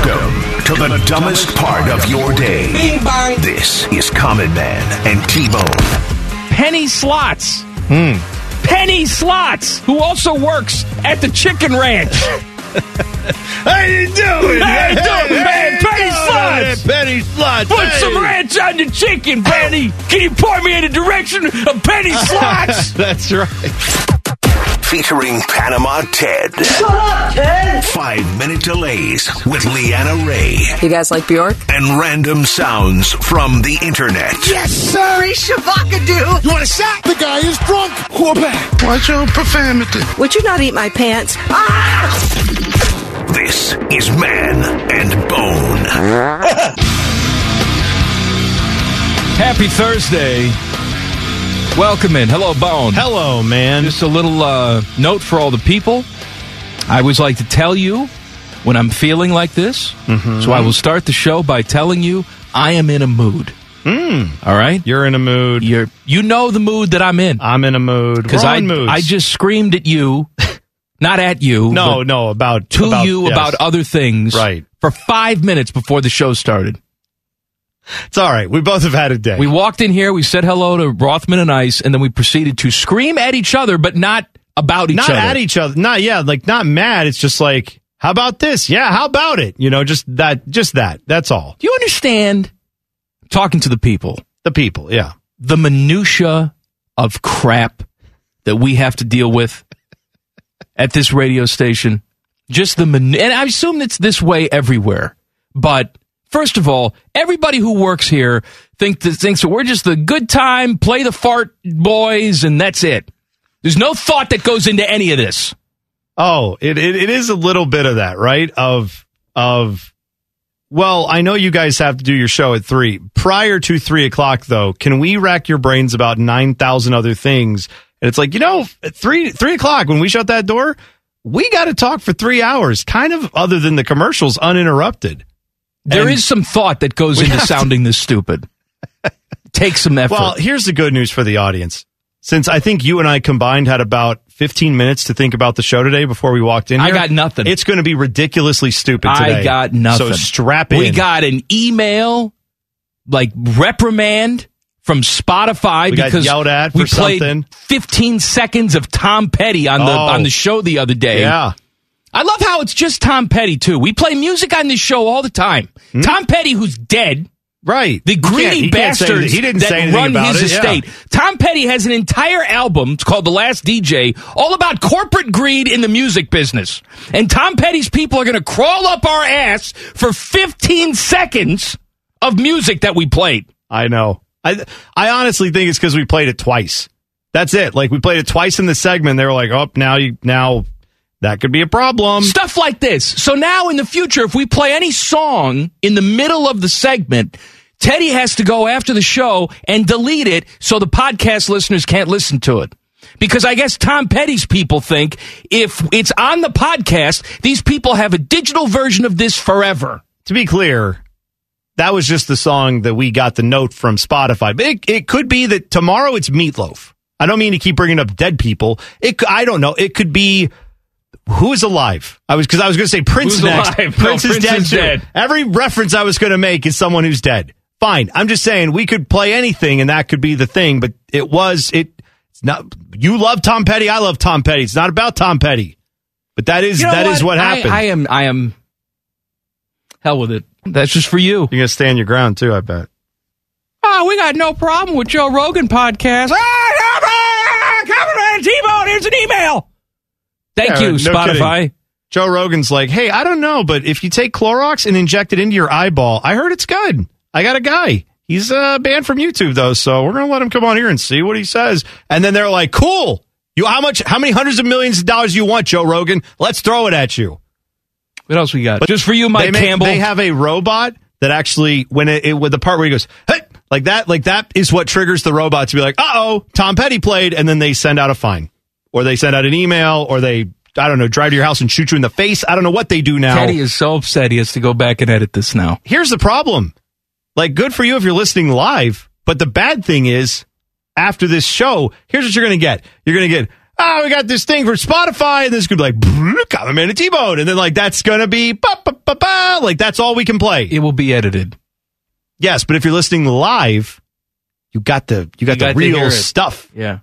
Welcome to the dumbest part of your day. This is Common Man and T-Bone. Penny Slots. Hmm. Penny Slots, who also works at the Chicken Ranch. How you doing? How you doing, man? Penny Slots. Penny Slots. Put hey. some ranch on the chicken, Penny. Can you point me in the direction of Penny Slots? That's right. Featuring Panama Ted. Shut up, Ted! Five minute delays with Leanna Ray. You guys like Bjork? And random sounds from the internet. Yes, sorry, sir, Shabakadoo! You want a shot? The guy is drunk! Whoop Watch your profanity. Would you not eat my pants? Ah! This is Man and Bone. Happy Thursday. Welcome in. Hello, Bone. Hello, man. Just a little uh, note for all the people. I always like to tell you when I'm feeling like this. Mm-hmm. So I will start the show by telling you I am in a mood. Mm. All right? You're in a mood. You're you know the mood that I'm in. I'm in a mood. Because I moods. I just screamed at you, not at you. no no about to about, you yes. about other things. Right. For five minutes before the show started. It's all right. We both have had a day. We walked in here, we said hello to Rothman and Ice, and then we proceeded to scream at each other, but not about each not other. Not at each other. Not yeah, like not mad. It's just like, how about this? Yeah, how about it? You know, just that. Just that. That's all. Do you understand? Talking to the people, The people. Yeah. the minutia of crap that we have to deal with at this radio station. Just the min- and I assume it's this way everywhere. But first of all, everybody who works here think that, thinks that we're just the good time, play the fart boys, and that's it. There's no thought that goes into any of this. Oh, it, it it is a little bit of that, right? Of of well, I know you guys have to do your show at three. Prior to three o'clock, though, can we rack your brains about nine thousand other things? And it's like, you know, at three three o'clock when we shut that door, we got to talk for three hours, kind of other than the commercials, uninterrupted. There is And- some thought that goes into have to- sounding this stupid. Take some effort. Well, here's the good news for the audience. Since I think you and I combined had about 15 minutes to think about the show today before we walked in I got nothing. It's going to be ridiculously stupid today. I got nothing. So strap in. We got an email, like reprimand from Spotify We got because yelled at we played something. 15 seconds of Tom Petty on the Oh. on the show the other day. Yeah. I love how it's just Tom Petty too. We play music on this show all the time. Hmm? Tom Petty, who's dead. Right. The? He greedy he bastards he didn't that say run about his it, yeah. estate. Tom Petty has an entire album it's called The Last DJ, all about corporate greed in the music business. And Tom Petty's people are going to crawl up our ass for 15 seconds of music that we played. I know. I I honestly think it's because we played it twice. That's it. Like we played it twice in the segment. They were like, "Oh, now you now that could be a problem." Stuff like this. So now in the future, if we play any song in the middle of the segment, Teddy has to go after the show and delete it so the podcast listeners can't listen to it. Because I guess Tom Petty's people think if it's on the podcast, these people have a digital version of this forever. To be clear, that was just the song that we got the note from Spotify. But it, it could be that tomorrow it's Meatloaf. I don't mean to keep bringing up dead people. It I don't know. It could be who is alive. I was because I was going to say Prince Who's next. alive? No, Prince is Prince dead is too. Every reference I was going to make is someone who's dead. Fine. I'm just saying we could play anything and that could be the thing. But it was it. It's not. You love Tom Petty. I love Tom Petty. It's not about Tom Petty. But that is You know that is what I- happened. I, am. I am. Hell with it. That's just for you. You're going to stand your ground too. I bet. Oh, we got no problem with Joe Rogan podcast. Ah, T-Bone, here's an email. Thank Yeah, you, no Spotify. kidding. Joe Rogan's like, hey, I don't know, but if you take Clorox and inject it into your eyeball, I heard it's good. I got a guy. He's uh, banned from YouTube though, so we're gonna let him come on here and see what he says. And then they're like, cool. You how much? How many hundreds of millions of dollars you want, Joe Rogan? Let's throw it at you. What else we got? But Just for you, Mike they make- Campbell. They have a robot that actually, when it, it with the part where he goes, hey, like that, like that is what triggers the robot to be like, uh oh, Tom Petty played, and then they send out a fine, or they send out an email, or they, I don't know, drive to your house and shoot you in the face. I don't know what they do now. Teddy is so upset he has to go back and edit this now. Here's the problem. Like, good for you if you're listening live, but the bad thing is, after this show, here's what you're going to get. You're going to get, oh, we got this thing for Spotify, and this could be like, come in a T-Bone, and then like that's going to be, ba, ba, ba, ba, like that's all we can play. It will be edited. Yes, but if you're listening live, you got the you got You the got to real stuff Yeah.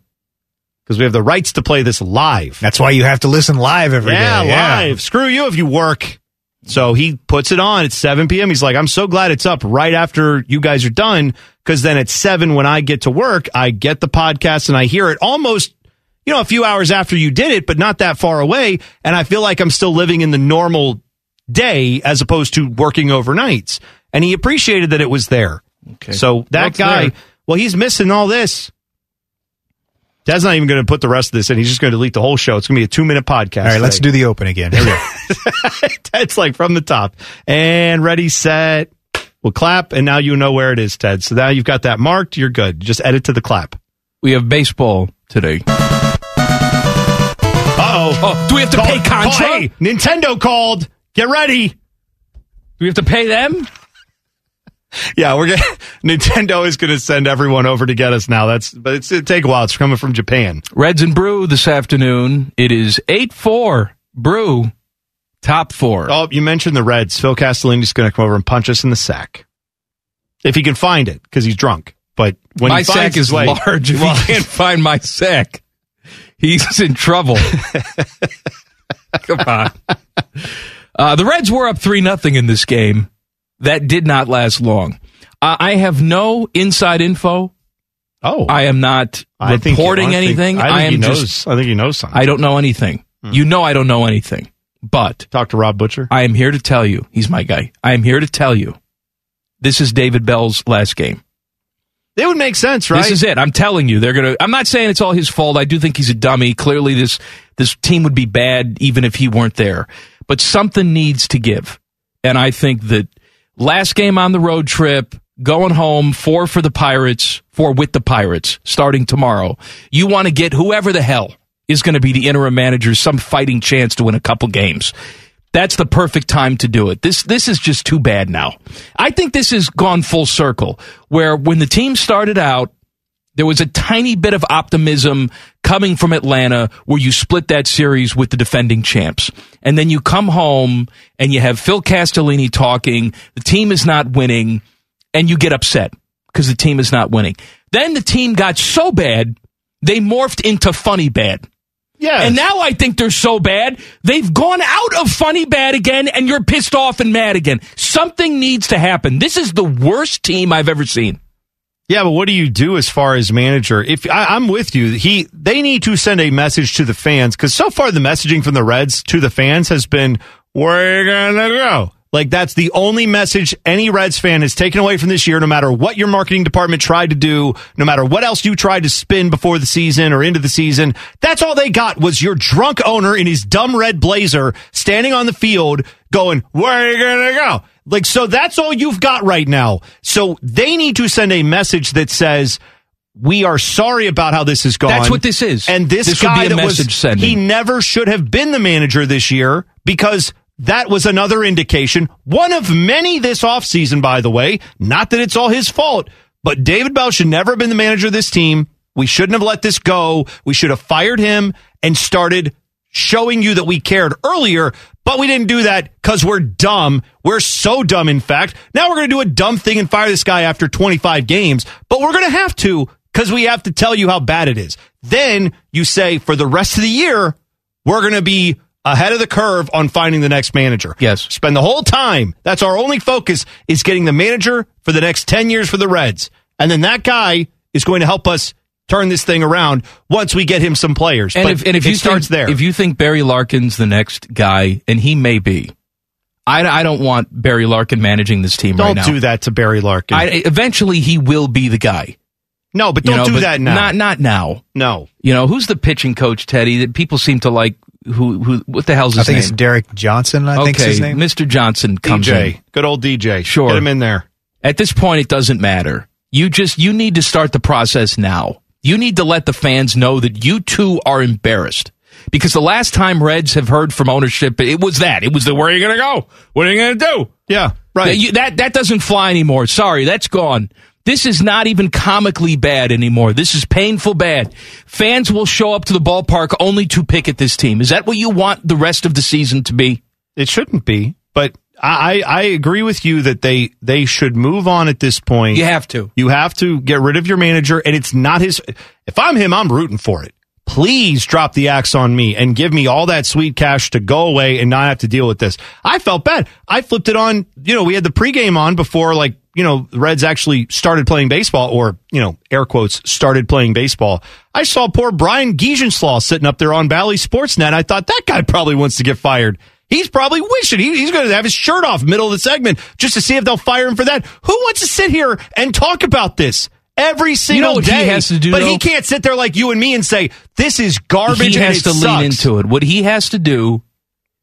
Because we have the rights to play this live. That's why you have to listen live every day. yeah, live. Screw you if you work. So he puts it on at 7 p.m. He's like, I'm so glad it's up right after you guys are done because then at 7 when I get to work, I get the podcast and I hear it almost, you know, a few hours after you did it, but not that far away. And I feel like I'm still living in the normal day as opposed to working overnights. And he appreciated that it was there. Okay. So that it's guy, there. well, he's missing all this. Dad's not even going to put the rest of this in. He's just going to delete the whole show. It's going to be a two minute podcast. All right, let's do the open again. Here we go. Ted's like from the top. And ready, set. We'll clap, and now you know where it is, Ted. So now you've got that marked. You're good. Just edit to the clap. We have baseball today. Uh-oh. Oh, do we have to pay Call- hey, Nintendo called. Get ready. Do we have to pay them? Yeah, we're gonna Nintendo is going to send everyone over to get us now. That's but it's it take a while. It's coming from Japan. Reds and Brew this afternoon. It is 8 4. Brew, top four. Oh, you mentioned the Reds. Phil Castellini's going to come over and punch us in the sack if he can find it because he's drunk. But when my he finds sack is large. If he can't find my sack, he's in trouble. Come on. Uh, the Reds were up 3 nothing in this game. That did not last long. Uh, I have no inside info. Oh, I am not I reporting think- anything. I think I am he knows. just. I think he knows something. I don't know anything. You know I don't know anything. But Talk to Rob Butcher. I am here to tell you, he's my guy. I am here to tell you, this is David Bell's last game. It would make sense, right? This is it. I'm telling you, they're gonna. I'm not saying it's all his fault. I do think he's a dummy. Clearly, this this team would be bad even if he weren't there. But something needs to give, and I think that last game on the road trip, going home, four for the Pirates, four with the Pirates, starting tomorrow. You want to get whoever the hell is going to be the interim manager some fighting chance to win a couple games. That's the perfect time to do it. This this is just too bad now. I think this has gone full circle where when the team started out there was a tiny bit of optimism coming from Atlanta where you split that series with the defending champs. And then you come home and you have Phil Castellini talking, the team is not winning, and you get upset because the team is not winning. Then the team got so bad, they morphed into funny bad. Yeah. And now I think they're so bad, they've gone out of funny bad again, and you're pissed off and mad again. Something needs to happen. This is the worst team I've ever seen. Yeah, but what do you do as far as manager? If I, I'm with you, he they need to send a message to the fans because so far the messaging from the Reds to the fans has been "We're gonna go." Like that's the only message any Reds fan has taken away from this year. No matter what your marketing department tried to do, no matter what else you tried to spin before the season or into the season, that's all they got was your drunk owner in his dumb red blazer standing on the field going, "Where are you gonna go?" Like, so that's all you've got right now. So they need to send a message that says, we are sorry about how this has gone. That's what this is. And this, This guy be a that was, message sending. he never should have been the manager this year because that was another indication. One of many this offseason, by the way. Not that it's all his fault, but David Bell should never have been the manager of this team. We shouldn't have let this go. We should have fired him and started showing you that we cared earlier, but we didn't do that because we're dumb. We're so dumb, in fact. Now we're going to do a dumb thing and fire this guy after 25 games, but we're going to have to because we have to tell you how bad it is. Then you say, for the rest of the year, we're going to be ahead of the curve on finding the next manager. Yes. Spend the whole time. That's our only focus is getting the manager for the next 10 years for the Reds. And then that guy is going to help us turn this thing around once we get him some players. And But if, and if you starts think, there. if you think Barry Larkin's the next guy, and he may be, I, I don't want Barry Larkin managing this team right don't now. do that to Barry Larkin. I, eventually, he will be the guy. no, but don't know, do but that now. Not not now. no. You know who's the pitching coach, Teddy? That people seem to like who who what the hell's his I his think name? it's Derek Johnson. I okay, think's his name. Mr. Johnson comes DJ, in. good old DJ. Sure. Get him in there. At this point, it doesn't matter. You just you need to start the process now. You need to let the fans know that you too are embarrassed. Because the last time Reds have heard from ownership, it was that. It was the where are you going to go? What are you going to do? Yeah, right. That, you- that that doesn't fly anymore. Sorry, that's gone. This is not even comically bad anymore. This is painful bad. Fans will show up to the ballpark only to pick at this team. Is that what you want the rest of the season to be? It shouldn't be, but I, I I agree with you that they they should move on at this point. You have to. You have to get rid of your manager, and it's not his. If I'm him, I'm rooting for it. Please drop the axe on me and give me all that sweet cash to go away and not have to deal with this. I felt bad. I flipped it on. You know, we had the pregame on before, like you know, the Reds actually started playing baseball, or you know, air quotes, started playing baseball. I saw poor Brian Giesenschlag sitting up there on Bally Sportsnet. I thought that guy probably wants to get fired. He's probably wishing he, he's going to have his shirt off middle of the segment just to see if they'll fire him for that. Who wants to sit here and talk about this every single what he day? has to do, but though? he can't sit there like you and me and say this is garbage. he has to sucks." lean into it. What he has to do,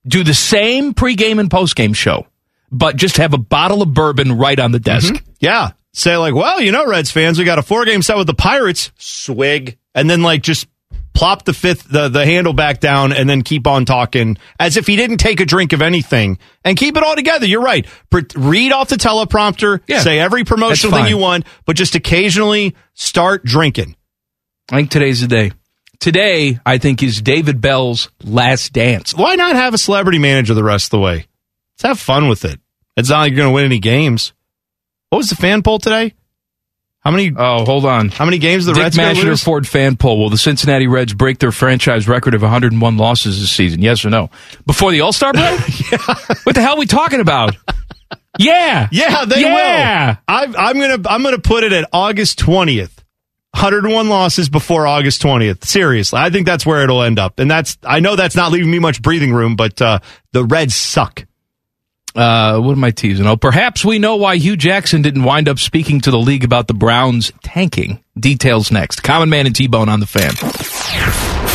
do the same pregame and postgame show, but just have a bottle of bourbon right on the desk. Mm-hmm. Yeah. Say like, well, you know, Reds fans, we got a four game set with the Pirates. Swig. And then like just plop the fifth, the, the handle back down and then keep on talking as if he didn't take a drink of anything and keep it all together. You're right. Pre- read off the teleprompter, Yeah. say every promotional thing you want, but just occasionally start drinking. I think today's the day. Today, I think, is David Bell's last dance. Why not have a celebrity manager the rest of the way? Let's have fun with it. It's not like you're going to win any games. What was the fan poll today? How many? Oh, hold on. How many games the Dick Reds going to Masheter lose? Ford fan poll. Will the Cincinnati Reds break their franchise record of 101 losses this season? Yes or no? Before the All Star break? What the hell are we talking about? Yeah. Yeah, they Yeah. will. I'm, I'm gonna I'm gonna put it at August twentieth. 101 losses before August 20th. Seriously, I think that's where it'll end up. And that's I know that's not leaving me much breathing room, but uh, the Reds suck. Uh, what am I teasing? Oh, perhaps we know why Hue Jackson didn't wind up speaking to the league about the Browns tanking. Details next. Common Man and T Bone on the fan.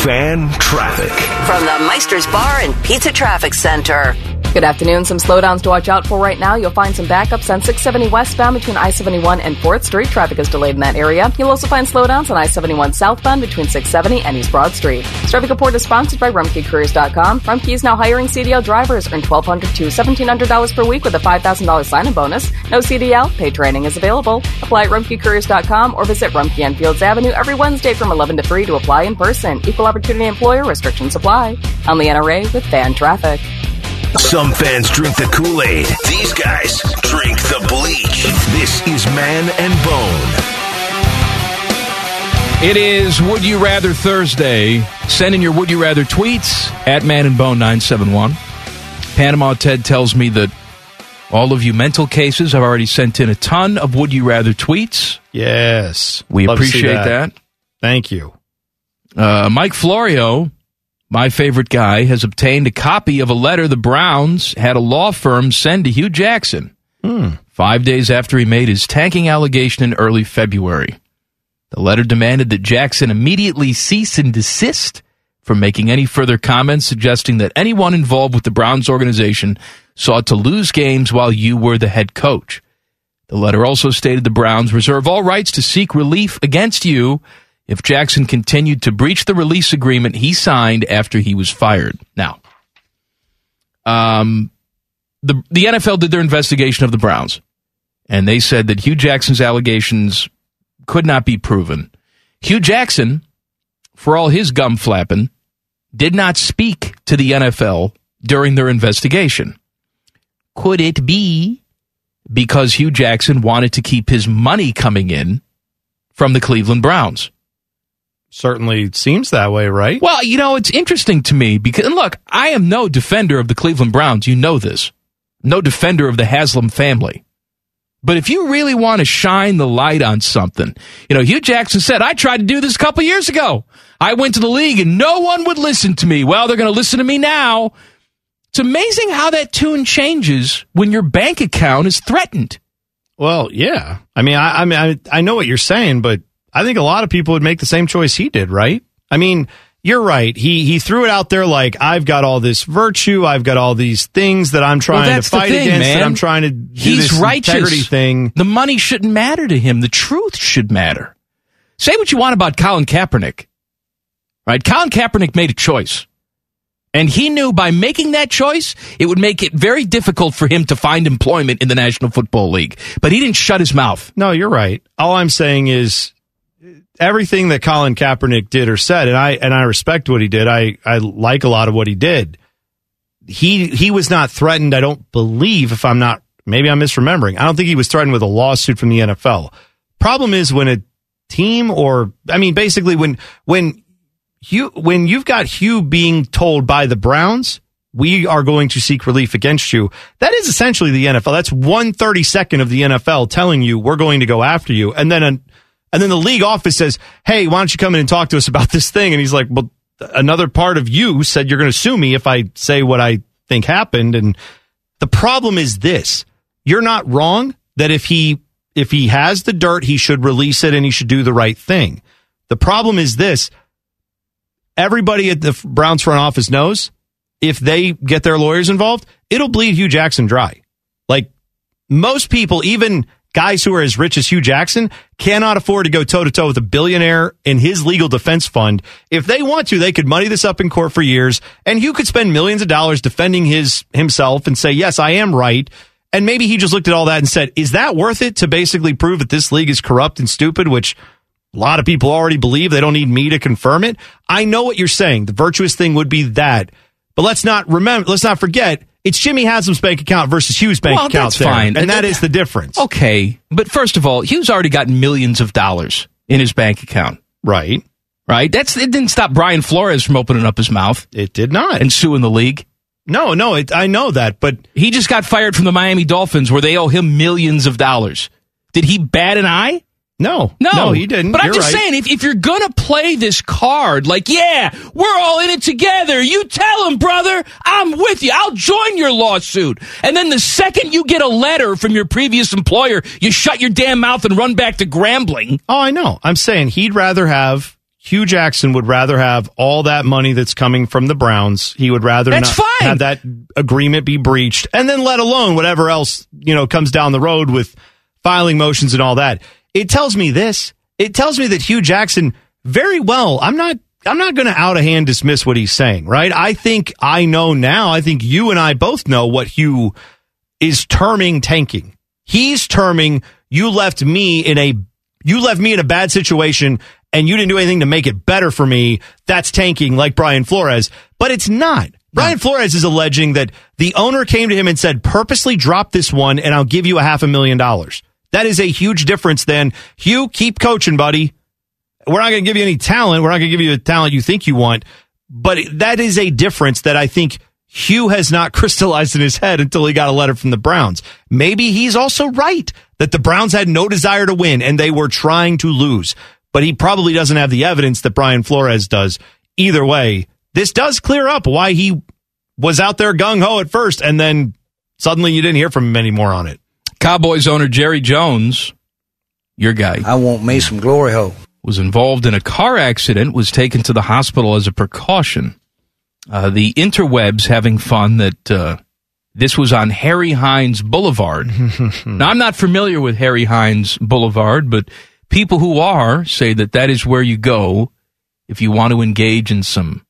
Fan traffic. From the Meister's Bar and Pizza Traffic Center. Good afternoon. Some slowdowns to watch out for right now. You'll find some backups on 670 westbound between I-71 and 4th Street. Traffic is delayed in that area. You'll also find slowdowns on I-71 southbound between 670 and East Broad Street. This traffic report is sponsored by RumpkeCareers.com. Rumpke is now hiring CDL drivers. Earn 1,200 to $1,700 per week with a $5,000 sign-in bonus. No CDL. Paid training is available. Apply at RumpkeCareers.com or visit Rumpke on Fields Avenue every Wednesday from 11 to 3 to apply in person. Equal opportunity employer restrictions apply. I'm Leanna Ray with Fan Traffic. Some fans drink the Kool Aid. These guys drink the bleach. This is Man and Bone. It is Would You Rather Thursday. Send in your Would You Rather tweets at Man and Bone 971. Panama Ted tells me that all of you mental cases have already sent in a ton of Would You Rather tweets. Yes. We Love appreciate that. Thank you. Uh, Mike Florio, my favorite guy, has obtained a copy of a letter the Browns had a law firm send to Hue Jackson five days after he made his tanking allegation in early February. The letter demanded that Jackson immediately cease and desist from making any further comments suggesting that anyone involved with the Browns organization sought to lose games while you were the head coach. The letter also stated the Browns reserve all rights to seek relief against you if Jackson continued to breach the release agreement he signed after he was fired. Now, um, the the NFL did their investigation of the Browns, and they said that Hue Jackson's allegations could not be proven. Hue Jackson, for all his gum flapping, did not speak to the NFL during their investigation. Could it be because Hue Jackson wanted to keep his money coming in from the Cleveland Browns? Certainly seems that way, right? Well, you know, it's interesting to me because, and look, I am no defender of the Cleveland Browns. You know this. No defender of the Haslam family. But if you really want to shine the light on something, you know, Hue Jackson said, I tried to do this a couple years ago. I went to the league and no one would listen to me. Well, they're going to listen to me now. It's amazing how that tune changes when your bank account is threatened. Well, yeah. I mean, I, I mean, I, I know what you're saying, but I think a lot of people would make the same choice he did, right? I mean, you're right. He he threw it out there like I've got all this virtue, I've got all these things that I'm trying well, to fight thing, against, man. I'm trying to do He's this righteous. integrity thing. The money shouldn't matter to him. The truth should matter. Say what you want about Colin Kaepernick. Right? Colin Kaepernick made a choice. And he knew by making that choice, it would make it very difficult for him to find employment in the National Football League. But he didn't shut his mouth. No, you're right. All I'm saying is everything that Colin Kaepernick did or said, and I and I respect what he did. I I like a lot of what he did. He he was not threatened. I don't believe. If I'm not, maybe I'm misremembering. I don't think he was threatened with a lawsuit from the NFL. Problem is when a team or I mean, basically when when you when you've got Hue being told by the Browns. We are going to seek relief against you. That is essentially the NFL. That's one thirty second of the NFL telling you we're going to go after you, and then an, and then the league office says, "Hey, why don't you come in and talk to us about this thing?" And he's like, "Well, another part of you said you're going to sue me if I say what I think happened." And the problem is this: you're not wrong that if he if he has the dirt, he should release it and he should do the right thing. The problem is this: everybody at the Browns front office knows if they get their lawyers involved, it'll bleed Hue Jackson dry. Like most people, even guys who are as rich as Hue Jackson, cannot afford to go toe to toe with a billionaire in his legal defense fund. If they want to, they could money this up in court for years, and Hue could spend millions of dollars defending his himself and say, "Yes, I am right." And maybe he just looked at all that and said, "Is that worth it to basically prove that this league is corrupt and stupid?" Which a lot of people already believe. They don't need me to confirm it. I know what you're saying. The virtuous thing would be that. But let's not remember, let's not forget, it's Jimmy Haslam's bank account versus Hue's bank Well, account. that's there. fine. And that is the difference. Okay. But first of all, Hue's already got millions of dollars in his bank account. Right. Right? That's It didn't stop Brian Flores from opening up his mouth. It did not. And suing the league. No, no, it, I know that, but he just got fired from the Miami Dolphins where they owe him millions of dollars. Did he bat an eye? No, no, no, he didn't. But I'm just right. saying, if, if you're gonna play this card, like, yeah, we're all in it together. You tell him, brother, I'm with you. I'll join your lawsuit. And then the second you get a letter from your previous employer, you shut your damn mouth and run back to Grambling. Oh, I know. I'm saying he'd rather have Hue Jackson would rather have all that money that's coming from the Browns. He would rather That's not fine. have that agreement be breached, and then let alone whatever else you know comes down the road with filing motions and all that. It tells me this. It tells me that Hue Jackson very well. I'm not. I'm not going to out of hand dismiss what he's saying. Right. I think I know now. I think you and I both know what Hue is terming tanking. He's terming you left me in a you left me in a bad situation and you didn't do anything to make it better for me. That's tanking like Brian Flores, but it's not. Brian hmm. Flores is alleging that the owner came to him and said, purposely drop this one and I'll give you a half a million dollars. That is a huge difference than Hue, keep coaching, buddy. We're not going to give you any talent. We're not going to give you the talent you think you want. But that is a difference that I think Hue has not crystallized in his head until he got a letter from the Browns. Maybe he's also right that the Browns had no desire to win and they were trying to lose. But he probably doesn't have the evidence that Brian Flores does. Either way, this does clear up why he was out there gung ho at first and then suddenly you didn't hear from him anymore on it. Cowboys owner Jerry Jones, your guy. I want me some glory hole. was involved in a car accident, was taken to the hospital as a precaution. Uh, the interwebs having fun that uh, this was on Harry Hines Boulevard. now, I'm not familiar with Harry Hines Boulevard, but people who are say that that is where you go if you want to engage in some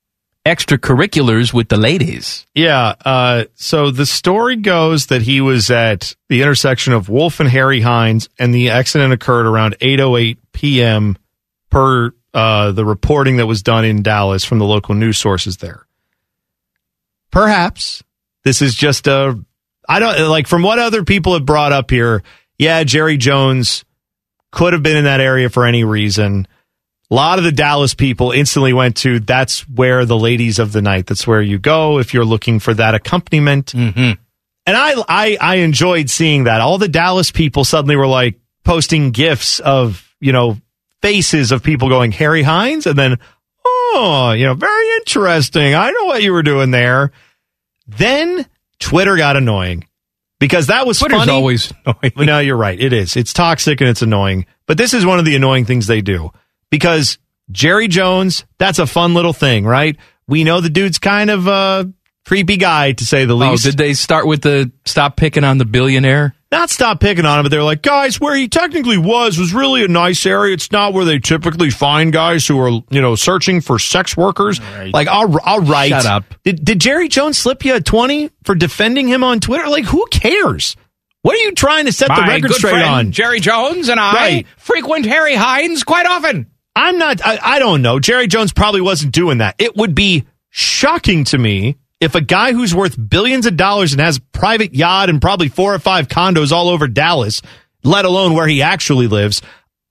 extracurriculars with the ladies. Yeah. Uh, so the story goes that he was at the intersection of Wolf and Harry Hines, and the accident occurred around 8:08 p.m. per uh, the reporting that was done in Dallas from the local news sources there. Perhaps this is just a I don't like from what other people have brought up here. Yeah, Jerry Jones could have been in that area for any reason. A lot of the Dallas people instantly went to that's where the ladies of the night. That's where you go if you're looking for that accompaniment. Mm-hmm. And I, I I enjoyed seeing that. All the Dallas people suddenly were like posting gifs of you know faces of people going Harry Hines, and then oh you know very interesting. I know what you were doing there. Then Twitter got annoying because that was Twitter's funny. always annoying. No, you're right. It is. It's toxic and it's annoying. But this is one of the annoying things they do because Jerry Jones, that's a fun little thing, right? We know the dude's kind of a creepy guy, to say the Oh, least. did they start with the stop picking on the billionaire? not stop picking on him, but they're like, guys, where he technically was was really a nice area. It's not where they typically find guys who are, you know, searching for sex workers. Like, all, all right. Shut up. Did, did Jerry Jones slip you a 20 for defending him on Twitter? Like, who cares? What are you trying to set the record straight on? Jerry Jones and I Right. frequent Harry Hines quite often. I'm not, I, I don't know. Jerry Jones probably wasn't doing that. It would be shocking to me if a guy who's worth billions of dollars and has a private yacht and probably four or five condos all over Dallas, let alone where he actually lives,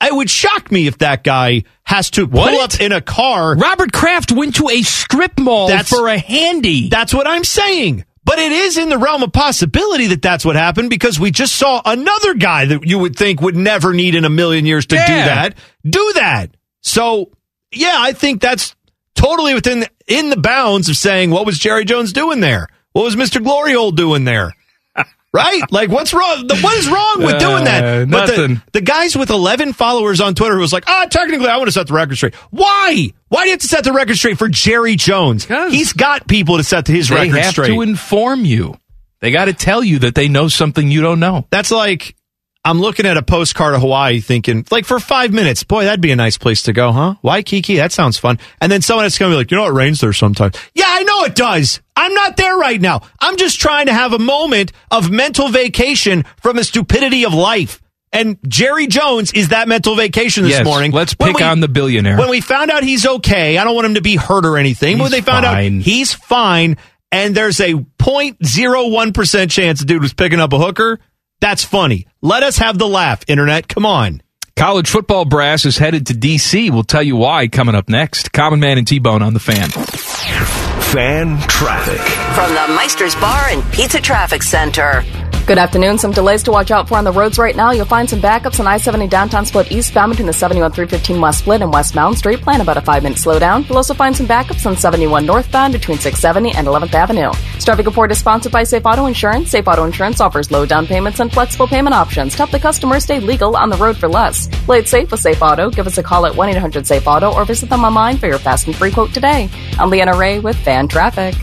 it would shock me if that guy has to pull What? up in a car. Robert Kraft went to a strip mall That's- for a handy. That's what I'm saying. But it is in the realm of possibility that that's what happened because we just saw another guy that you would think would never need in a million years to do that. Do that. So, yeah, I think that's totally within in the bounds of saying what was Jerry Jones doing there? What was Mr. Glory Hole doing there? Right? Like, what's wrong? the- What is wrong with doing Uh, that? But the, nothing. the guys with 11 followers on Twitter who was like, ah, technically, I want to set the record straight. Why? Why do you have to set the record straight for Jerry Jones? He's got people to set his record straight. they have to inform you. They got to tell you that they know something you don't know. That's like I'm looking at a postcard of Hawaii thinking, like for five minutes, boy, that'd be a nice place to go, huh? Waikiki, that sounds fun. And then someone is going to be like, you know, it rains there sometimes. Yeah, I know it does. I'm not there right now. I'm just trying to have a moment of mental vacation from the stupidity of life. And Jerry Jones is that mental vacation this Yes, morning. let's pick we- on the billionaire. When we found out he's okay, I don't want him to be hurt or anything. but when they found fine. out he's fine, and there's a 0.01% chance the dude was picking up a hooker, that's funny. Let us have the laugh, internet. Come on. College football brass is headed to D.C. We'll tell you why coming up next. Common Man and T-Bone on the fan. Fan traffic. From the Meister's Bar and Pizza Traffic Center. Good afternoon. Some delays to watch out for on the roads right now. You'll find some backups on I-70 downtown split eastbound between the 71 315 West Split and West Mound Street. Plan about a five-minute slowdown. You'll also find some backups on 71 northbound between 670 and 11th Avenue. This traffic report is sponsored by Safe Auto Insurance. Safe Auto Insurance offers low down payments and flexible payment options to help the customer stay legal on the road for less. Play it safe with Safe Auto. Give us a call at 1-800-SAFE-AUTO or visit them online for your fast and free quote today. I'm Leanna Ray with Fan Traffic.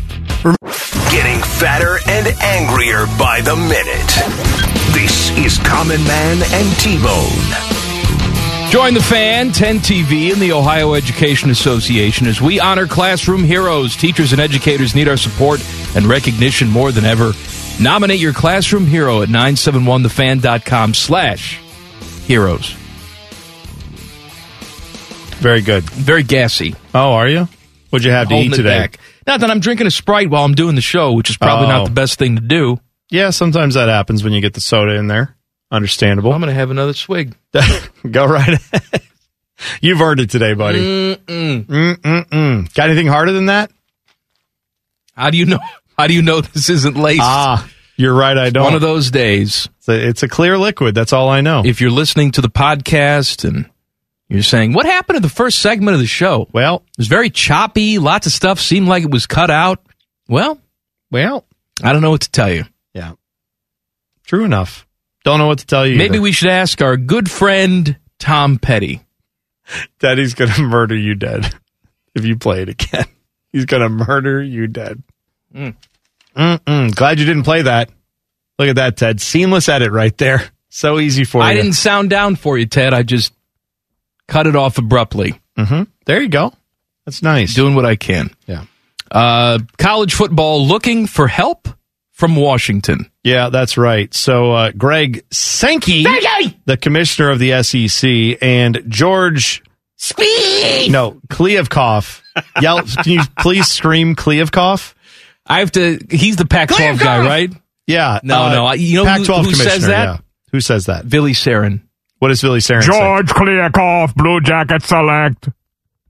Getting fatter and angrier by the minute. This is Common Man and T-Bone. Join the fan, 10 TV, and the Ohio Education Association as we honor classroom heroes. Teachers and educators need our support and recognition more than ever. Nominate your classroom hero at 971thefan.com slash heroes. Very good. Very gassy. Oh, are you? What'd you have to Holding eat it today? Not that I'm drinking a Sprite while I'm doing the show, which is probably Oh. not the best thing to do. Yeah, sometimes that happens when you get the soda in there. Understandable. I'm going to have another swig. Go right ahead. You've earned it today, buddy. Mm-mm. Mm-mm-mm. Got anything harder than that? How do you know? How do you know this isn't laced? Ah, you're right. I don't. One of those days. It's a, it's a clear liquid. That's all I know. If you're listening to the podcast and you're saying, "What happened to the first segment of the show?" Well, it was very choppy. Lots of stuff seemed like it was cut out. Well, well, I don't know what to tell you. Yeah, true enough. Don't know what to tell you. Maybe either. we should ask our good friend Tom Petty. Daddy's gonna murder you dead if you play it again. He's gonna murder you dead. Mm. Mm-mm. Glad you didn't play that. Look at that, Ted. Seamless edit right there. So easy for I you. I didn't sound down for you, Ted. I just cut it off abruptly. Mm-hmm. There you go. That's nice. Doing what I can. Yeah. Uh, college football looking for help from Washington. Yeah, that's right. So uh, Greg Sankey, the commissioner of the SEC, and George Speed. No, Kliavkoff. Yell! Can you please scream Kliavkoff? I have to. He's the Pac-12 guy, right? Yeah. No, uh, no. You know who, Pac-12 who says that? yeah. Who says that? Billy Sarin. What does Billy Sarin say? George Kliavkoff, Blue Jacket select.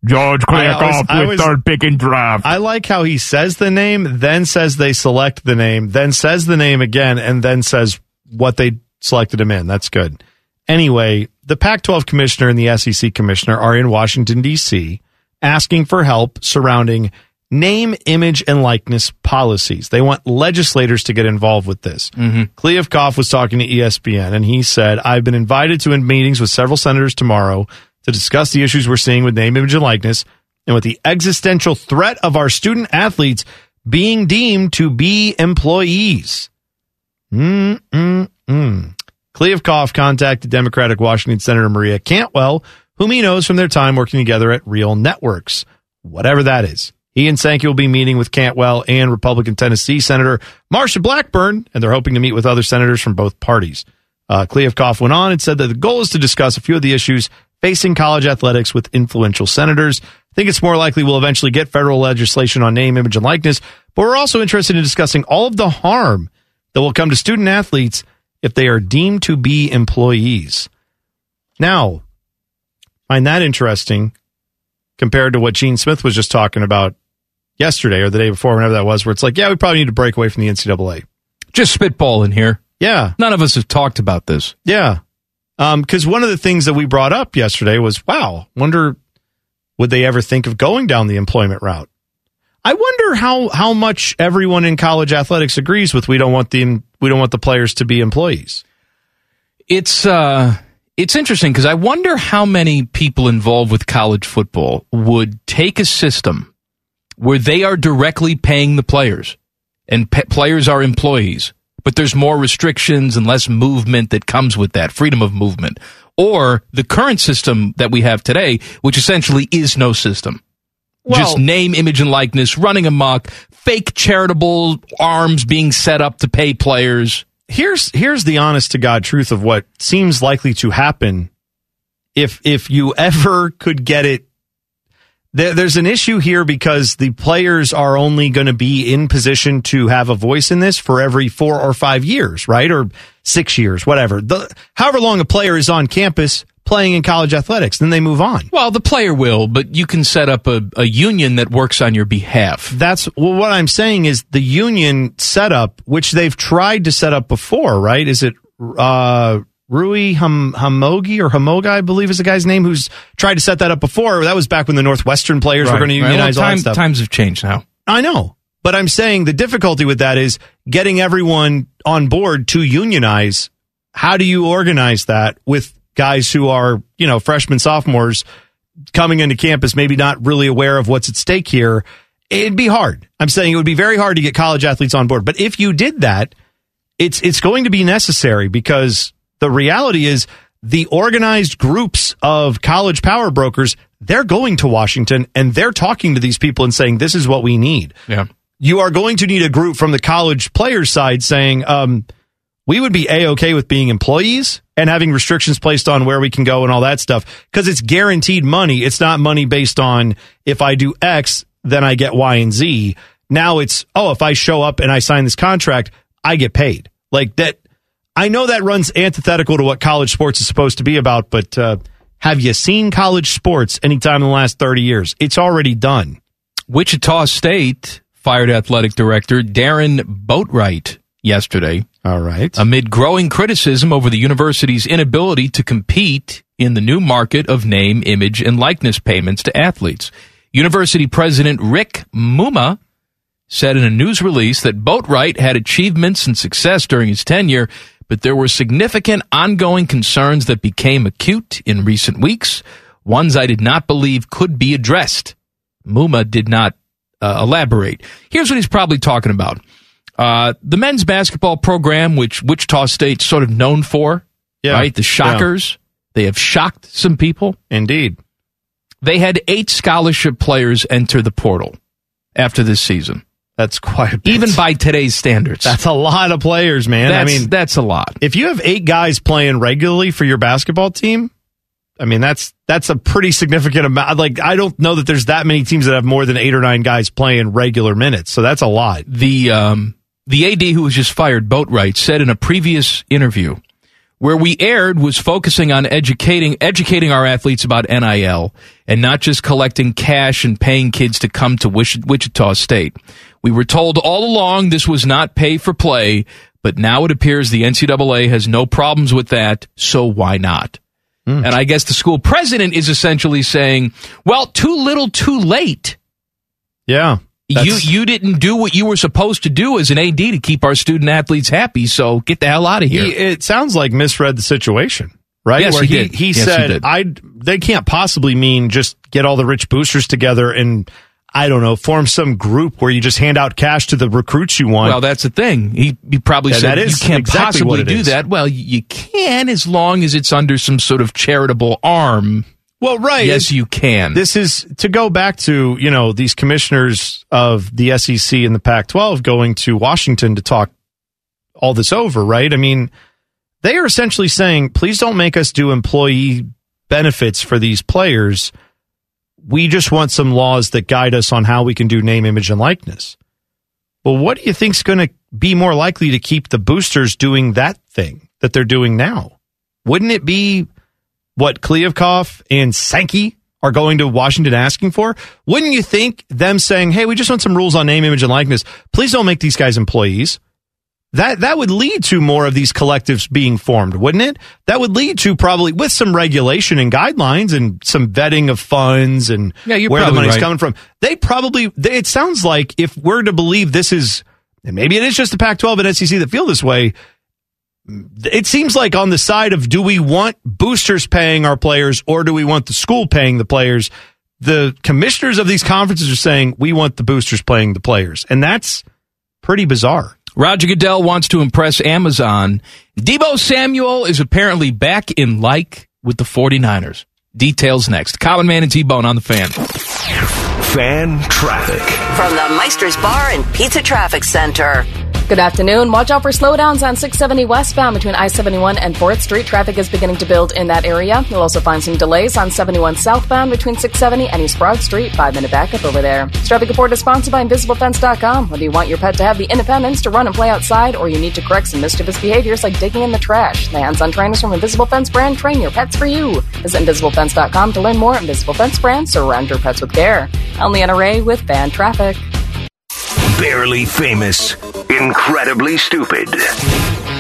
George Kliavkoff with always- third pick in draft. I like how he says the name, then says they select the name, then says the name again, and then says what they selected him in. That's good. Anyway, the Pac 12 commissioner and the SEC commissioner are in Washington, D.C., asking for help surrounding name, image, and likeness policies. They want legislators to get involved with this. Mm-hmm. Kliavkoff was talking to ESPN, and he said, I've been invited to meetings with several senators tomorrow to discuss the issues we're seeing with name, image, and likeness, and with the existential threat of our student athletes being deemed to be employees. Mm-mm-mm. Kliavkoff contacted Democratic Washington Senator Maria Cantwell, whom he knows from their time working together at Real Networks, whatever that is. And Sankey will be meeting with Cantwell and Republican Tennessee Senator Marsha Blackburn, and they're hoping to meet with other senators from both parties. Uh, Kliavkoff went on and said that the goal is to discuss a few of the issues facing college athletics with influential senators. I think it's more likely we'll eventually get federal legislation on name, image, and likeness, but we're also interested in discussing all of the harm that will come to student athletes if they are deemed to be employees. Now, find that interesting compared to what Gene Smith was just talking about yesterday or the day before, whenever that was, where it's like, yeah, we probably need to break away from the NCAA. Just spitballing here. Yeah. None of us have talked about this. Yeah. Because one of the things that we brought up yesterday was, wow, wonder would they ever think of going down the employment route? I wonder how how much everyone in college athletics agrees with we don't want the we don't want the players to be employees. It's uh it's interesting because I wonder how many people involved with college football would take a system where they are directly paying the players and pe- players are employees, but there's more restrictions and less movement that comes with that freedom of movement. Or the current system that we have today, which essentially is no system. Just name, image, and likeness running amok, fake charitable arms being set up to pay players. Here's here's the honest to God truth of what seems likely to happen if if you ever could get it there, there's an issue here because the players are only going to be in position to have a voice in this for every four or five years, right? Or six years, whatever. The, however long a player is on campus playing in college athletics, then they move on. Well, the player will, but you can set up a, a union that works on your behalf. That's well, what I'm saying is the union setup, which they've tried to set up before, right? Is it uh, Rui Ham, Hamogi or Hamoga, I believe is the guy's name, who's tried to set that up before? That was back when the Northwestern players were going to Right. unionize Well, all that stuff. Times have changed now. I know. But I'm saying the difficulty with that is getting everyone on board to unionize. How do you organize that with guys who are, you know, freshmen, sophomores coming into campus, maybe not really aware of what's at stake here? It'd be hard. I'm saying it would be very hard to get college athletes on board. But if you did that, it's it's going to be necessary because the reality is the organized groups of college power brokers, they're going to Washington and they're talking to these people and saying, this is what we need Yeah. you are going to need a group from the college players side saying, um, we would be a okay with being employees and having restrictions placed on where we can go and all that stuff because it's guaranteed money. It's not money based on if I do X, then I get Y and Z. Now it's, oh, if I show up and I sign this contract, I get paid. Like that. I know that runs antithetical to what college sports is supposed to be about, but uh, have you seen college sports anytime in the last 30 years? It's already done. Wichita State fired athletic director Darron Boatright yesterday. All right. Amid growing criticism over the university's inability to compete in the new market of name, image, and likeness payments to athletes. University President Rick Muma said in a news release that Boatright had achievements and success during his tenure, but there were significant ongoing concerns that became acute in recent weeks, ones I did not believe could be addressed. Muma did not uh, elaborate. Here's what he's probably talking about. Uh, the men's basketball program, which Wichita State's sort of known for, Yeah. right? The Shockers. They have shocked some people. Indeed. They had eight scholarship players enter the portal after this season. That's quite a bit. Even by today's standards. That's a lot of players, man. That's, I mean, that's a lot. if you have eight guys playing regularly for your basketball team, I mean that's that's a pretty significant amount. Like I don't know that there's that many teams that have more than eight or nine guys playing regular minutes. So that's a lot. The um, the AD who was just fired, Boatright, said in a previous interview where we aired was focusing on educating educating our athletes about NIL and not just collecting cash and paying kids to come to Wichita State. We were told all along this was not pay for play, but now it appears the NCAA has no problems with that, so why not? Hmm. And I guess the school president is essentially saying, well, too little, too late. Yeah. You you didn't do what you were supposed to do as an AD to keep our student athletes happy. So get the hell out of here. He- it sounds like misread the situation. right? Yes, Where he did. He Yes, he said. "I they can't possibly mean just get all the rich boosters together and I don't know, form some group where you just hand out cash to the recruits you want." Well, that's the thing. He, he probably Yeah, said that is you can't exactly possibly do is. that. Well, you, you can as long as it's under some sort of charitable arm. Well, right. Yes, you can. This is to go back to, you know, these commissioners of the SEC and the Pac 12 going to Washington to talk all this over, right? I mean, they are essentially saying, please don't make us do employee benefits for these players. We just want some laws that guide us on how we can do name, image, and likeness. Well, what do you think's going to be more likely to keep the boosters doing that thing that they're doing now? Wouldn't it be what Kliavkoff and Sankey are going to Washington asking for? Wouldn't you think them saying, "Hey, we just want some rules on name, image, and likeness. Please don't make these guys employees." That that would lead to more of these collectives being formed, wouldn't it? That would lead to probably with some regulation and guidelines and some vetting of funds and Yeah, where the money's right. coming from. They probably. They, it sounds like if we're to believe this is, and maybe it is just the Pac-12 and SEC that feel this way it seems like on the side of do we want boosters paying our players or do we want the school paying the players? The commissioners of these conferences are saying we want the boosters playing the players. And that's pretty bizarre. Roger Goodell wants to impress Amazon. Deebo Samuel is apparently back in like with the 49ers. Details next. Common Man and T-Bone on the fan. Fan traffic. From the Meister's Bar and Pizza Traffic Center. Good afternoon. Watch out for slowdowns on 670 westbound between I 71 and 4th Street. Traffic is beginning to build in that area. You'll also find some delays on 71 southbound between 670 and East Broad Street. Five minute backup over there. This traffic report is sponsored by InvisibleFence.com. Whether you want your pet to have the independence to run and play outside or you need to correct some mischievous behaviors like digging in the trash, the hands on trainers from Invisible Fence brand train your pets for you. Visit InvisibleFence.com to learn more. Invisible Fence brand, surround your pets with care. I'm Leanna Ray with Fan Traffic. Barely famous, incredibly stupid.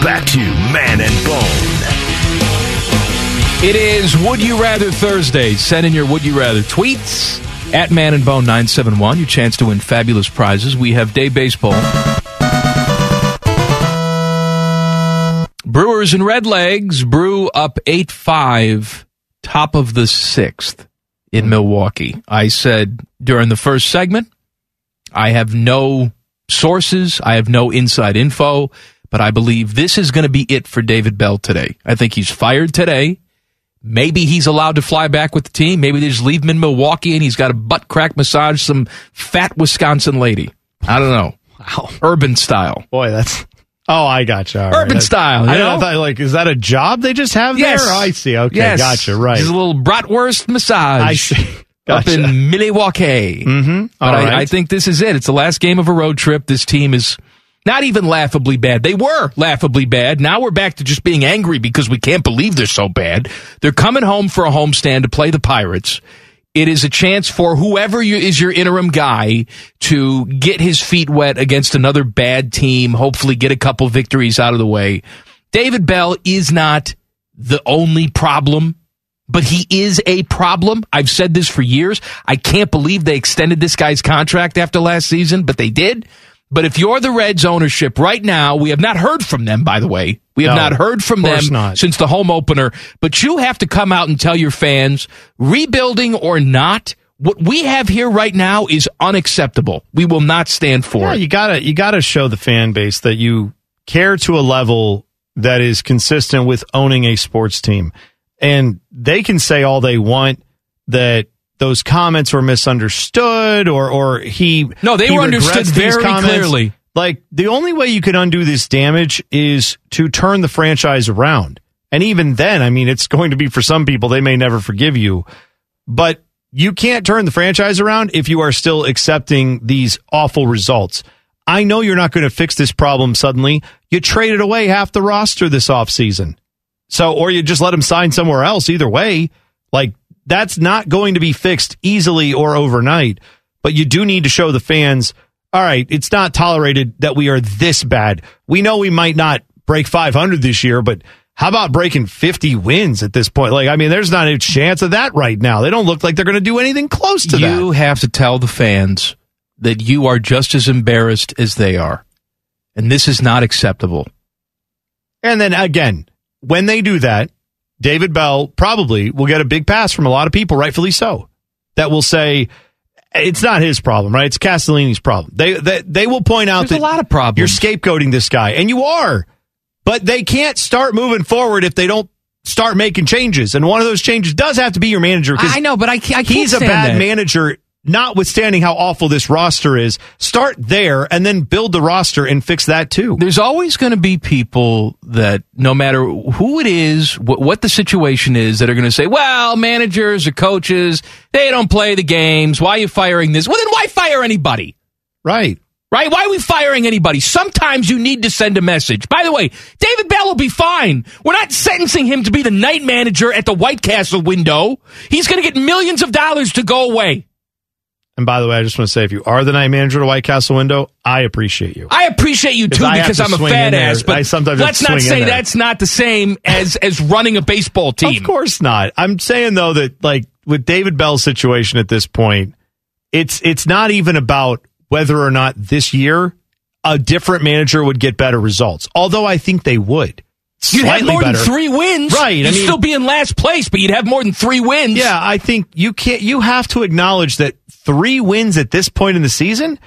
Back to Man and Bone. It is Would You Rather Thursday. Send in your Would You Rather tweets at Man and Bone 971. Your chance to win fabulous prizes. We have day baseball. Brewers and Redlegs. Brew up 8 5, top of the sixth in Milwaukee. I said during the first segment, I have no sources, I have no inside info, but I believe this is going to be it for David Bell today. I think he's fired today. Maybe he's allowed to fly back with the team. Maybe they just leave him in Milwaukee and he's got a butt crack massage some fat Wisconsin lady. I don't know. Wow. Urban style. Boy, that's. Oh, I gotcha. All Urban right. style, I, know? I thought, like, is that a job they just have Yes. there? Oh, I see. Okay, Yes. gotcha. Right. Just a little bratwurst massage. I see. Up in Milwaukee. Mm-hmm. I. I think this is it. It's the last game of a road trip. This team is not even laughably bad. They were laughably bad. Now we're back to just being angry because we can't believe they're so bad. They're coming home for a homestand to play the Pirates. It is a chance for whoever you, is your interim guy to get his feet wet against another bad team, hopefully get a couple victories out of the way. David Bell is not the only problem but he is a problem. I've said this for years. I can't believe they extended this guy's contract after last season, but they did. But if you're the Reds ownership right now, we have not heard from them, by the way. We have No, not heard from them not. since the home opener. But you have to come out and tell your fans, rebuilding or not, what we have here right now is unacceptable. We will not stand for yeah, it. you gotta you gotta show the fan base that you care to a level that is consistent with owning a sports team. And they can say all they want that those comments were misunderstood or or he No, they he were understood very comments. clearly. Like the only way you can undo this damage is to turn the franchise around. And even then, I mean, it's going to be for some people, they may never forgive you. But you can't turn the franchise around if you are still accepting these awful results. I know you're not going to fix this problem suddenly. You traded away half the roster this offseason. So, or you just let him sign somewhere else. Either way, like that's not going to be fixed easily or overnight. But you do need to show the fans, all right, it's not tolerated that we are this bad. We know we might not break 500 this year, but how about breaking 50 wins at this point? Like, I mean, there's not a chance of that right now. They don't look like they're going to do anything close to that. you have to tell the fans that you are just as embarrassed as they are. And this is not acceptable. And then again, when they do that, David Bell probably will get a big pass from a lot of people, rightfully so, that will say it's not his problem, right? It's Castellini's problem. They they, they will point out There's that a lot of problems. you're scapegoating this guy, and you are, but they can't start moving forward if they don't start making changes. And one of those changes does have to be your manager. I know, but I, I can't he's a bad that. manager. Notwithstanding how awful this roster is, start there and then build the roster and fix that too. There's always going to be people that, no matter who it is, wh- what the situation is, that are going to say, well, managers or coaches, they don't play the games. Why are you firing this? Well, then why fire anybody? Right. Right? Why are we firing anybody? Sometimes you need to send a message. By the way, David Bell will be fine. We're not sentencing him to be the night manager at the White Castle window. He's going to get millions of dollars to go away. And by the way, I just want to say, if you are the night manager at White Castle window, I appreciate you. I appreciate you too because to I'm a fat ass, but I sometimes let's not say that's not the same as as running a baseball team. Of course not. I'm saying though that like with David Bell's situation at this point, it's it's not even about whether or not this year a different manager would get better results. Although I think they would. You'd have more better. than three wins. Right. I You'd mean- still be in last place, but you'd have more than three wins. Yeah, I think you can't. You have to acknowledge that three wins at this point in the season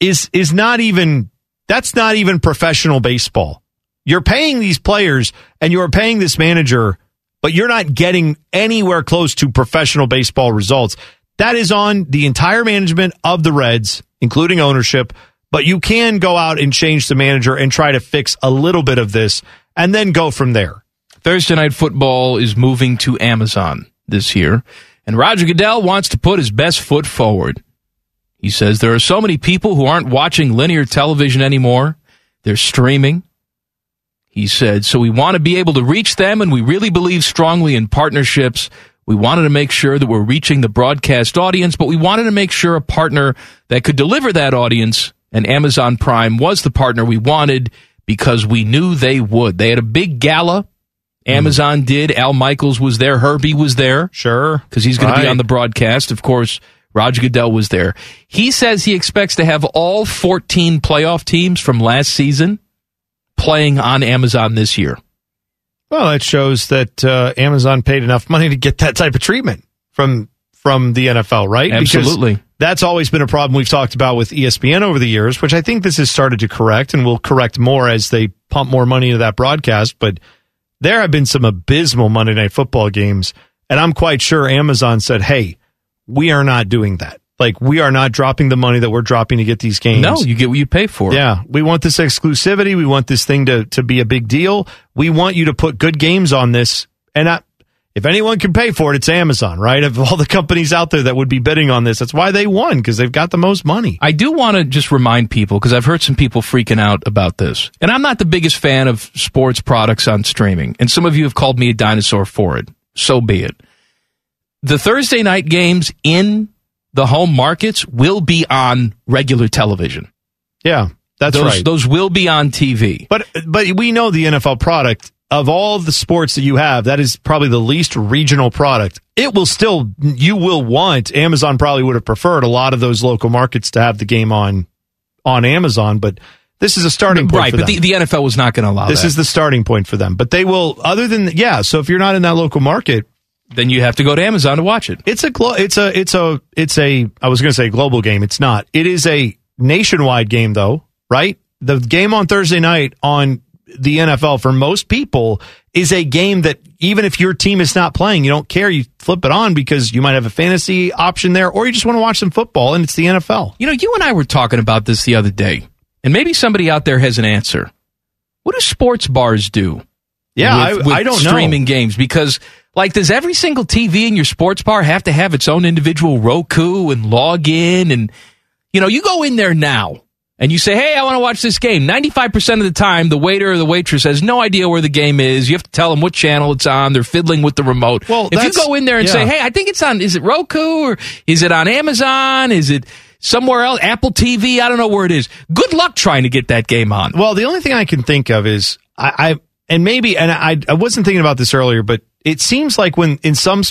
is is not even. That's not even professional baseball. You're paying these players and you're paying this manager, but you're not getting anywhere close to professional baseball results. That is on the entire management of the Reds, including ownership. But you can go out and change the manager and try to fix a little bit of this, and then go from there. Thursday Night Football is moving to Amazon this year, and Roger Goodell wants to put his best foot forward. He says there are so many people who aren't watching linear television anymore, they're streaming. He said, so we want to be able to reach them, and we really believe strongly in partnerships. We wanted to make sure that we're reaching the broadcast audience, but we wanted to make sure a partner that could deliver that audience, and Amazon Prime was the partner we wanted because we knew they would. They had a big gala. Amazon did. Al Michaels was there. Herbie was there. Sure. Because he's going to be on the broadcast. Of course, Roger Goodell was there. He says he expects to have all 14 playoff teams from last season playing on Amazon this year. Well, it shows that uh, Amazon paid enough money to get that type of treatment from from the NFL, right? Because Absolutely. that's always been a problem we've talked about with ESPN over the years, which I think this has started to correct and will correct more as they pump more money into that broadcast. But there have been some abysmal Monday Night Football games, and I'm quite sure Amazon said, "Hey, we are not doing that. Like, we are not dropping the money that we're dropping to get these games." No, you get what you pay for. Yeah, we want this exclusivity. We want this thing to to be a big deal. We want you to put good games on this. And I, if anyone can pay for it, it's Amazon, right? Of all the companies out there that would be bidding on this, that's why they won because they've got the most money. I do want to just remind people because I've heard some people freaking out about this. And I'm not the biggest fan of sports products on streaming. And some of you have called me a dinosaur for it. So be it. The Thursday night games in the home markets will be on regular television. Yeah, that's those, right. Those will be on TV. But but we know the NFL product of all the sports that you have, that is probably the least regional product. It will still you will want Amazon probably would have preferred a lot of those local markets to have the game on on Amazon, but this is a starting point Right, for but the, the NFL was not going to allow this that. is the starting point for them. But they will other than yeah, so if you're not in that local market, then you have to go to Amazon to watch it. It's a glo- it's a it's a it's a I was going to say global game. It's not. It is a nationwide game though, right? The game on Thursday night on the NFL for most people is a game that even if your team is not playing, you don't care. You flip it on because you might have a fantasy option there, or you just want to watch some football, and it's the NFL. You know, you and I were talking about this the other day, and maybe somebody out there has an answer. What do sports bars do? Yeah, with, I- with I don't know. streaming games because, like, does every single TV in your sports bar have to have its own individual Roku and log in? And you know, you go in there now and you say, "Hey, I want to watch this game." Ninety-five percent of the time, the waiter or the waitress has no idea where the game is. You have to tell them what channel it's on. They're fiddling with the remote. Well, if you that's- go in there and yeah. say, "Hey, I think it's on," is it Roku or is it on Amazon? Is it somewhere else? Apple TV? I don't know where it is. Good luck trying to get that game on. Well, the only thing I can think of is I, I and maybe and I I wasn't thinking about this earlier, but it seems like when in some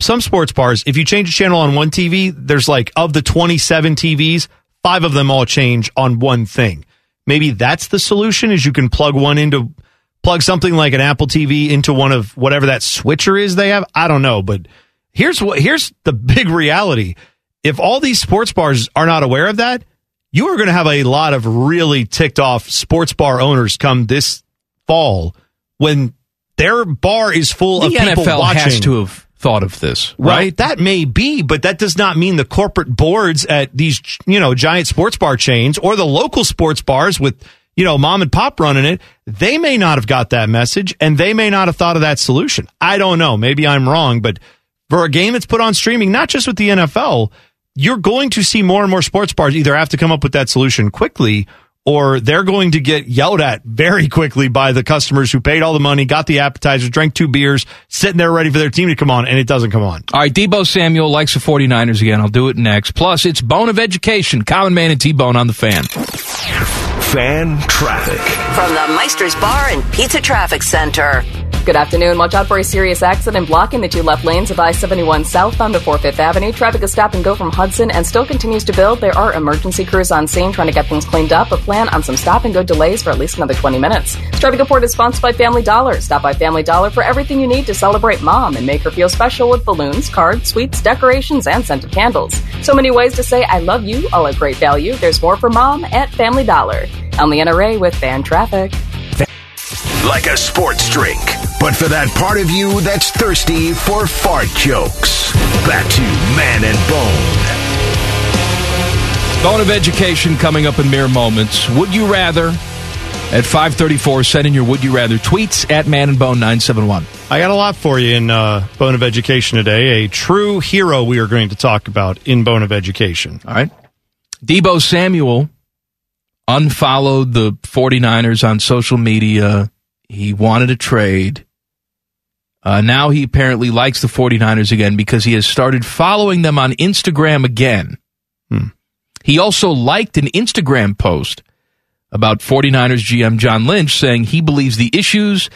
some sports bars, if you change a channel on one TV, there's like of the 27 TVs, five of them all change on one thing. Maybe that's the solution is you can plug one into plug something like an Apple TV into one of whatever that switcher is they have. I don't know, but here's what here's the big reality. If all these sports bars are not aware of that, you are going to have a lot of really ticked off sports bar owners come this fall when their bar is full of people NFL watching. has to have thought of this, Well, right? that may be, but that does not mean the corporate boards at these, you know, giant sports bar chains or the local sports bars with, you know, mom and pop running it. They may not have got that message and they may not have thought of that solution. I don't know. Maybe I'm wrong, but for a game that's put on streaming, not just with the NFL, you're going to see more and more sports bars either have to come up with that solution quickly or they're going to get yelled at very quickly by the customers who paid all the money, got the appetizers, drank two beers, sitting there ready for their team to come on, and it doesn't come on. All right, Deebo Samuel likes the 49ers again. I'll do it next. Plus, it's Bone of Education. Common Man and T-Bone on the fan. Fan traffic. From the Meister's Bar and Pizza Traffic Center. Good afternoon. Watch out for a serious accident blocking the two left lanes of I 71 southbound before Fifth Avenue. Traffic is stop and go from Hudson and still continues to build. There are emergency crews on scene trying to get things cleaned up, but plan on some stop and go delays for at least another 20 minutes. This traffic report is sponsored by Family Dollar. Stop by Family Dollar for everything you need to celebrate mom and make her feel special with balloons, cards, sweets, decorations, and scented candles. So many ways to say I love you, all at great value. There's more for mom at Family Dollar. I'm Leanna Ray with Fan Traffic. Like a sports drink, but for that part of you that's thirsty for fart jokes. Back to Man and Bone. Bone of Education coming up in mere moments. Would you rather? At 534, send in your Would You Rather tweets at Man and Bone 971. I got a lot for you in uh, Bone of Education today. A true hero we are going to talk about in Bone of Education. All right. Deebo Samuel unfollowed the 49ers on social media. He wanted a trade. Uh, now he apparently likes the 49ers again because he has started following them on Instagram again. He also liked an Instagram post about 49ers GM John Lynch saying he believes the issues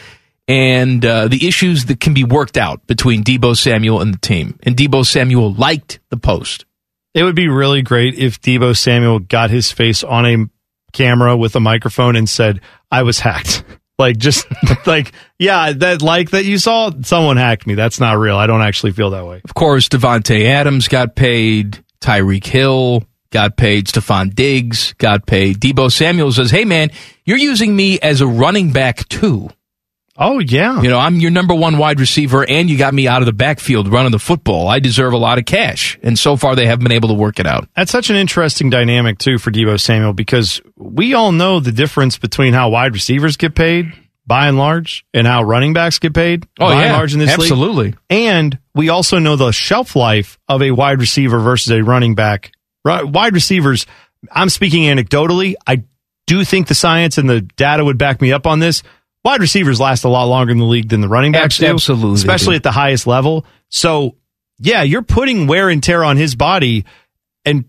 and uh, the issues that can be worked out between Deebo Samuel and the team. And Deebo Samuel liked the post. It would be really great if Deebo Samuel got his face on a camera with a microphone and said, I was hacked. Like, just like, yeah, that like that you saw, someone hacked me. That's not real. I don't actually feel that way. Of course, Davante Adams got paid. Tyreek Hill got paid. Stefon Diggs got paid. Deebo Samuel says, "Hey man, you're using me as a running back too." Oh yeah, you know I'm your number one wide receiver, and you got me out of the backfield running the football. I deserve a lot of cash, and so far they haven't been able to work it out. That's such an interesting dynamic too for Deebo Samuel because we all know the difference between how wide receivers get paid by and large and how running backs get paid Oh, by yeah, and large in this league. absolutely. And we also know the shelf life of a wide receiver versus a running back. Wide receivers, I'm speaking anecdotally. I do think the science and the data would back me up on this. Wide receivers last a lot longer in the league than the running backs do, Absolutely especially at the highest level. So, yeah, you're putting wear and tear on his body and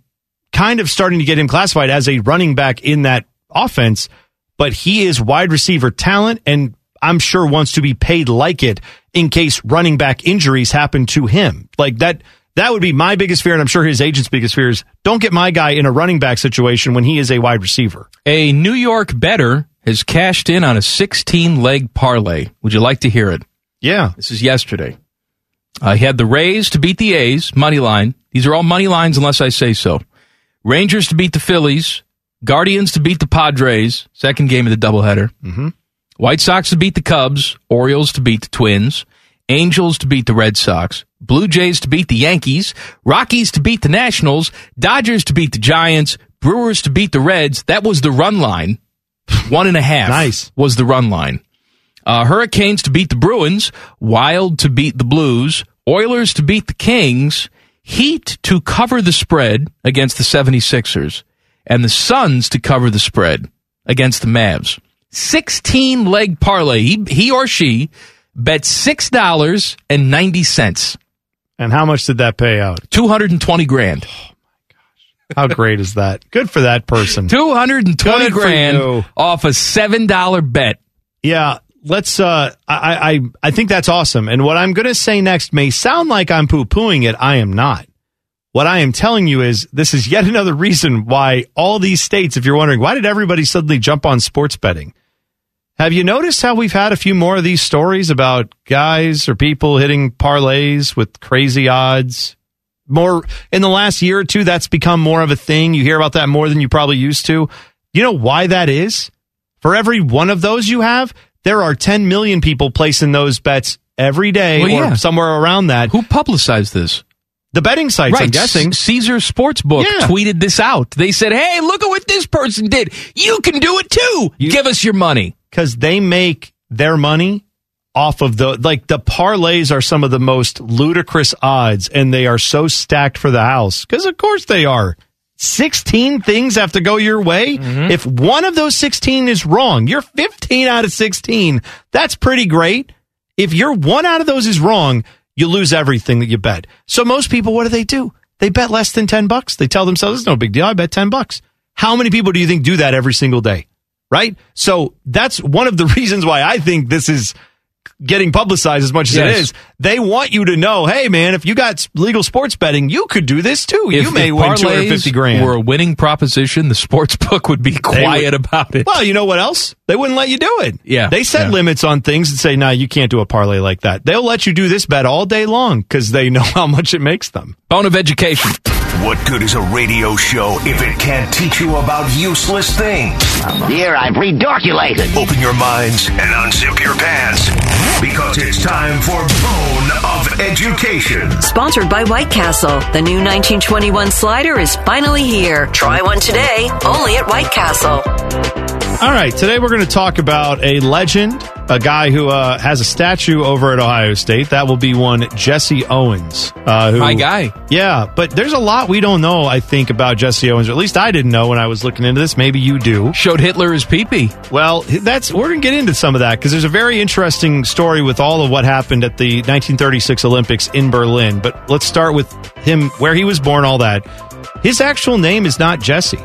kind of starting to get him classified as a running back in that offense. But he is wide receiver talent, and I'm sure wants to be paid like it in case running back injuries happen to him. Like that. That would be my biggest fear, and I'm sure his agent's biggest fear is don't get my guy in a running back situation when he is a wide receiver. A New York better has cashed in on a 16 leg parlay. Would you like to hear it? Yeah. This is yesterday. Uh, he had the Rays to beat the A's, money line. These are all money lines unless I say so. Rangers to beat the Phillies. Guardians to beat the Padres, second game of the doubleheader. Mm-hmm. White Sox to beat the Cubs. Orioles to beat the Twins. Angels to beat the Red Sox. Blue Jays to beat the Yankees. Rockies to beat the Nationals. Dodgers to beat the Giants. Brewers to beat the Reds. That was the run line. One and a half. Nice. Was the run line. Uh, Hurricanes to beat the Bruins, Wild to beat the Blues, Oilers to beat the Kings, Heat to cover the spread against the 76ers, and the Suns to cover the spread against the Mavs. 16 leg parlay. He, he or she bet $6.90. And how much did that pay out? 220 grand. How great is that? Good for that person. 220 grand you. off a $7 bet. Yeah, let's. Uh, I, I I think that's awesome. And what I'm going to say next may sound like I'm poo pooing it. I am not. What I am telling you is this is yet another reason why all these states, if you're wondering, why did everybody suddenly jump on sports betting? Have you noticed how we've had a few more of these stories about guys or people hitting parlays with crazy odds? More in the last year or two, that's become more of a thing. You hear about that more than you probably used to. You know why that is? For every one of those you have, there are 10 million people placing those bets every day Well, or yeah. somewhere around that. Who publicized this? The betting sites, I'm guessing. Caesar Sportsbook Yeah. tweeted this out. They said, "Hey, look at what this person did. You can do it too. Give us your money." because they make their money off of the like the parlays are some of the most ludicrous odds and they are so stacked for the house. Because of course they are. 16 things have to go your way. Mm-hmm. If one of those 16 is wrong you're 15 out of 16 that's pretty great. If you're one out of those is wrong you lose everything that you bet. So most people what do they do? They bet less than 10 bucks. They tell themselves it's no big deal. I bet 10 bucks. How many people do you think do that every single day? Right? So that's one of the reasons why I think this is getting publicized as much as it Yes. is. They want you to know, hey man, if you got legal sports betting, you could do this too. you may win parlays 250 grand. Were a winning proposition, the sports book would be quiet would- about it. Well, you know what else? They wouldn't let you do it. Yeah. They set Yeah. limits on things and say, nah, you can't do a parlay like that. They'll let you do this bet all day long because they know how much it makes them. Bone of education. What good is a radio show if it can't teach you about useless things? Here I've redorculated. Open your minds and unzip your pants because it's time for Bone of Education. Sponsored by White Castle. The new 1921 slider is finally here. Try one today, only at White Castle. All right, today we're going to talk about a legend, a guy who uh, has a statue over at Ohio State. That will be one Jesse Owens. Uh, who, My guy. Yeah, but there's a lot we don't know, I think, about Jesse Owens. Or at least I didn't know when I was looking into this. Maybe you do. Showed Hitler his peepee. Well, that's we're going to get into some of that because there's a very interesting story with all of what happened at the 1936 Olympics in Berlin. But let's start with him, where he was born, all that. His actual name is not Jesse.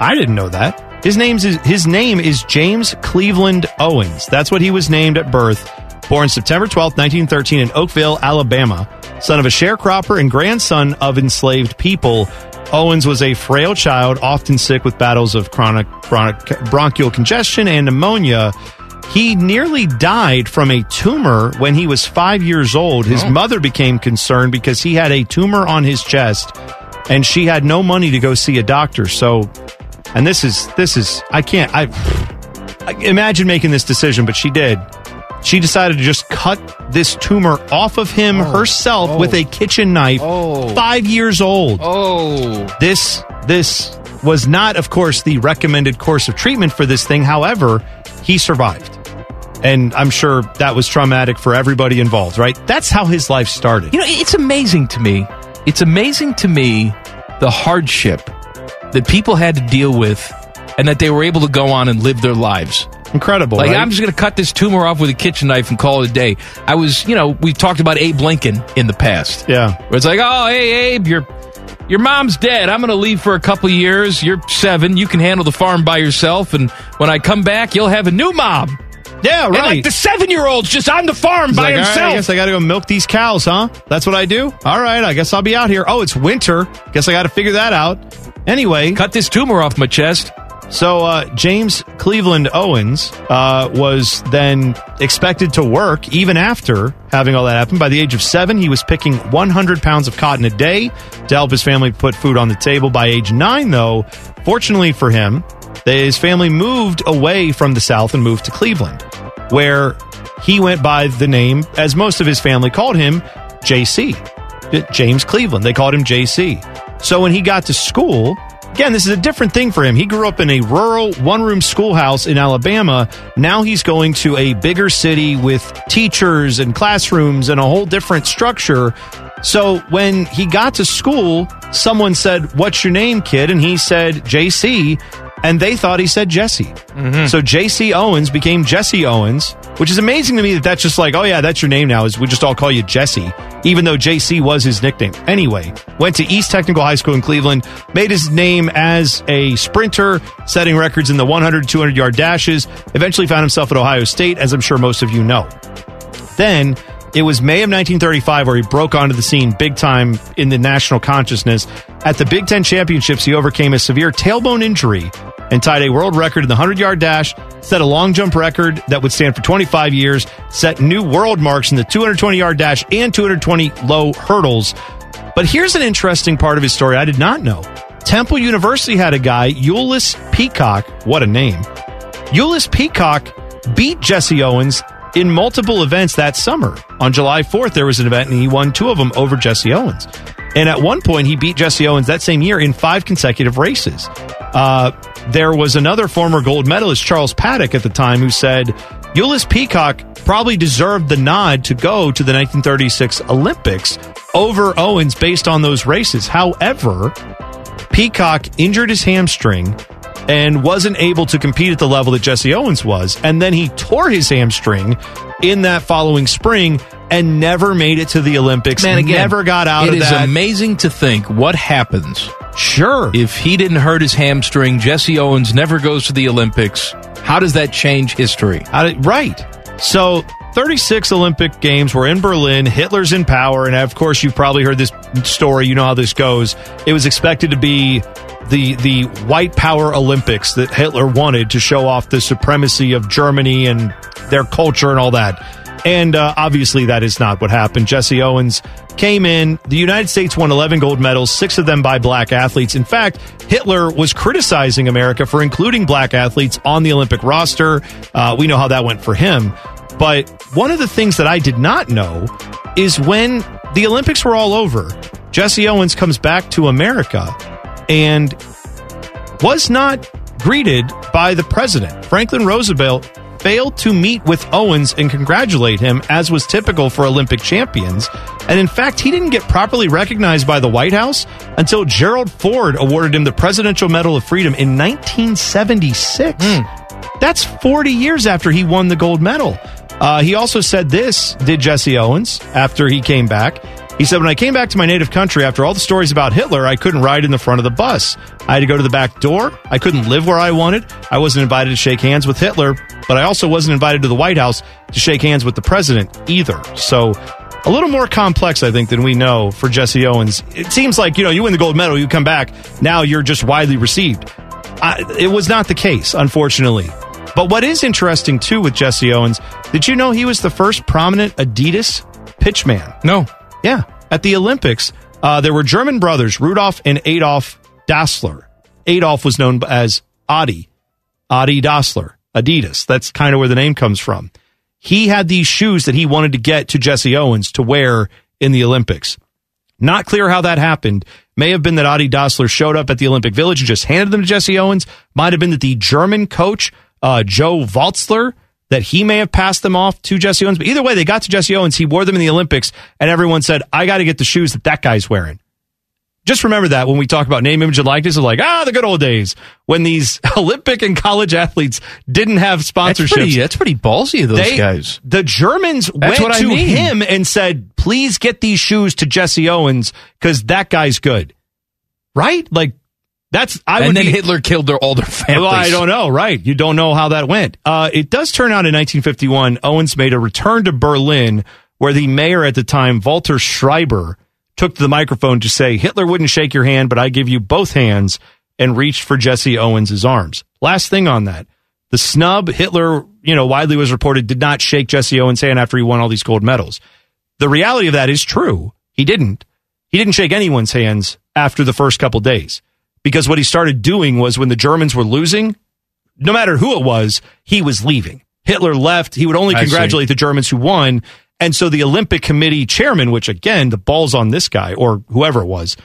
I didn't know that. His name's is, his name is James Cleveland Owens. That's what he was named at birth. Born September 12th, 1913 in Oakville, Alabama. Son of a sharecropper and grandson of enslaved people. Owens was a frail child, often sick with battles of chronic, chronic bronchial congestion and pneumonia. He nearly died from a tumor when he was five years old. His oh. mother became concerned because he had a tumor on his chest and she had no money to go see a doctor. So, and this is, this is, I can't, I, I imagine making this decision, but she did. She decided to just cut this tumor off of him oh. herself with a oh. kitchen knife. Oh. Five years old. Oh. This this was not, of course, the recommended course of treatment for this thing. However, he survived. And I'm sure that was traumatic for everybody involved, right? That's how his life started. You know, it's amazing to me. It's amazing to me the hardship that people had to deal with and that they were able to go on and live their lives. Incredible. Like, right? I'm just going to cut this tumor off with a kitchen knife and call it a day. I was, you know, we've talked about Abe Lincoln in the past. Yeah. Where it's like, oh, hey, Abe, your your mom's dead. I'm going to leave for a couple of years. You're seven. You can handle the farm by yourself. And when I come back, you'll have a new mom. Yeah, And right. like the seven year old's just on the farm He's by like, "All right, himself. I guess I got to go milk these cows, huh? That's what I do. All right, I guess I'll be out here. Oh, it's winter. Guess I got to figure that out. Anyway, cut this tumor off my chest. So uh, James Cleveland Owens uh, was then expected to work even after having all that happen. By the age of seven, he was picking 100 pounds of cotton a day to help his family put food on the table. By age nine, though, fortunately for him, his family moved away from the South and moved to Cleveland, where he went by the name, as most of his family called him, JC. James Cleveland. They called him JC. So when he got to school, again, this is a different thing for him. He grew up in a rural one room schoolhouse in Alabama. Now he's going to a bigger city with teachers and classrooms and a whole different structure. So when he got to school, someone said, What's your name, kid? And he said, JC. And they thought he said Jesse. Mm-hmm. So JC Owens became Jesse Owens, which is amazing to me that that's just like, oh yeah, that's your name now. Is we just all call you Jesse, even though JC was his nickname. Anyway, went to East Technical High School in Cleveland, made his name as a sprinter, setting records in the 100, 200 yard dashes. Eventually found himself at Ohio State, as I'm sure most of you know. Then it was May of 1935 where he broke onto the scene big time in the national consciousness. At the Big Ten Championships, he overcame a severe tailbone injury and tied a world record in the 100 yard dash, set a long jump record that would stand for 25 years, set new world marks in the 220 yard dash and 220 low hurdles. But here's an interesting part of his story I did not know. Temple University had a guy, Eulace Peacock. What a name. Eulace Peacock beat Jesse Owens in multiple events that summer. On July 4th, there was an event and he won two of them over Jesse Owens. And at one point, he beat Jesse Owens that same year in five consecutive races. Uh, there was another former gold medalist, Charles Paddock, at the time, who said Eulace Peacock probably deserved the nod to go to the 1936 Olympics over Owens based on those races. However, Peacock injured his hamstring and wasn't able to compete at the level that Jesse Owens was. And then he tore his hamstring in that following spring and never made it to the Olympics. Man, again, never got out It of is that. amazing to think what happens. Sure. If he didn't hurt his hamstring, Jesse Owens never goes to the Olympics. How does that change history? How did- right. So 36 Olympic Games were in Berlin. Hitler's in power. And of course, you've probably heard this story. You know how this goes. It was expected to be the, the white power Olympics that Hitler wanted to show off the supremacy of Germany and their culture and all that. And uh, obviously, that is not what happened. Jesse Owens came in. The United States won 11 gold medals, six of them by black athletes. In fact, Hitler was criticizing America for including black athletes on the Olympic roster. Uh, we know how that went for him. But one of the things that I did not know is when the Olympics were all over, Jesse Owens comes back to America and was not greeted by the president. Franklin Roosevelt failed to meet with Owens and congratulate him, as was typical for Olympic champions. And in fact, he didn't get properly recognized by the White House until Gerald Ford awarded him the Presidential Medal of Freedom in 1976. Hmm. That's 40 years after he won the gold medal. Uh, he also said this, did Jesse Owens, after he came back. He said, When I came back to my native country after all the stories about Hitler, I couldn't ride in the front of the bus. I had to go to the back door. I couldn't live where I wanted. I wasn't invited to shake hands with Hitler, but I also wasn't invited to the White House to shake hands with the president either. So, a little more complex, I think, than we know for Jesse Owens. It seems like, you know, you win the gold medal, you come back, now you're just widely received. I, it was not the case, unfortunately. But what is interesting, too, with Jesse Owens, did you know he was the first prominent Adidas pitchman? No. Yeah. At the Olympics, uh, there were German brothers, Rudolf and Adolf Dassler. Adolf was known as Adi, Adi Dassler, Adidas. That's kind of where the name comes from. He had these shoes that he wanted to get to Jesse Owens to wear in the Olympics. Not clear how that happened. May have been that Adi Dassler showed up at the Olympic Village and just handed them to Jesse Owens. Might have been that the German coach, uh, Joe Valtzler, that he may have passed them off to Jesse Owens. But either way, they got to Jesse Owens. He wore them in the Olympics, and everyone said, I got to get the shoes that that guy's wearing. Just remember that when we talk about name, image, and likeness, it's like, ah, the good old days when these Olympic and college athletes didn't have sponsorships. That's pretty, that's pretty ballsy of those They- guys. The Germans That's went what I to mean. him and said, please get these shoes to Jesse Owens because that guy's good. Right? Like, that's, I and would then be, Hitler killed their older families. well, I don't know, right? You don't know how that went. Uh, it does turn out in 1951, Owens made a return to Berlin where the mayor at the time, Walter Schreiber, took to the microphone to say, Hitler wouldn't shake your hand, but I give you both hands, and reached for Jesse Owens' arms. Last thing on that. The snub, Hitler, you know, widely was reported, did not shake Jesse Owens' hand after he won all these gold medals. The reality of that is true. He didn't. He didn't shake anyone's hands after the first couple days because what he started doing was when the Germans were losing, no matter who it was, he was leaving. Hitler left. He would only I see. congratulate the Germans who won. And so the Olympic Committee chairman, which again, the ball's on this guy or whoever it was,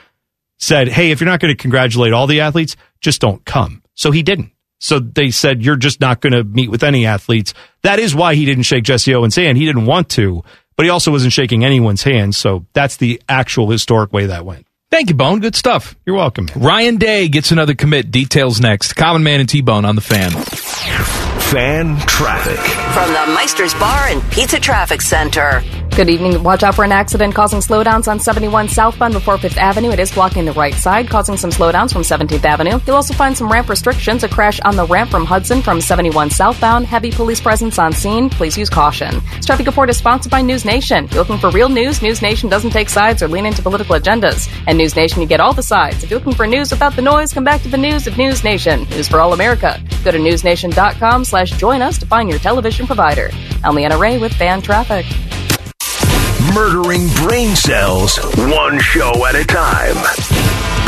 said, Hey, if you're not going to congratulate all the athletes, just don't come. So he didn't. So they said, You're just not going to meet with any athletes. That is why he didn't shake Jesse Owens' hand. He didn't want to, but he also wasn't shaking anyone's hand. So that's the actual historic way that went. Thank you, Bone. Good stuff. You're welcome. Ryan Day gets another commit. Details next. Common Man and T Bone on the fan. Fan traffic. From the Meister's Bar and Pizza Traffic Center. Good evening. Watch out for an accident causing slowdowns on 71 southbound before 5th Avenue. It is blocking the right side, causing some slowdowns from 17th Avenue. You'll also find some ramp restrictions. A crash on the ramp from Hudson from 71 southbound. Heavy police presence on scene. Please use caution. This traffic report is sponsored by News Nation. You're looking for real news? News Nation doesn't take sides or lean into political agendas. And News Nation, you get all the sides. If you're looking for news without the noise, come back to the news of News Nation. News for all America. Go to newsnation.com slash slash join us to find your television provider. I'm Leanna Ray with Fan Traffic. Murdering brain cells, one show at a time.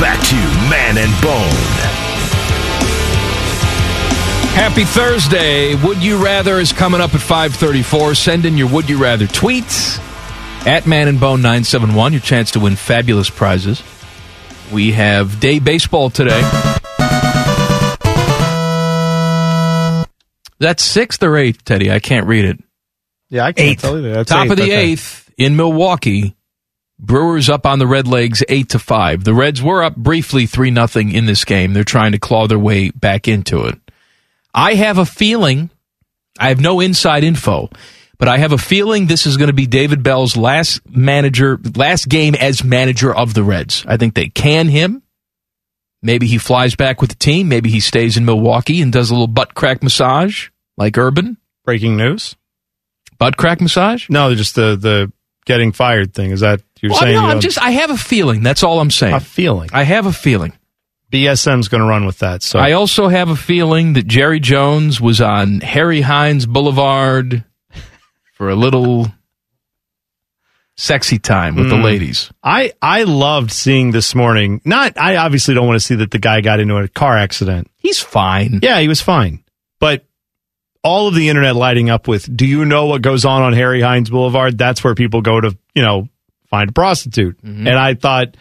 Back to Man and Bone. Happy Thursday. Would You Rather is coming up at 534. Send in your Would You Rather tweets at Man and Bone 971. Your chance to win fabulous prizes. We have day baseball today. That's sixth or eighth, Teddy. I can't read it. Yeah, I can't tell you that. That's Top of the okay. eighth in Milwaukee. Brewers up on the Red Legs eight to five. The Reds were up briefly three nothing in this game. They're trying to claw their way back into it. I have a feeling. I have no inside info, but I have a feeling this is going to be David Bell's last manager, last game as manager of the Reds. I think they can him. Maybe he flies back with the team. Maybe he stays in Milwaukee and does a little butt crack massage like Urban. Breaking news? Butt crack massage? No, just the the getting fired thing. Is that you're Well, saying? no, you I'm just. I have a feeling. That's all I'm saying. a feeling. I have a feeling. BSM's going to run with that. So I also have a feeling that Jerry Jones was on Harry Hines Boulevard for a little sexy time with the Mm. ladies. I I loved seeing this morning. Not I obviously don't want to see that the guy got into a car accident. He's fine. Yeah, he was fine. But all of the internet lighting up with, do you know what goes on on Harry Hines Boulevard? That's where people go to, you know, find a prostitute. Mm-hmm. And I thought,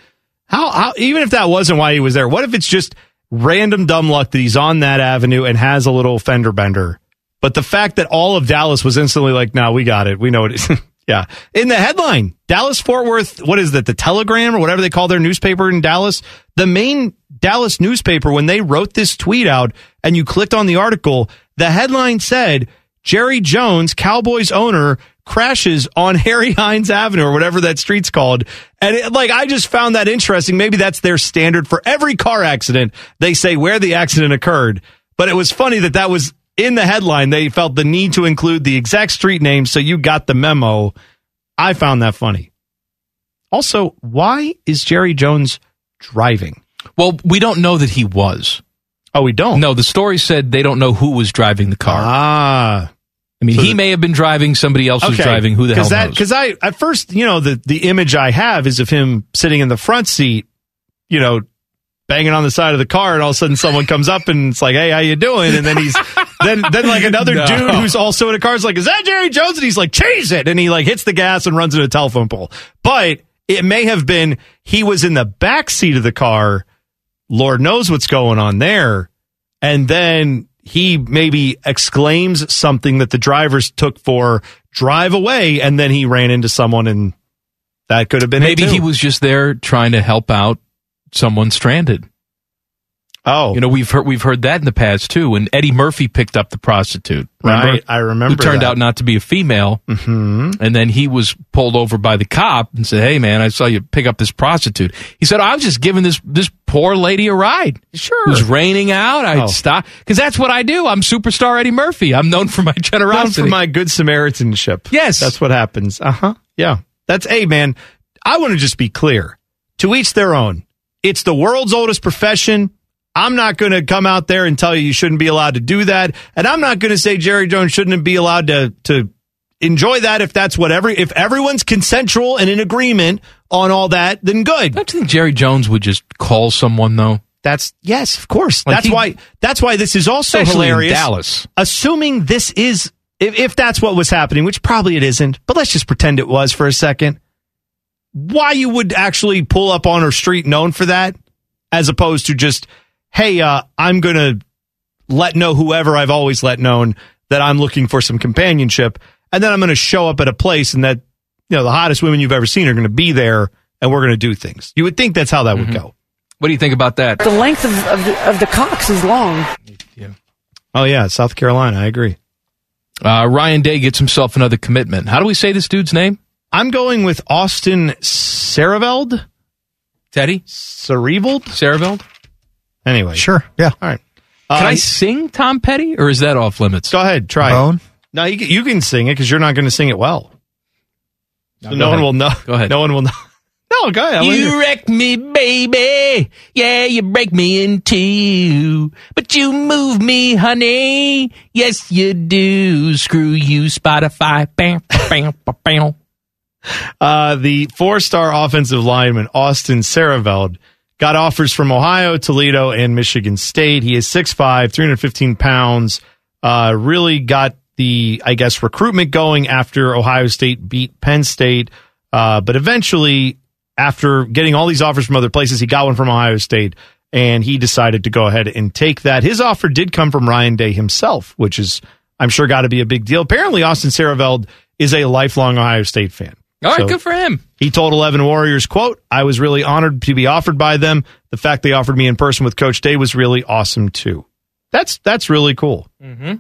how, how, even if that wasn't why he was there, what if it's just random dumb luck that he's on that avenue and has a little fender bender? But the fact that all of Dallas was instantly like, no, we got it. We know it is. Yeah. In the headline, Dallas Fort Worth, what is that? The Telegram or whatever they call their newspaper in Dallas. The main Dallas newspaper, when they wrote this tweet out and you clicked on the article, the headline said, Jerry Jones, Cowboys owner, crashes on Harry Hines Avenue or whatever that street's called. And it, like, I just found that interesting. Maybe that's their standard for every car accident. They say where the accident occurred. But it was funny that that was in the headline. They felt the need to include the exact street name. So you got the memo. I found that funny. Also, why is Jerry Jones driving? Well, we don't know that he was. Oh, we don't. No, the story said they don't know who was driving the car. Ah. I mean, So he the- may have been driving. Somebody else was driving. Who the hell knows? Because I at first, you know, the the image I have is of him sitting in the front seat, you know, banging on the side of the car, and all of a sudden someone comes up and it's like, "Hey, how you doing?" And then he's then then like another No. dude who's also in a car is like, "Is that Jerry Jones?" And he's like, "Chase it!" And he like hits the gas and runs into a telephone pole. But it may have been he was in the back seat of the car. Lord knows what's going on there. And then he maybe exclaims something that the drivers took for drive away, and then he ran into someone, and that could have been Maybe he was just there trying to help out someone stranded. Oh, you know we've heard we've heard that in the past too. And Eddie Murphy picked up the prostitute. Remember? Right, I remember Who turned that. out not to be a female. Mm-hmm. And then he was pulled over by the cop and said, "Hey, man, I saw you pick up this prostitute." He said, "I was just giving this this poor lady a ride. Sure, it was raining out. I Oh. stop because that's what I do. I'm superstar Eddie Murphy. I'm known for my Known generosity. for my good Samaritanship. Yes. That's what happens. Uh huh. Yeah. That's, hey, man, I want to just be clear. To each their own. It's the world's oldest profession. I'm not going to come out there and tell you you shouldn't be allowed to do that. And I'm not going to say Jerry Jones shouldn't be allowed to, to enjoy that if that's what every, if everyone's consensual and in agreement on all that, then good. Don't you think Jerry Jones would just call someone though? That's yes, of course. Like that's he- why. That's why this is also hilarious. Dallas. Assuming this is, if, if that's what was happening, which probably it isn't, but let's just pretend it was for a second. Why you would actually pull up on a street known for that, as opposed to just, hey, uh, I'm gonna let know whoever I've always let known that I'm looking for some companionship, and then I'm gonna show up at a place and that you know the hottest women you've ever seen are gonna be there, and we're gonna do things. You would think that's how that would go. What do you think about that? The length of, of, the, of the cocks is long. Yeah. Oh yeah, South Carolina. I agree. Uh, Ryan Day gets himself another commitment. How do we say this dude's name? I'm going with Austin Sareveld. Teddy? Cereveld? Sareveld? Anyway. Sure. Yeah. All right. Can Uh, I sing Tom Petty or is that off limits? Go ahead. Try Bone? it. No, you can, you can sing it because you're not going to sing it well. So go no one will know. Go ahead. No one will know. No, go ahead. You wreck me, baby. Yeah, you break me in two. But you move me, honey. Yes, you do. Screw you, Spotify. Bam, bam, bam, bam. Uh, the four-star offensive lineman Austin Saraveld got offers from Ohio, Toledo, and Michigan State. He is 6'5", 315 pounds. Uh, really got the, I guess, recruitment going after Ohio State beat Penn State. Uh, but eventually, after getting all these offers from other places, he got one from Ohio State, and he decided to go ahead and take that. His offer did come from Ryan Day himself, which is, I'm sure, got to be a big deal. Apparently, Austin Saraveld is a lifelong Ohio State fan. All right, So- good for him. he told 11 Warriors, quote, I was really honored to be offered by them. The fact they offered me in person with Coach Day was really awesome too. That's that's really cool. Mm-hmm.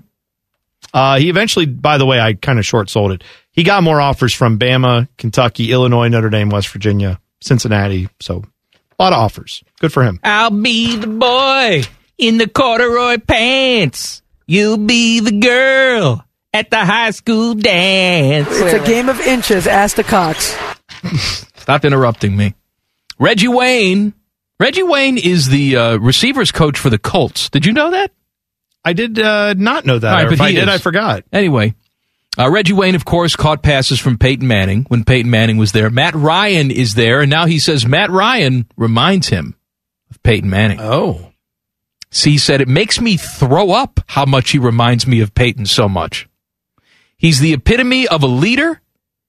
Uh, he eventually, by the way, I kind of short sold it. He got more offers from Bama, Kentucky, Illinois, Notre Dame, West Virginia, Cincinnati. So a lot of offers. Good for him. I'll be the boy in the corduroy pants. You'll be the girl at the high school dance. It's a game of inches. Ask the Cox. Stop interrupting me. Reggie Wayne. Reggie Wayne is the uh, receivers coach for the Colts. Did you know that? I did uh, not know that. All right, Or but if I he did. I forgot. Anyway, uh, Reggie Wayne, of course, caught passes from Peyton Manning when Peyton Manning was there. Matt Ryan is there, and now he says Matt Ryan reminds him of Peyton Manning. Oh. See, he said, it makes me throw up how much he reminds me of Peyton so much. He's the epitome of a leader.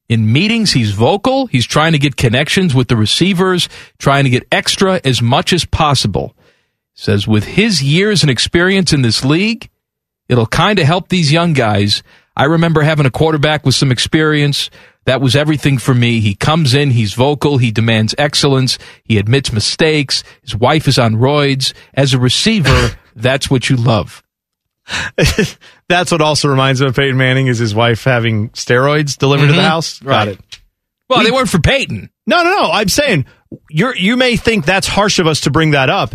In meetings, he's vocal. He's trying to get connections with the receivers, trying to get extra as much as possible. Says with his years and experience in this league, it'll kind of help these young guys. I remember having a quarterback with some experience. That was everything for me. He comes in, he's vocal, he demands excellence, he admits mistakes, his wife is on roids. As a receiver, that's what you love. That's what also reminds him of Peyton Manning is his wife having steroids delivered to the Mhm. house. Got it. Well, they weren't for Peyton. No, no, no. I'm saying you're you may think that's harsh of us to bring that up.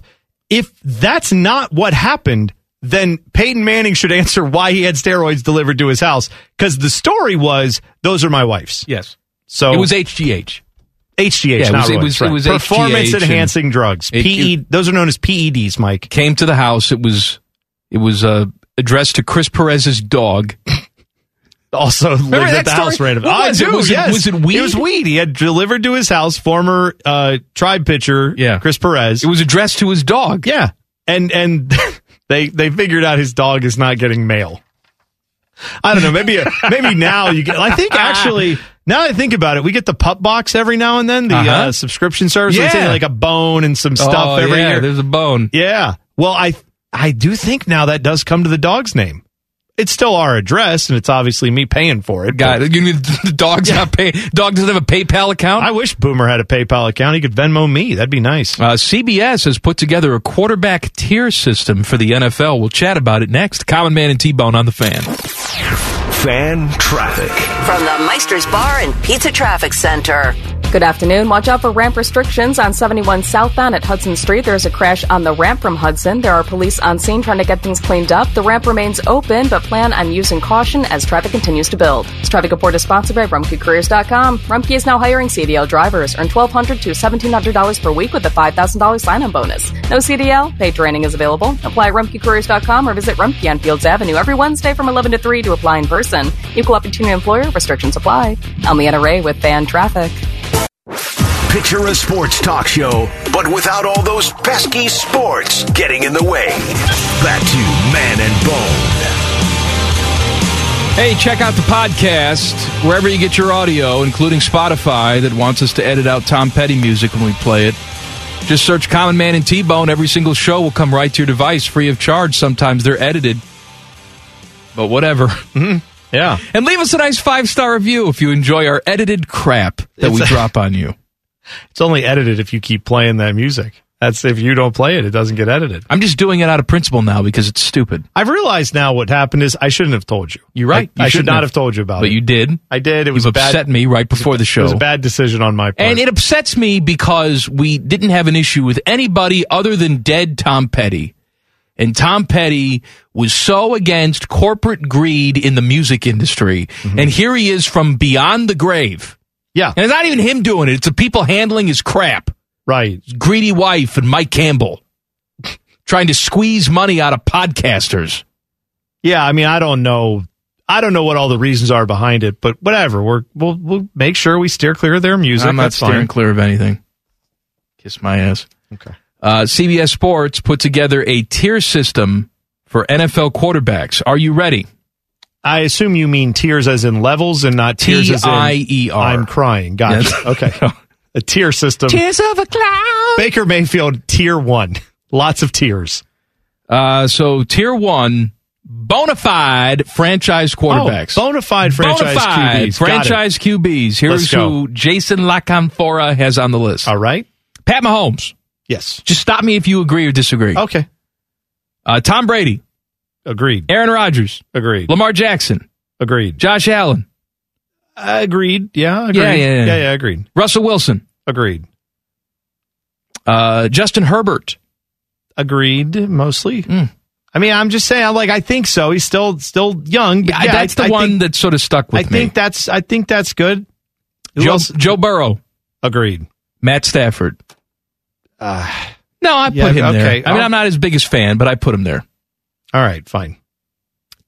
If that's not what happened, then Peyton Manning should answer why he had steroids delivered to his house. Because the story was those are my wife's. Yes. So it was HGH. HGH, Yeah, it not was- it was- it was performance HGH enhancing drugs. It- PE. those are known as PEDs, Mike. Came to the house. It was it was uh, addressed to Chris Perez's dog. Also lived Remember at the story? house right I it? do. Was it- was it weed? It was weed. He had delivered to his house. Former uh, tribe pitcher, Yeah. Chris Perez. It was addressed to his dog. Yeah, and and they they figured out his dog is not getting mail. I don't know. Maybe maybe now you get. I think actually now I think about it, we get the pup box every now and then. The Uh-huh. uh, subscription service. They send you Yeah. like a bone and some stuff Oh, every yeah, year. There's a bone. Yeah. Well, I I do think now that does come to the dog's name. It's still our address, and it's obviously me paying for it. God, but you mean the dog's not pay. Dog doesn't have a PayPal account. I wish Boomer had a PayPal account. He could Venmo me. That'd be nice. Uh, CBS has put together a quarterback tier system for the NFL. We'll chat about it next. Common Man and T Bone on the fan. Fan traffic. From the Meister's Bar and Pizza Traffic Center. Good afternoon. Watch out for ramp restrictions on 71 southbound at Hudson Street. There's a crash on the ramp from Hudson. There are police on scene trying to get things cleaned up. The ramp remains open, but plan on using caution as traffic continues to build. This traffic report is sponsored by RumpkeCareers.com. Rumpke is now hiring CDL drivers. Earn $1,200 to $1,700 per week with a $5,000 sign-on bonus. No CDL, paid training is available. Apply at RumpkeCareers.com or visit Rumpke on Fields Avenue every Wednesday from 11 to 3 to apply in person. Equal opportunity employer, restrictions apply. I'm Leanna Ray with Fan Traffic. Picture a sports talk show, but without all those pesky sports getting in the way. Back to Man and Bone. Hey, check out the podcast wherever you get your audio, including Spotify that wants us to edit out Tom Petty music when we play it. Just search Common Man and T Bone. Every single show will come right to your device free of charge. Sometimes they're edited, but whatever. Mm-hmm. Yeah. And leave us a nice five star review if you enjoy our edited crap that we It's- drop on you. It's only edited if you keep playing that music. That's if you don't play it, it doesn't get edited. I'm just doing it out of principle now because it's stupid. I've realized now what happened is I shouldn't have told you. You're right. I, You I should shouldn't have. have. told you about But it. you did. I did. It You've was a upset me right before the show. It was a bad decision on my part. And it upsets me because we didn't have an issue with anybody other than dead Tom Petty. And Tom Petty was so against corporate greed in the music industry. Mm-hmm. And here he is from beyond the grave Yeah. And it's not even him doing it. It's the people handling his crap. Right. His greedy wife and Mike Campbell trying to squeeze money out of podcasters. Yeah, I mean, I don't know. I don't know what all the reasons are behind it, but whatever. We're we'll we'll make sure we steer clear of their music. I'm not That's steering fine. clear of anything. Kiss my ass. Okay. Uh, CBS Sports put together a tier system for NFL quarterbacks. Are you ready? I assume you mean tears as in levels and not tears as in T-I-E-R. I'm crying. Gotcha. Yes. Okay. A tier system. Tears of a cloud. Baker Mayfield tier one. Lots of tears. Uh, so tier one, bona fide franchise quarterbacks. Oh, bona fide franchise Bona fide QBs. Got franchise QBs. Here's who Jason La Canfora has on the list. All right. Pat Mahomes. Yes. Just stop me if you agree or disagree. Okay. Uh, Tom Brady. Agreed. Aaron Rodgers. Agreed. Lamar Jackson. Agreed. Josh Allen. Agreed. Yeah. Agreed. Yeah, yeah, yeah. yeah, yeah, Agreed. Russell Wilson. Agreed. Uh, Justin Herbert. Agreed. Mostly. Hmm. I mean, I'm just saying. Like, I think so. He's still still young. Yeah, yeah, that's I, the I one think- that sort of stuck with I me. I think that's. I think that's good. Joe. Joe Burrow. Agreed. Matt Stafford. Uh, No, I put Yeah, him there. okay. I mean, I'll- I'm not his biggest fan, but I put him there. all right. Fine.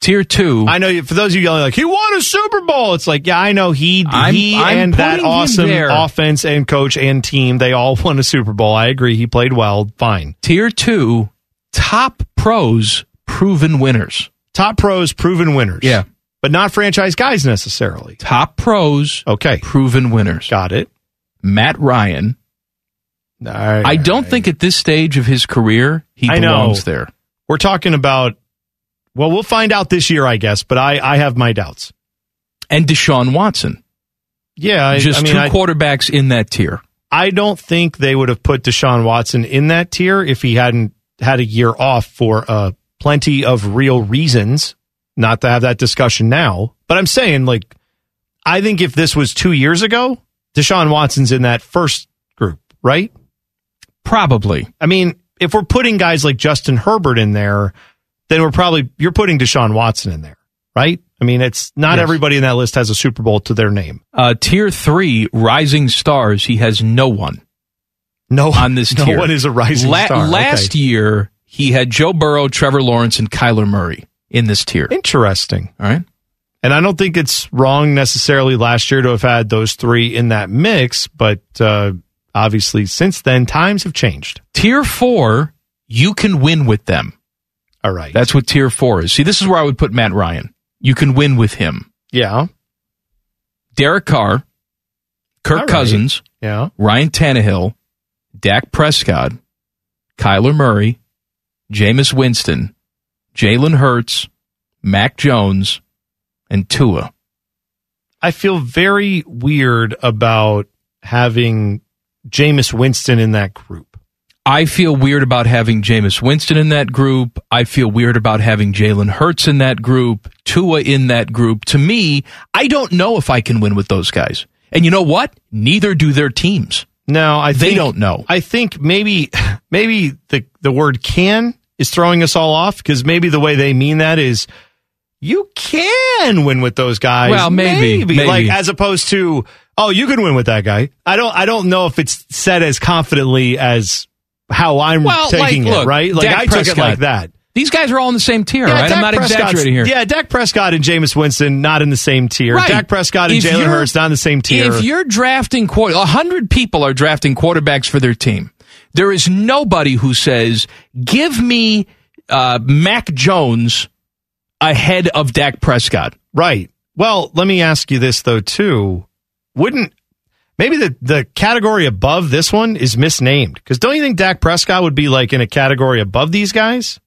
Tier two. I know for those of you yelling like he won a Super Bowl. It's like yeah, I know he I'm- he I'm and that awesome offense and coach and team they all won a Super Bowl. I agree. He played well. Fine. Tier two, top pros, proven winners. Top pros, proven winners. Yeah. but not franchise guys necessarily. Top pros, Okay, proven winners. got it. Matt Ryan. Right, I don't right. think at this stage of his career he I know. belongs there. we're talking about. Well, we'll find out this year, I guess. But I I have my doubts. And Deshaun Watson. Yeah, I, Just I mean, two I, quarterbacks in that tier. I don't think they would have put Deshaun Watson in that tier if he hadn't had a year off for uh, plenty of real reasons. Not to have that discussion now, but I'm saying like I think if this was two years ago, Deshaun Watson's in that first group, right? Probably. I mean, if we're putting guys like Justin Herbert in there, then we're probably you're putting Deshaun Watson in there, right? I mean, it's not Yes. everybody in that list has a Super Bowl to their name. Uh, tier three, rising stars. He has no one No on this no tier. one is a rising La- star. Last Okay. year, he had Joe Burrow, Trevor Lawrence, and Kyler Murray in this tier. Interesting. All right. And I don't think it's wrong necessarily last year to have had those three in that mix, but uh, obviously since then times have changed. Tier four, you can win with them. All right. That's what tier four is. See, this is where I would put Matt Ryan. You can win with him. yeah. Derek Carr, Kirk right. Cousins, Yeah. Ryan Tannehill, Dak Prescott, Kyler Murray, Jameis Winston, Jalen Hurts, Mac Jones, and Tua. I feel very weird about having Jameis Winston in that group. I feel weird about having Jameis Winston in that group. I feel weird about having Jalen Hurts in that group, Tua in that group. To me, I don't know if I can win with those guys. And you know what? Neither do their teams. No, I They don't know. I think maybe maybe the the word can is throwing us all off because maybe the way they mean that is you can win with those guys. Well, maybe, maybe. like as opposed to oh you can win with that guy. I don't I don't know if it's said as confidently as how I'm Well, taking like, it. look, Right? Like Dak I took it like that. These guys are all in the same tier, right? Dak I'm not Prescott's- exaggerating here. Yeah, Dak Prescott and Jameis Winston not in the same tier. Right. Dak Prescott and If Jalen Hurts not in the same tier. If you're drafting quarter, a hundred people are drafting quarterbacks for their team. There is nobody who says, "Give me uh, Mac Jones ahead of Dak Prescott." Right. Well, let me ask you this though too. Wouldn't maybe the the category above this one is misnamed? Because don't you think Dak Prescott would be like in a category above these guys?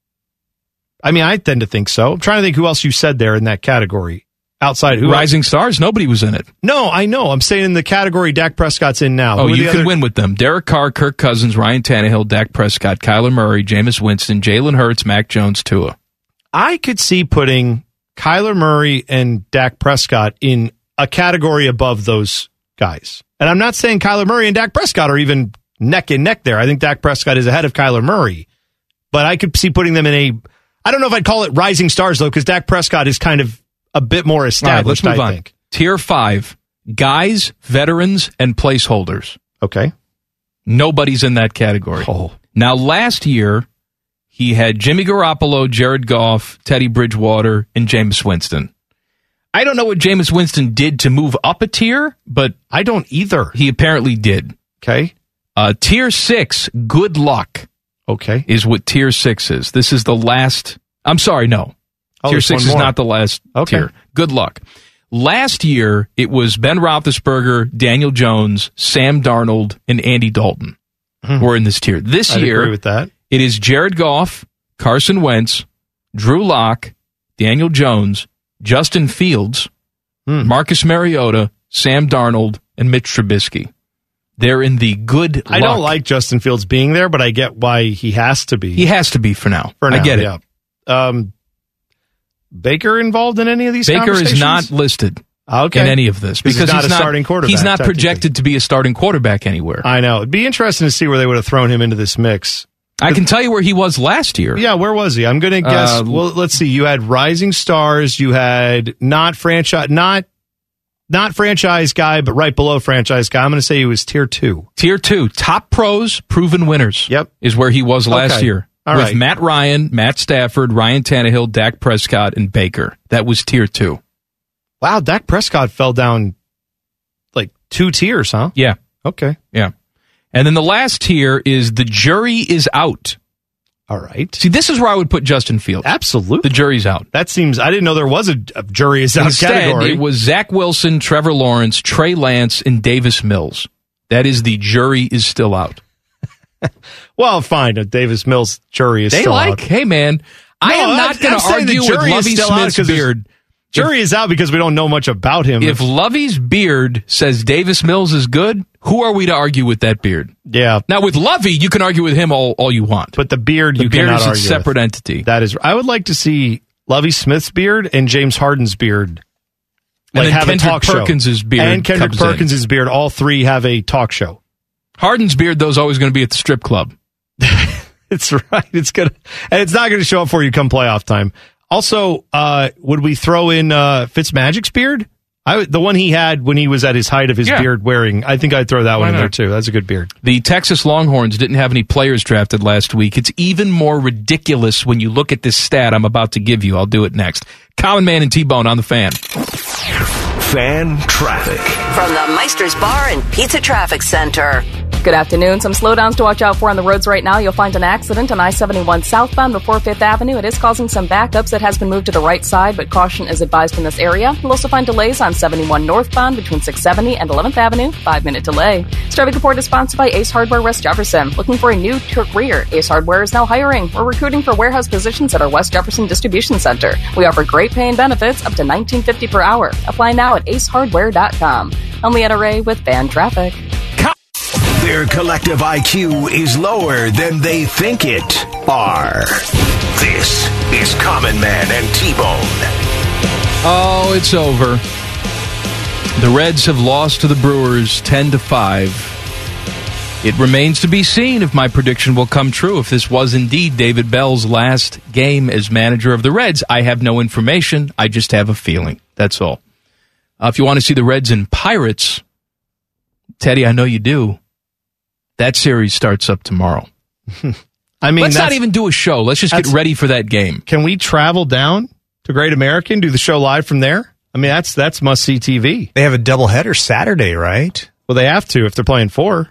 I mean, I tend to think so. I'm trying to think who else you said there in that category outside who Rising stars, nobody was in it. No, I know. I'm saying in the category Dak Prescott's in now. Oh, you can other- win with them. Derek Carr, Kirk Cousins, Ryan Tannehill, Dak Prescott, Kyler Murray, Jameis Winston, Jalen Hurts, Mac Jones, Tua. I could see putting Kyler Murray and Dak Prescott in a category above those guys. And I'm not saying Kyler Murray and Dak Prescott are even neck and neck there. I think Dak Prescott is ahead of Kyler Murray. But I could see putting them in a I don't know if I'd call it rising stars though, because Dak Prescott is kind of a bit more All right, established. let's move I on. think. Tier five, guys, veterans, and placeholders. Okay. Nobody's in that category. Oh. Now, last year, he had Jimmy Garoppolo, Jared Goff, Teddy Bridgewater, and Jameis Winston. I don't know what Jameis Winston did to move up a tier, but I don't either. He apparently did. Okay. Uh, tier six, good luck. Okay. Is what tier six is. This is the last. I'm sorry, no. Oh, tier six is not the last Okay. tier. Good luck. Last year, it was Ben Roethlisberger, Daniel Jones, Sam Darnold, and Andy Dalton were in this tier. This Hmm. I'd year, with that. it is Jared Goff, Carson Wentz, Drew Lock, Daniel Jones, Justin Fields, Hmm. Marcus Mariota, Sam Darnold, and Mitch Trubisky. They're in the good I luck. don't like Justin Fields being there, but I get why he has to be. He has to be for now. For now, I get it. Um, Baker involved in any of these? Baker is not listed okay in any of this Because he's not a starting quarterback, He's not projected to be a starting quarterback anywhere. I know. It'd be interesting to see where they would have thrown him into this mix. I can tell you where he was last year. Yeah, where was he? I'm going to guess. Uh, well, let's see. You had rising stars. You had not franchise, not not franchise guy, but right below franchise guy. I'm going to say he was tier two. Tier two, top pros, proven winners. Yep, is where he was last Okay. year. All with right. Matt Ryan, Matt Stafford, Ryan Tannehill, Dak Prescott, and Baker. That was tier two. Wow, Dak Prescott fell down like two tiers, huh? Yeah. Okay. Yeah. And then the last tier is the jury is out. All right. See, this is where I would put Justin Fields. Absolutely. The jury's out. That seems. I didn't know there was a, a jury is out Instead, category. it was Zach Wilson, Trevor Lawrence, Trey Lance, and Davis Mills. That is the jury is still out. well, fine. A Davis Mills jury is They still like, out. hey man, I am not going to argue with Lovie Smith's beard. Jury is out because we don't know much about him. If Lovie's beard says Davis Mills is good, who are we to argue with that beard? yeah, Now with Lovie, you can argue with him all, all you want. but the beard the you beard is a argue with. separate entity. That is. I would like to see Lovie Smith's beard and James Harden's beard. And Like have Kendrick a talk Perkins's show. beard and Kendrick comes in. Perkins's beard. All three have a talk show. Harden's beard, though, is always going to be at the strip club. It's right. It's gonna, and it's not going to show up for you come playoff time. Also, uh, would we throw in uh, Fitzmagic's beard? I the one he had when he was at his height of his Yeah. beard wearing. I think I'd throw that Why one in there too. That's a good beard. The Texas Longhorns didn't have any players drafted last week. It's even more ridiculous when you look at this stat I'm about to give you. I'll do it next. Common Man and T-Bone on the fan. Fan traffic. From the Meister's Bar and Pizza Traffic Center. Good afternoon. Some slowdowns to watch out for on the roads right now. You'll find an accident on I 71 southbound before 5th Avenue. It is causing some backups. It has been moved to the right side, but caution is advised in this area. You'll also find delays on 71 northbound between 670 and 11th Avenue. Five minute delay. This traffic report is sponsored by Ace Hardware West Jefferson. Looking for a new career? Ace Hardware is now hiring. We're recruiting for warehouse positions at our West Jefferson Distribution Center. We offer great pay and benefits up to 19.50 per hour. Apply now at acehardware.com. I'm Leanna Ray with Fan Traffic. Their collective IQ is lower than they think it are. This is Common Man and T-Bone. Oh, it's over. The Reds have lost to the Brewers 10 to 5. It remains to be seen if my prediction will come true. If this was indeed David Bell's last game as manager of the Reds, I have no information. I just have a feeling. That's all. Uh, if you want to see the Reds and Pirates, Teddy, I know you do. That series starts up tomorrow. I mean, Let's not even do a show. Let's just get ready for that game. Can we travel down to Great American, do the show live from there? I mean, that's that's must see TV. They have a doubleheader Saturday, right? Well, they have to if they're playing four.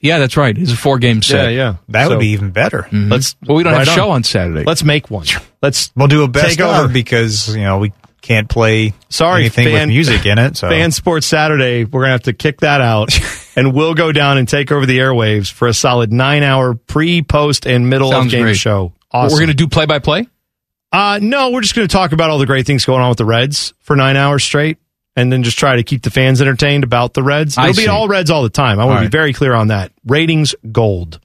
Yeah, that's right. It's a four game set. Yeah, yeah. That So- would be even better. Mhm. Let's. Well, we don't right have a show on. on Saturday. Let's make one. Let's. We'll do a best Take over. of because you know we can't play Sorry, anything with fan- music in it. So Fan Sports Saturday, we're gonna have to kick that out, and we'll go down and take over the airwaves for a solid nine hour pre, post, and middle Sounds of game great. show. We're going to do play by play? Uh, no, we're just going to talk about all the great things going on with the Reds for nine hours straight, and then just try to keep the fans entertained about the Reds. It'll be see. all Reds all the time. I want All to be very clear on that. Ratings gold.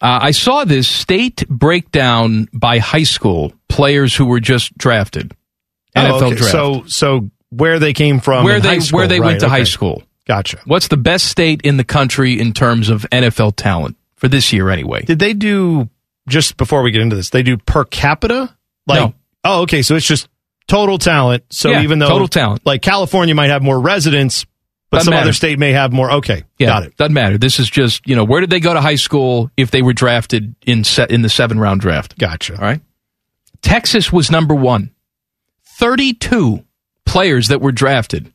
Uh, I saw this state breakdown by high school players who were just drafted. NFL Oh, okay. draft. So, so where they came from, where they school. where they Right, went to okay. high school. Gotcha. What's the best state in the country in terms of NFL talent for this year anyway? Did they do just before we get into this? They do per capita. Like, No. oh, okay. So it's just total talent. So Yeah, even though total talent. like California might have more residents, but Doesn't some matter. other state may have more. Okay, Yeah, got it. Doesn't matter. This is just you know where did they go to high school if they were drafted in set in the seven round draft? Gotcha. All right. Texas was number one. Thirty two players that were drafted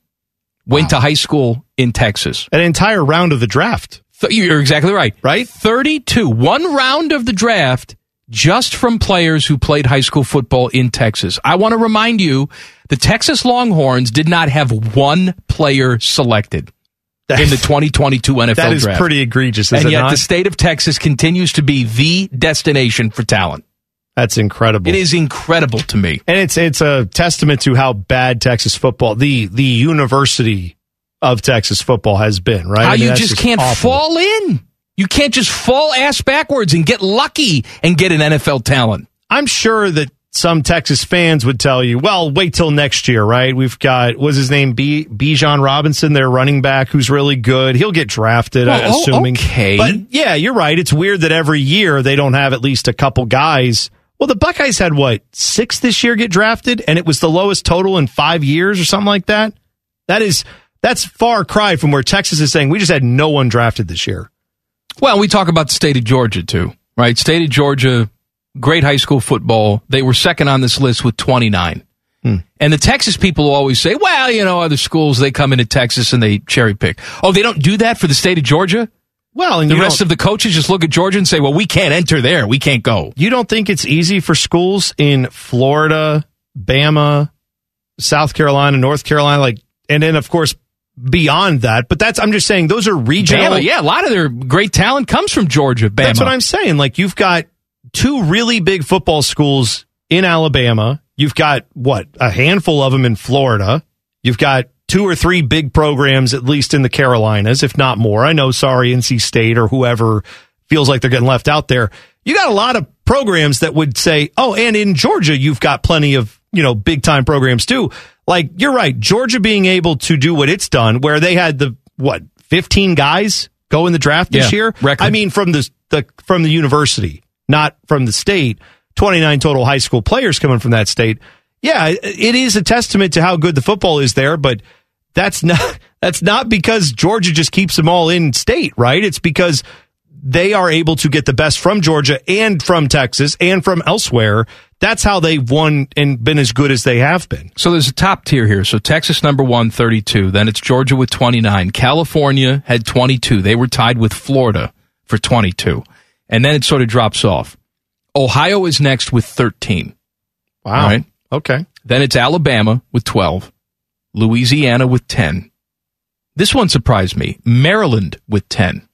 went to high school in Texas. An entire round of the draft. You're exactly right. Right? 32. One round of the draft just from players who played high school football in Texas. I want to remind you the Texas Longhorns did not have one player selected in the 2022 NFL That is draft. pretty egregious, and it yet not? the state of Texas continues to be the destination for talent. That's incredible. It is incredible to me. and it's it's a testament to how bad Texas football, the the University of Texas football, has been. Right? How I mean, you that's just can't awful. fall in. You can't just fall ass backwards and get lucky and get an NFL talent. I'm sure that some Texas fans would tell you, well, wait till next year, right? We've got, what's his name? B. Bijan Robinson, their running back, who's really good. He'll get drafted, Well, I'm oh, assuming. okay. But yeah, you're right. It's weird that every year they don't have at least a couple guys. Well, the Buckeyes had what, six this year get drafted, and it was the lowest total in five years or something like that. That is, that's far cry from where Texas is saying we just had no one drafted this year. Well, we talk about the state of Georgia too, right? State of Georgia, great high school football. They were second on this list with 29. Hmm. And the Texas people always say, well, you know, other schools, they come into Texas and they cherry pick. Oh, they don't do that for the state of Georgia? Well, and the rest of the coaches just look at Georgia and say, well, we can't enter there. We can't go. You don't think it's easy for schools in Florida, Bama, South Carolina, North Carolina, like, and then of course beyond that. But that's I'm just saying those are regional. Bama, yeah, a lot of their great talent comes from Georgia. Bama. That's what I'm saying. Like you've got two really big football schools in Alabama. You've got what a handful of them in Florida. You've got two or three big programs at least in the Carolinas, if not more. I know, sorry, NC State or whoever feels like they're getting left out there. You got a lot of programs that would say, "Oh, and in Georgia, you've got plenty of you know big time programs too." Like you're right, Georgia being able to do what it's done, where they had the what 15 guys go in the draft this Yeah, year. record. I mean, from the the from the university, not from the state. 29 total high school players coming from that state. Yeah, it- it is a testament to how good the football is there, but that's not that's not because Georgia just keeps them all in state, right? It's because they are able to get the best from Georgia and from Texas and from elsewhere. That's how they've won and been as good as they have been. So there's a top tier here. So Texas number one, 32. Then it's Georgia with 29. California had 22. They were tied with Florida for 22. And then it sort of drops off. Ohio is next with 13. Wow. All right. Okay. Then it's Alabama with 12. Louisiana with 10. This one surprised me. Maryland with 10.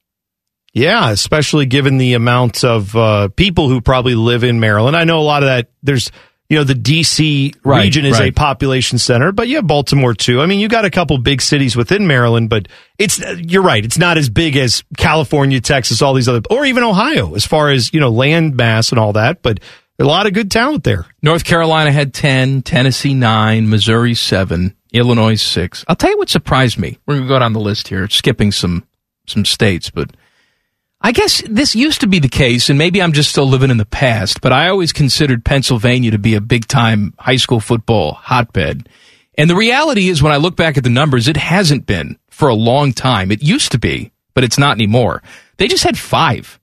Yeah, especially given the amount of uh, people who probably live in Maryland. I know a lot of that. There's, you know, the DC Right, region is a population center, but yeah, Baltimore too. I mean, you got a couple big cities within Maryland, but it's you're right. It's not as big as California, Texas, all these other, or even Ohio, as far as you know, land mass and all that. But a lot of good talent there. North Carolina had 10, Tennessee 9, Missouri 7, Illinois 6. I'll tell you what surprised me. We're to go down the list here, skipping some some states, but I guess this used to be the case, and maybe I'm just still living in the past, but I always considered Pennsylvania to be a big time high school football hotbed. And the reality is, when I look back at the numbers, it hasn't been for a long time. It used to be, but it's not anymore. They just had five.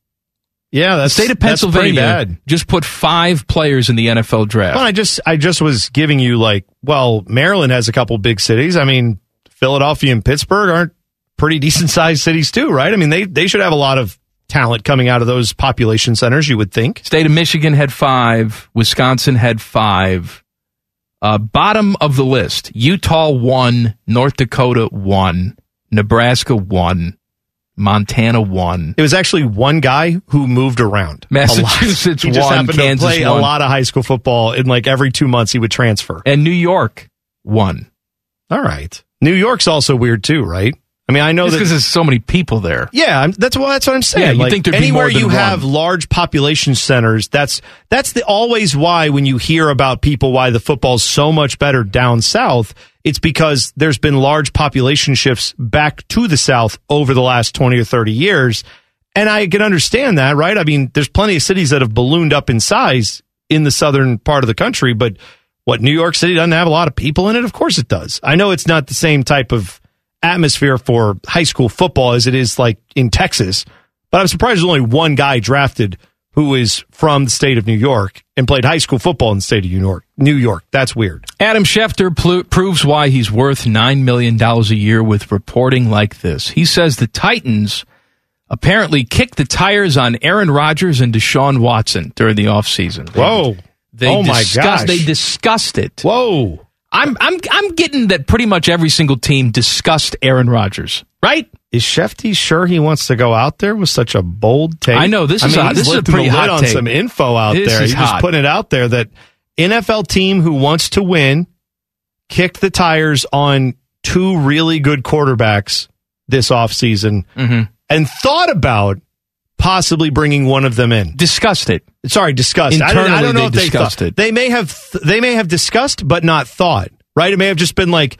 Yeah, The that's state of Pennsylvania bad. just put five players in the NFL draft. Well, I just I just was giving you like, well, Maryland has a couple big cities. I mean, Philadelphia and Pittsburgh aren't pretty decent sized cities too, right? I mean, they they should have a lot of talent coming out of those population centers, you would think. State of Michigan had five. Wisconsin had five. Uh, bottom of the list: Utah one, North Dakota one, Nebraska one, Montana won. It was actually one guy who moved around. Massachusetts he just won, happened Kansas to play won. a lot of high school football, and like every two months he would transfer. And New York won. All right, New York's also weird too, right? I mean, I know Just that because there's so many people there. Yeah, I'm, that's what that's what I'm saying. Yeah, you'd like, think there'd anywhere you one. have large population centers, that's that's the always why when you hear about people why the football's so much better down south, it's because there's been large population shifts back to the south over the last 20 or 30 years. And I can understand that, right? I mean, there's plenty of cities that have ballooned up in size in the southern part of the country, but what New York City doesn't have a lot of people in it? Of course it does. I know it's not the same type of atmosphere for high school football as it is like in Texas. But I'm surprised there's only one guy drafted who is from the state of New York and played high school football in the state of New York. New York. That's weird. Adam Schefter pl- proves why he's worth $9 million a year with reporting like this. He says the Titans apparently kicked the tires on Aaron Rodgers and Deshaun Watson during the offseason. They, Whoa. They oh my discussed, gosh. They discussed it. Whoa. I'm I'm I'm getting that pretty much every single team discussed Aaron Rodgers, right? Is Schefty sure he wants to go out there with such a bold take? I know, this I is mean, a- this is a pretty hot on take. some info out This there. He's just putting it out there that NFL team who wants to win kicked the tires on two really good quarterbacks this offseason Mm-hmm. and thought about possibly bringing one of them in. Discussed it. Sorry, discussed. I don't, I don't know they if they discussed thought. it. They may have they may have discussed but not thought. Right? It may have just been like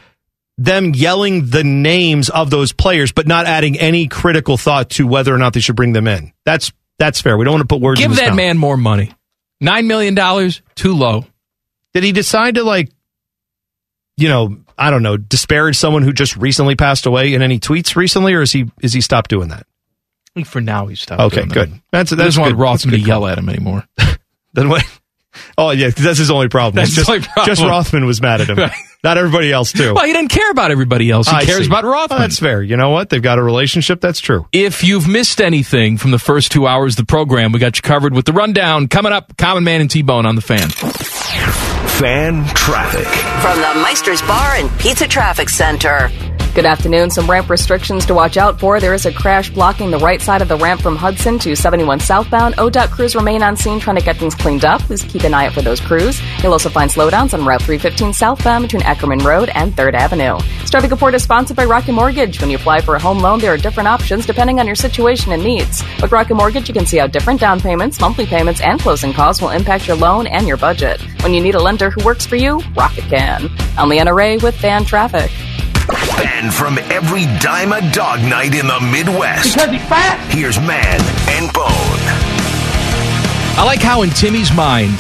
them yelling the names of those players but not adding any critical thought to whether or not they should bring them in. That's that's fair. We don't want to put words in Give that mouth. man more money. Nine million dollars, too low. Did he decide to like you know, I don't know, disparage someone who just recently passed away in any tweets recently or is he is he stopped doing that? For now he's stopped. Okay, doing that. good. That's He that's doesn't want. Rothman to good yell at him anymore. Then what? Oh yeah, 'cause that's his only problem. That's It's his just, only problem. just Rothman was mad at him, Right. not everybody else too. Well, he didn't care about everybody else. He I cares see. about Rothman. Well, that's fair. You know what? They've got a relationship. That's true. If you've missed anything from the first two hours of the program, we got you covered with the rundown. Coming up, Common Man and T Bone on the fan. Fan traffic. From the Meister's Bar and Pizza Traffic Center. Good afternoon. Some ramp restrictions to watch out for. There is a crash blocking the right side of the ramp from Hudson to 71 southbound. ODOT crews remain on scene trying to get things cleaned up. Please keep an eye out for those crews. You'll also find slowdowns on Route 315 southbound between Ackerman Road and 3rd Avenue. Traffic report is sponsored by Rocket Mortgage. When you apply for a home loan, there are different options depending on your situation and needs. With Rocket Mortgage, you can see how different down payments, monthly payments, and closing costs will impact your loan and your budget. When you need a lender who works for you, Rocket can. I'm Leanna Ray with Fan Traffic. And from every dime a dog night in the Midwest. Because he's fat. Here's Man and Bone. I like how in Timmy's mind,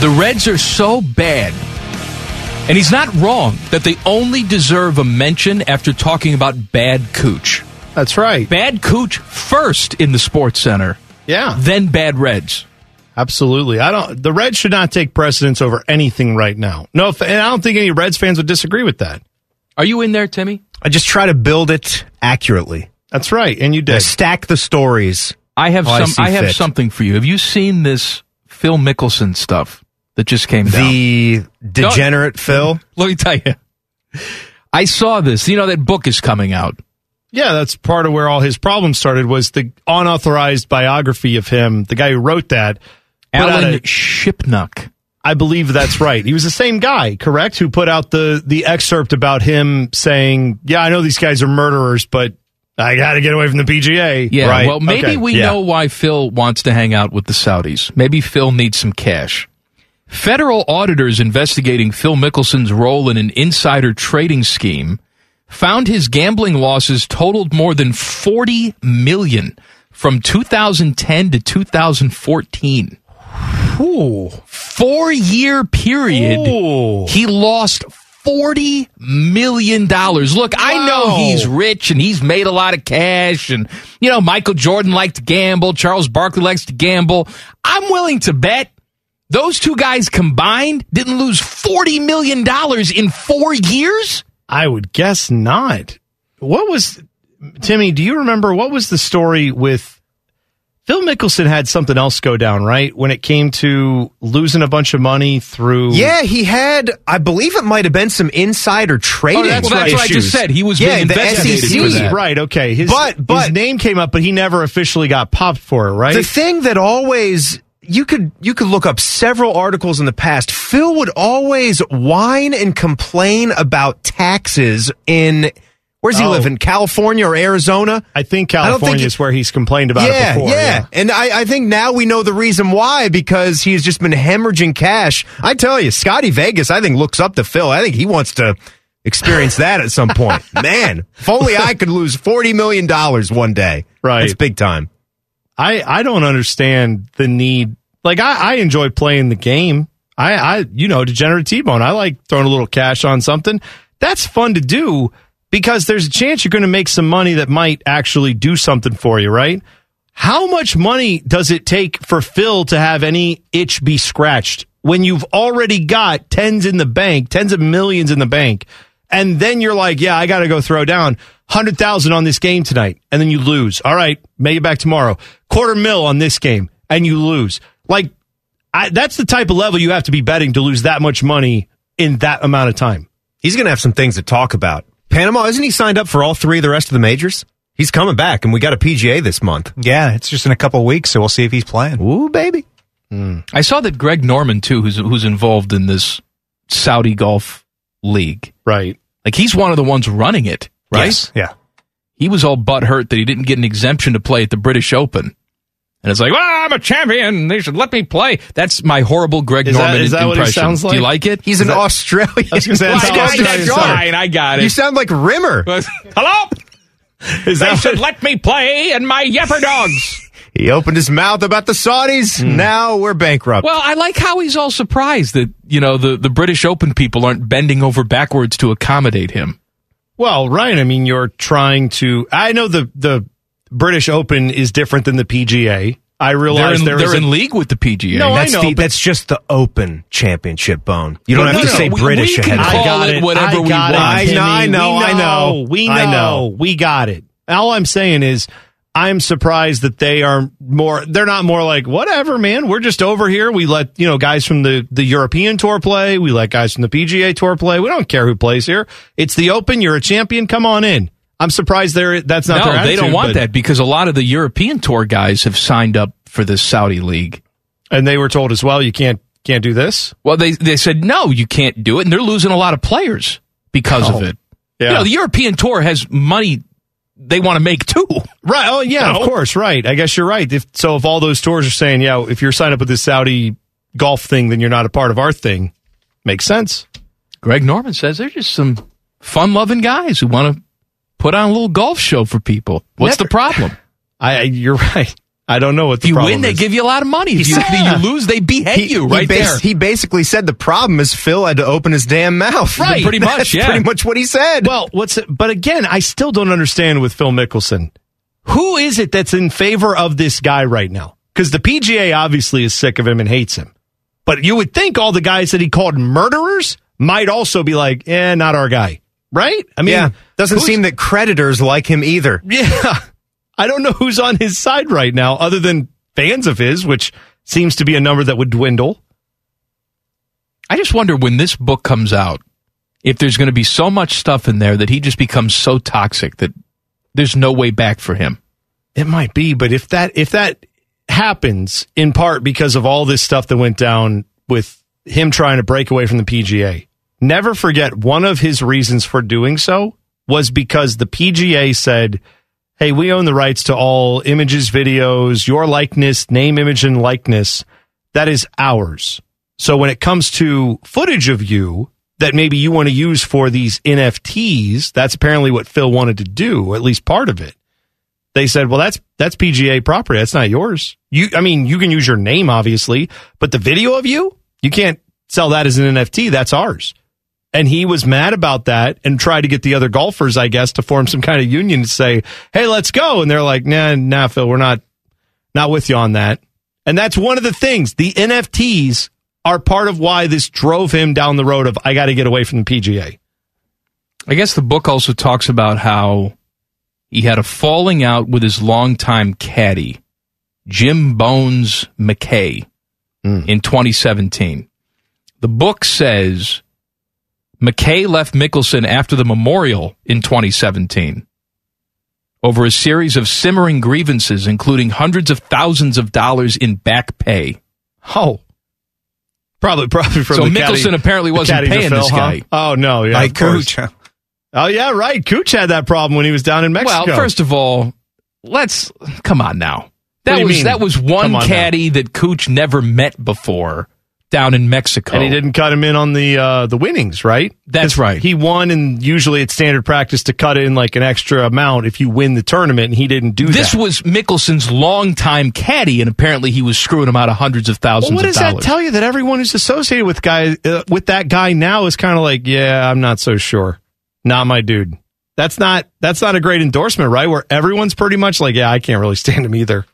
the Reds are so bad, and he's not wrong, that they only deserve a mention after talking about bad cooch. That's right. Bad cooch first in the Sports Center, Yeah, then bad Reds. absolutely. I don't. The Reds should not take precedence over anything right now. No, and I don't think any Reds fans would disagree with that. Are you in there, Timmy? I just try to build it accurately. That's right, and you did. I stack the stories. I have some. see I, have fit. something for you. Have you seen this Phil Mickelson stuff that just came down? The degenerate Phil. Let me tell you. I saw this. You know that book is coming out. Yeah, that's part of where all his problems started. Was the unauthorized biography of him, the guy who wrote that, put out Alan a- Shipnuck. I believe that's right. He was the same guy, correct? Who put out the the excerpt about him saying, "Yeah, I know these guys are murderers, but I got to get away from the PGA." Yeah, right? well, maybe Okay. we Yeah. know why Phil wants to hang out with the Saudis. Maybe Phil needs some cash. Federal auditors investigating Phil Mickelson's role in an insider trading scheme found his gambling losses totaled more than 40 million from 2010 to 2014. Ooh. Four year period, Ooh. he lost $40 million. Look, I know he's rich and he's made a lot of cash. And, you know, Michael Jordan liked to gamble. Charles Barkley likes to gamble. I'm willing to bet those two guys combined didn't lose $40 million in four years. I would guess not. What was Timmy? Do you remember what was the story with Phil Mickelson? Had something else go down right when it came to losing a bunch of money through. Yeah, he had. I believe it might have been some insider trading. Oh, that's- well, that's what I just said. He was yeah, being the investigated SEC. for that. Right. Okay. His, But- but- his name came up, but he never officially got popped for it. Right. The thing that always you could you could look up several articles in the past. Phil would always whine and complain about taxes in where's he Oh. live in California or Arizona? I think I think California is where he's complained about yeah, it before. yeah, and I, I think now we know the reason why because he's just been hemorrhaging cash. I tell you, Scotty Vegas, I think looks up to Phil. I think he wants to experience that at some point. Man, if only I could lose forty million dollars one day. Right. it's big time. I, I don't understand the need. Like I, I enjoy playing the game. I, I, you know, degenerate T-bone. I like throwing a little cash on something. That's fun to do because there's a chance you're going to make some money that might actually do something for you, right? How much money does it take for Phil to have any itch be scratched when you've already got tens in the bank, tens of millions in the bank, and then you're like, yeah, I got to go throw down hundred thousand on this game tonight, and then you lose. All right, make it back tomorrow. Quarter mil on this game, and you lose. Like I, that's the type of level you have to be betting to lose that much money in that amount of time. He's going to have some things to talk about. Panama, isn't he signed up for all three of the rest of the majors? He's coming back, and we got a PGA this month. Yeah, it's just in a couple of weeks, so we'll see if he's playing. Ooh, baby. Hmm. I saw that Greg Norman too, who's who's involved in this Saudi Golf League. Right. Like he's one of the ones running it, right? Yes, yeah. He was all butthurt that he didn't get an exemption to play at the British Open. And it's like, well, I'm a champion. They should let me play. That's my horrible Greg Is Norman is that what he impression. sounds Do you like? like it? He's an Australian. I was gonna say, that's Well, how I- Australians fine. I got it. You sound like Rimmer. Hello? Is they that should what- let me play and my Yepper dogs. He opened his mouth about the Saudis. Hmm. Now we're bankrupt. Well, I like how he's all surprised that, you know, the, the British Open people aren't bending over backwards to accommodate him. Well, Ryan, I mean, you're trying to. I know the the British Open is different than the PGA. I They're realize in, there they're is a- in league with the PGA. No, I that's, know, the, but- that's just the Open Championship bone. You don't No, have no, to no, say we- British we ahead of call I got it it. whatever I we want. It, I know, I know, we I know, We I know. know. We got it. All I'm saying is, I'm surprised that they are more. They're not more like whatever, man. We're just over here. We let you know guys from the the European Tour play. We let guys from the PGA Tour play. We don't care who plays here. It's the Open. You're a champion. Come on in. I'm surprised they're that's not. no, their they don't want that because a lot of the European tour guys have signed up for the Saudi league. And they were told as well, you can't can't do this. Well, they they said no, you can't do it, and they're losing a lot of players because Oh, of it. yeah. You know, the European tour has money they want to make too. Right. Oh, yeah, of course. Right. I guess you're right. If, so if all those tours are saying, yeah, if you're signed up with this Saudi golf thing, then you're not a part of our thing. Makes sense. Greg Norman says they're just some fun-loving guys who want to put on a little golf show for people. What's Never- the problem? I, I you're right. I don't know what the problem is. You win, they give you a lot of money. If you, Yeah. you lose, they behead He, you he right bas- there. he basically said the problem is Phil had to open his damn mouth. Right, pretty much, That's yeah. pretty much what he said. Well, what's it? But again, I still don't understand with Phil Mickelson. Who is it that's in favor of this guy right now? Because the PGA obviously is sick of him and hates him. But you would think all the guys that he called murderers might also be like, eh, not our guy. Right? I mean, yeah, doesn't who's- seem that creditors like him either. Yeah. I don't know who's on his side right now other than fans of his, which seems to be a number that would dwindle. I just wonder when this book comes out, if there's going to be so much stuff in there that he just becomes so toxic that there's no way back for him. It might be, but if that if that happens in part because of all this stuff that went down with him trying to break away from the PGA, never forget one of his reasons for doing so was because the PGA said, "Hey, we own the rights to all images, videos, your likeness, name, image and likeness. That is ours." So when it comes to footage of you that maybe you want to use for these NFTs, that's apparently what Phil wanted to do, at least part of it they said, "Well, that's that's PGA property. That's not yours. You, I mean, you can use your name, obviously, but the video of you, you can't sell that as an NFT. That's ours." And he was mad about that and tried to get the other golfers, I guess, to form some kind of union to say, "Hey, let's go." And they're like, "Nah, nah, Phil, we're not not with you on that." And that's one of the things. The NFTs are part of why this drove him down the road of I got to get away from the PGA. I guess the book also talks about how he had a falling out with his longtime caddy, Jim Bones Mackay, hmm. in 2017. The book says Mackay left Mickelson after the memorial in 2017 over a series of simmering grievances, including hundreds of thousands of dollars in back pay. Oh. Probably, probably from So the caddy- Mickelson apparently wasn't paying Phil, this huh? guy. Oh no, yeah, Like. Cooch. Oh yeah, right. Cooch had that problem when he was down in Mexico. Well, first of all, let's come on now. What That do you was mean? that was one Come on now. caddy that Cooch never met before down in Mexico. and he didn't cut him in on the uh, the winnings, right? That's right. He won, and usually it's standard practice to cut in like an extra amount if you win the tournament, and he didn't do This that. This was Mickelson's longtime caddy, and apparently he was screwing him out of hundreds of thousands Well, what does dollars. that tell you? That everyone who's associated with guy uh, with that guy now is kind of like, yeah, I'm not so sure. Not my dude. that's not that's not a great endorsement, right? Where everyone's pretty much like, yeah, I can't really stand him either.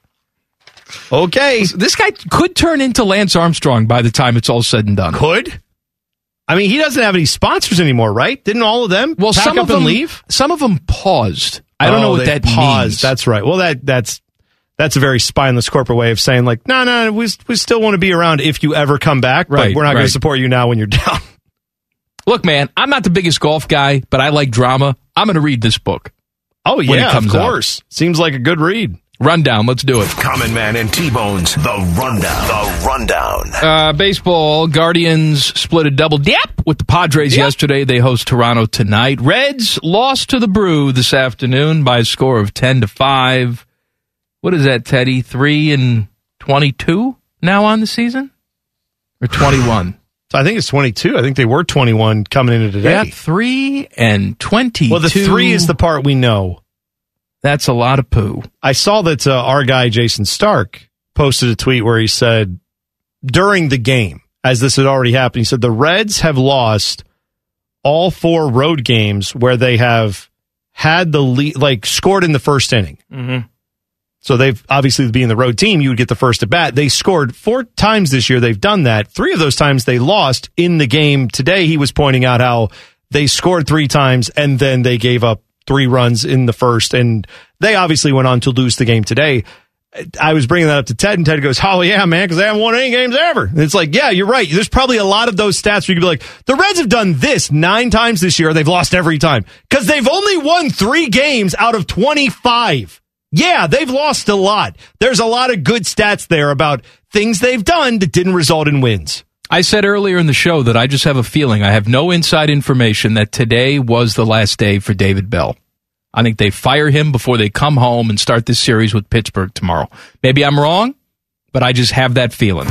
Okay, this guy could turn into Lance Armstrong by the time it's all said and done. Could. I mean, he doesn't have any sponsors anymore, right? Didn't all of them Well, some up of them and leave? Some of them paused. I don't know Oh, what they that paused. means. That's right. Well, that that's that's a very spineless corporate way of saying like, no, no, we we still want to be around if you ever come back, Right, but we're not going to support you now when you're down. Look, man, I'm not the biggest golf guy, but I like drama. I'm going to read this book. Oh when yeah, it comes of out. course. Seems like a good read. Rundown. Let's do it. Common Man and T-Bones, the rundown. The rundown. Uh, baseball, Guardians split a double dip with the Padres yesterday. They host Toronto tonight. Reds lost to the Brew this afternoon by a score of 10 to 5. What is that, Teddy? 3 and 22 now on the season? Or 21? So I think it's 22. I think they were 21 coming into today. yeah, 3 and 22. Well, the three is the part we know. That's a lot of poo. I saw that uh, our guy Jayson Stark posted a tweet where he said during the game, as this had already happened, he said the Reds have lost all four road games where they have had the lead, like scored in the first inning. Mm-hmm. So they've obviously being the road team, you would get the first at bat. They scored four times this year. They've done that. Three of those times they lost in the game. Today he was pointing out how they scored three times and then they gave up three runs in the first and they obviously went on to lose the game today. I was bringing that up to Ted and Ted goes, Oh yeah, man, because they haven't won any games ever. And it's like, yeah, you're right. There's probably a lot of those stats where you could be like, the Reds have done this nine times this year. They've lost every time because they've only won three games out of 25. Yeah, they've lost a lot. There's a lot of good stats there about things they've done that didn't result in wins. I said earlier in the show that I just have a feeling, I have no inside information that today was the last day for David Bell. I think they fire him before they come home and start this series with Pittsburgh tomorrow. Maybe I'm wrong, but I just have that feeling.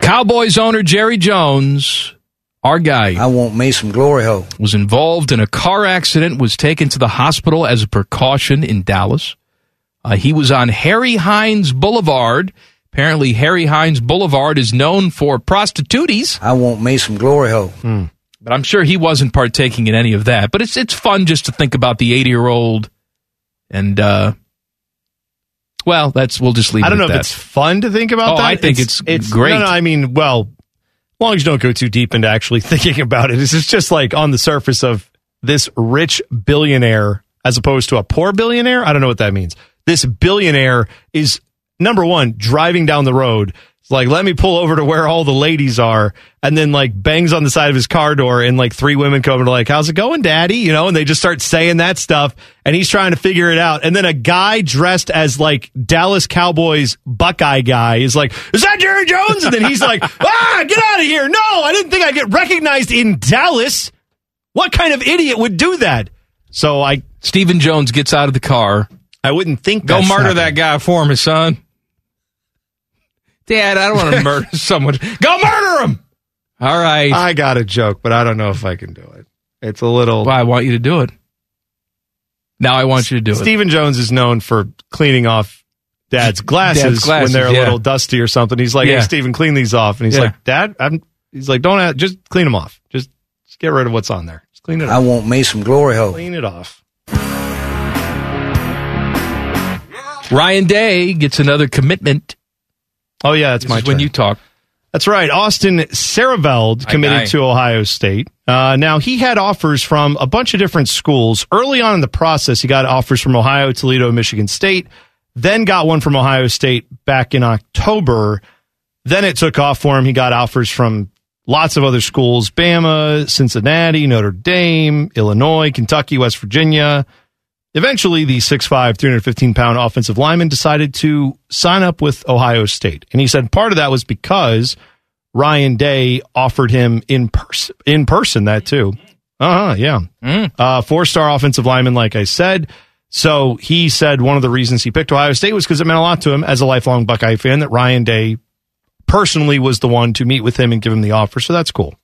Cowboys owner Jerry Jones, our guy, I want me some glory hole. was involved in a car accident, was taken to the hospital as a precaution in Dallas. Uh, he was on Harry Hines Boulevard. Apparently, Harry Hines Boulevard is known for prostitutes. I want me some glory hole. But I'm sure he wasn't partaking in any of that. But it's it's fun just to think about the 80 year old, and uh, well, that's we'll just leave. It. I don't it know at if that. it's fun to think about Oh, that. I think it's great. No, no, I mean, well, as long as you don't go too deep into actually thinking about it, it's just like on the surface of this rich billionaire as opposed to a poor billionaire. I don't know what that means. This billionaire is number one driving down the road. It's like, let me pull over to where all the ladies are, and then like bangs on the side of his car door, and like three women come and are like, "How's it going, Daddy?" You know, and they just start saying that stuff, and he's trying to figure it out. And then a guy dressed as like Dallas Cowboys Buckeye guy is like, "Is that Jerry Jones?" And then he's like, "Ah, get out of here! No, I didn't think I'd get recognized in Dallas. What kind of idiot would do that?" So I, Stephen Jones gets out of the car. I wouldn't think. Go murder that guy for me, son. Dad, I don't want to murder someone. Go murder him. All right. I got a joke, but I don't know if I can do it. It's a little. Well, I want you to do it. Now I want you to do it. Stephen Jones is known for cleaning off dad's glasses, Dad's glasses, when they're a yeah. little dusty or something. He's like, Yeah. "Hey, Stephen, clean these off." And he's Yeah. like, "Dad, I'm." He's like, "Don't have, just clean them off. Just, just get rid of what's on there. Just clean it. I off. want me some glory hole. Clean it off." Ryan Day gets another commitment. Oh yeah, that's This my when you talk. That's right. Austin Siereveld committed to Ohio State. Uh, now, he had offers from a bunch of different schools. Early on in the process, he got offers from Ohio, Toledo, Michigan State, then got one from Ohio State back in October. Then it took off for him. He got offers from lots of other schools Bama, Cincinnati, Notre Dame, Illinois, Kentucky, West Virginia. Eventually, the 6'5, 315 pound offensive lineman decided to sign up with Ohio State. And he said part of that was because Ryan Day offered him in person, in person that too. Uh huh. Yeah. Uh, four star offensive lineman, like I said. So he said one of the reasons he picked Ohio State was because it meant a lot to him as a lifelong Buckeye fan that Ryan Day personally was the one to meet with him and give him the offer. So that's cool.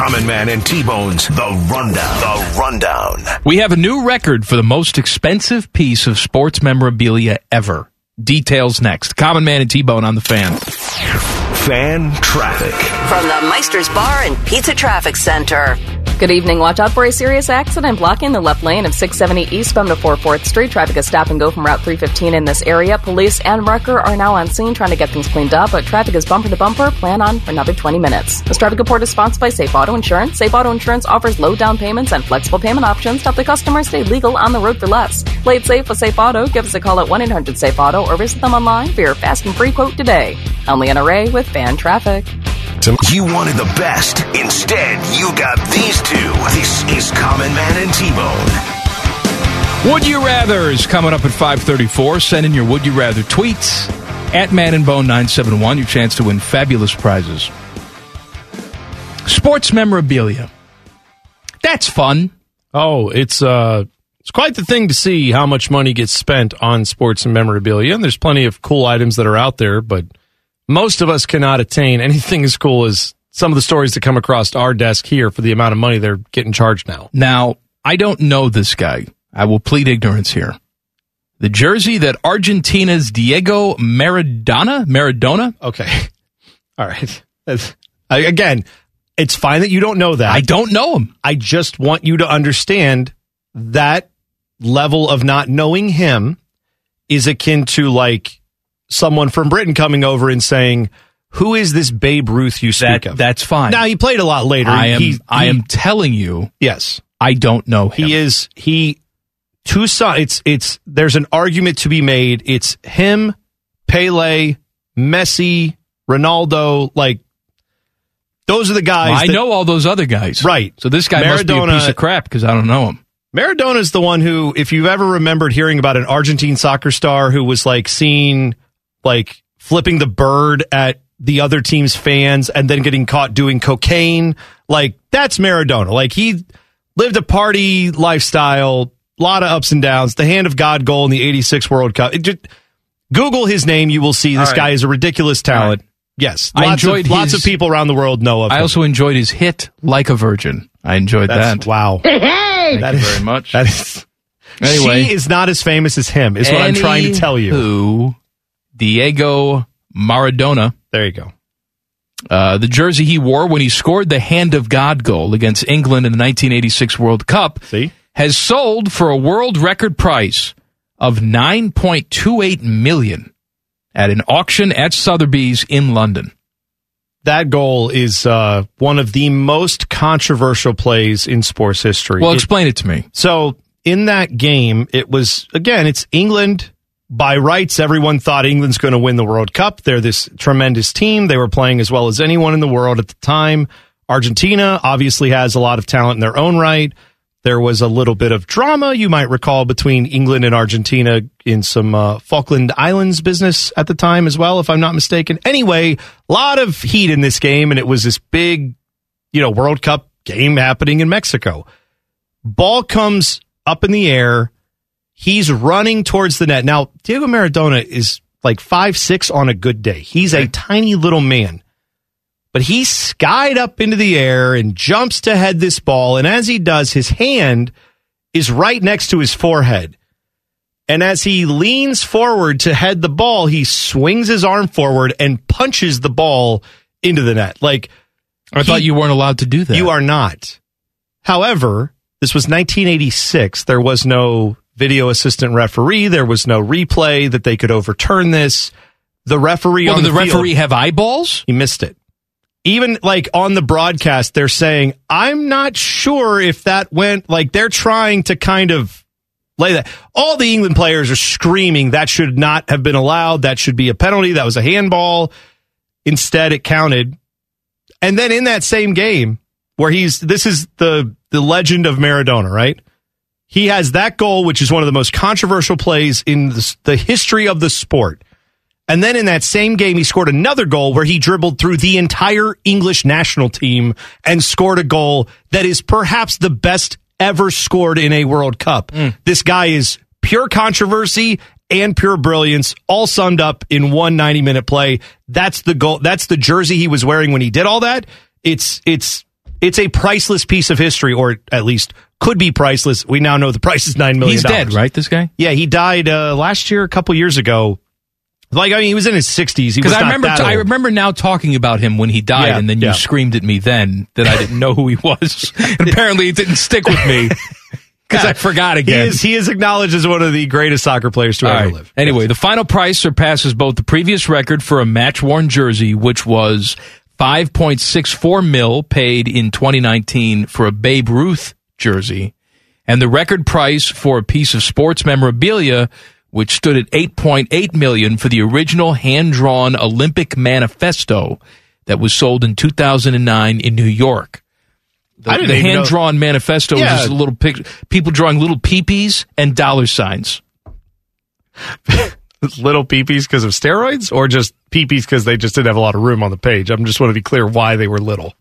Common Man and T-Bones, the rundown. The rundown. We have a new record for the most expensive piece of sports memorabilia ever. Details next. Common Man and T-Bone on the fan. Fan traffic. From the Meister's Bar and Pizza Traffic Center. Good evening. Watch out for a serious accident blocking the left lane of 670 eastbound to 4 4th Street. Traffic is stop and go from Route 315 in this area. Police and Wrecker are now on scene trying to get things cleaned up, but traffic is bumper to bumper. Plan on for another 20 minutes. This traffic report is sponsored by Safe Auto Insurance. Safe Auto Insurance offers low down payments and flexible payment options to help the customer stay legal on the road for less. Play it safe with Safe Auto. Give us a call at 1 800 Safe Auto or visit them online for your fast and free quote today. Leanna Ray with fan traffic. You wanted the best. Instead, you got these two. This is Common Man and T-Bone. Would you rather is coming up at 534. Send in your would you rather tweets at Man and Bone 971. Your chance to win fabulous prizes. Sports memorabilia. That's fun. Oh, it's uh it's quite the thing to see how much money gets spent on sports and memorabilia. And there's plenty of cool items that are out there, but most of us cannot attain anything as cool as some of the stories that come across our desk here for the amount of money they're getting charged now. Now, I don't know this guy. I will plead ignorance here. The jersey that Argentina's Diego Maradona, Maradona? Okay. All right. That's- again, it's fine that you don't know that. I don't know him. I just want you to understand that level of not knowing him is akin to like someone from Britain coming over and saying, "Who is this Babe Ruth you speak That, of?" that's fine. Now he played a lot later. I am He- I he- am telling you, yes. I don't know him. He is he two sides. It's it's there's an argument to be made. It's him, Pele, Messi, Ronaldo. Like those are the guys. I that- know all those other guys. Right. So this guy must be a piece of crap because I don't know him. Maradona is the one who, if you've ever remembered hearing about an Argentine soccer star who was like seen like flipping the bird at the other team's fans and then getting caught doing cocaine, like that's Maradona. Like he lived a party lifestyle, a lot of ups and downs. The hand of God goal in the '86 World Cup. It just, Google his name, you will see this All right. guy is a ridiculous talent. Yes, I enjoyed of, lots his- of people around the world know of I him. also enjoyed his hit "Like a Virgin." I enjoyed That's- that. Wow. Thank That you is- very much. That is. Anyway. she is not as famous as him. Is what I'm trying to tell you. Who Diego Maradona? There you go. Uh, the jersey he wore when he scored the Hand of God goal against England in the 1986 World Cup See? has sold for a world record price of 9.28 million at an auction at Sotheby's in London. That goal is uh, one of the most controversial plays in sports history. Well, It- explain it to me. So in that game, it was again, it's England. By rights, everyone thought England's going to win the World Cup. They're this tremendous team. They were playing as well as anyone in the world at the time. Argentina obviously has a lot of talent in their own right. There was a little bit of drama, you might recall, between England and Argentina in some uh, Falkland Islands business at the time as well, if I'm not mistaken. Anyway, a lot of heat in this game, and it was this big, you know, World Cup game happening in Mexico. Ball comes up in the air. He's running towards the net. Now, Diego Maradona is like five six on a good day. He's a tiny little man. But he skied up into the air and jumps to head this ball. And as he does, his hand is right next to his forehead. And as he leans forward to head the ball, he swings his arm forward and punches the ball into the net. Like I thought you weren't allowed to do that. you are not. However, this was 1986. There was no video assistant referee. There was no replay that they could overturn this. The referee Well, on the, the field- referee have eyeballs? he missed it. Even like on the broadcast, they're saying, I'm not sure if that went like they're trying to kind of lay that. All the England players are screaming that should not have been allowed. That should be a penalty. That was a handball. Instead, it counted. And then in that same game where he's this is the the legend of Maradona, right? He has that goal, which is one of the most controversial plays in the, the history of the sport. And then in that same game, he scored another goal where he dribbled through the entire English national team and scored a goal that is perhaps the best ever scored in a World Cup. Hmm. This guy is pure controversy and pure brilliance, all summed up in one 90 minute play. That's the goal. That's the jersey he was wearing when he did all that. It's, it's, it's a priceless piece of history, or at least could be priceless. We now know the price is $9 million. He's dead, right? This guy? Yeah, he died uh, last year, a couple years ago. Like I mean, he was in his 60s. Because I remember, I remember now talking about him when he died, Yeah, and then you yeah. screamed at me then that I didn't know who he was, and apparently it didn't stick with me because I forgot He again. is he is acknowledged as one of the greatest soccer players to All ever right. live. Anyway, the final price surpasses both the previous record for a match worn jersey, which was 5.64 mil paid in 2019 for a Babe Ruth jersey, and the record price for a piece of sports memorabilia, which stood at 8.8 million for the original hand-drawn Olympic manifesto that was sold in 2009 in New York. The, the hand-drawn manifesto Yeah. was just a little pic, people drawing little peepees and dollar signs. Little peepees because of steroids, or just peepees because they just didn't have a lot of room on the page. I'm just want to be clear why they were little.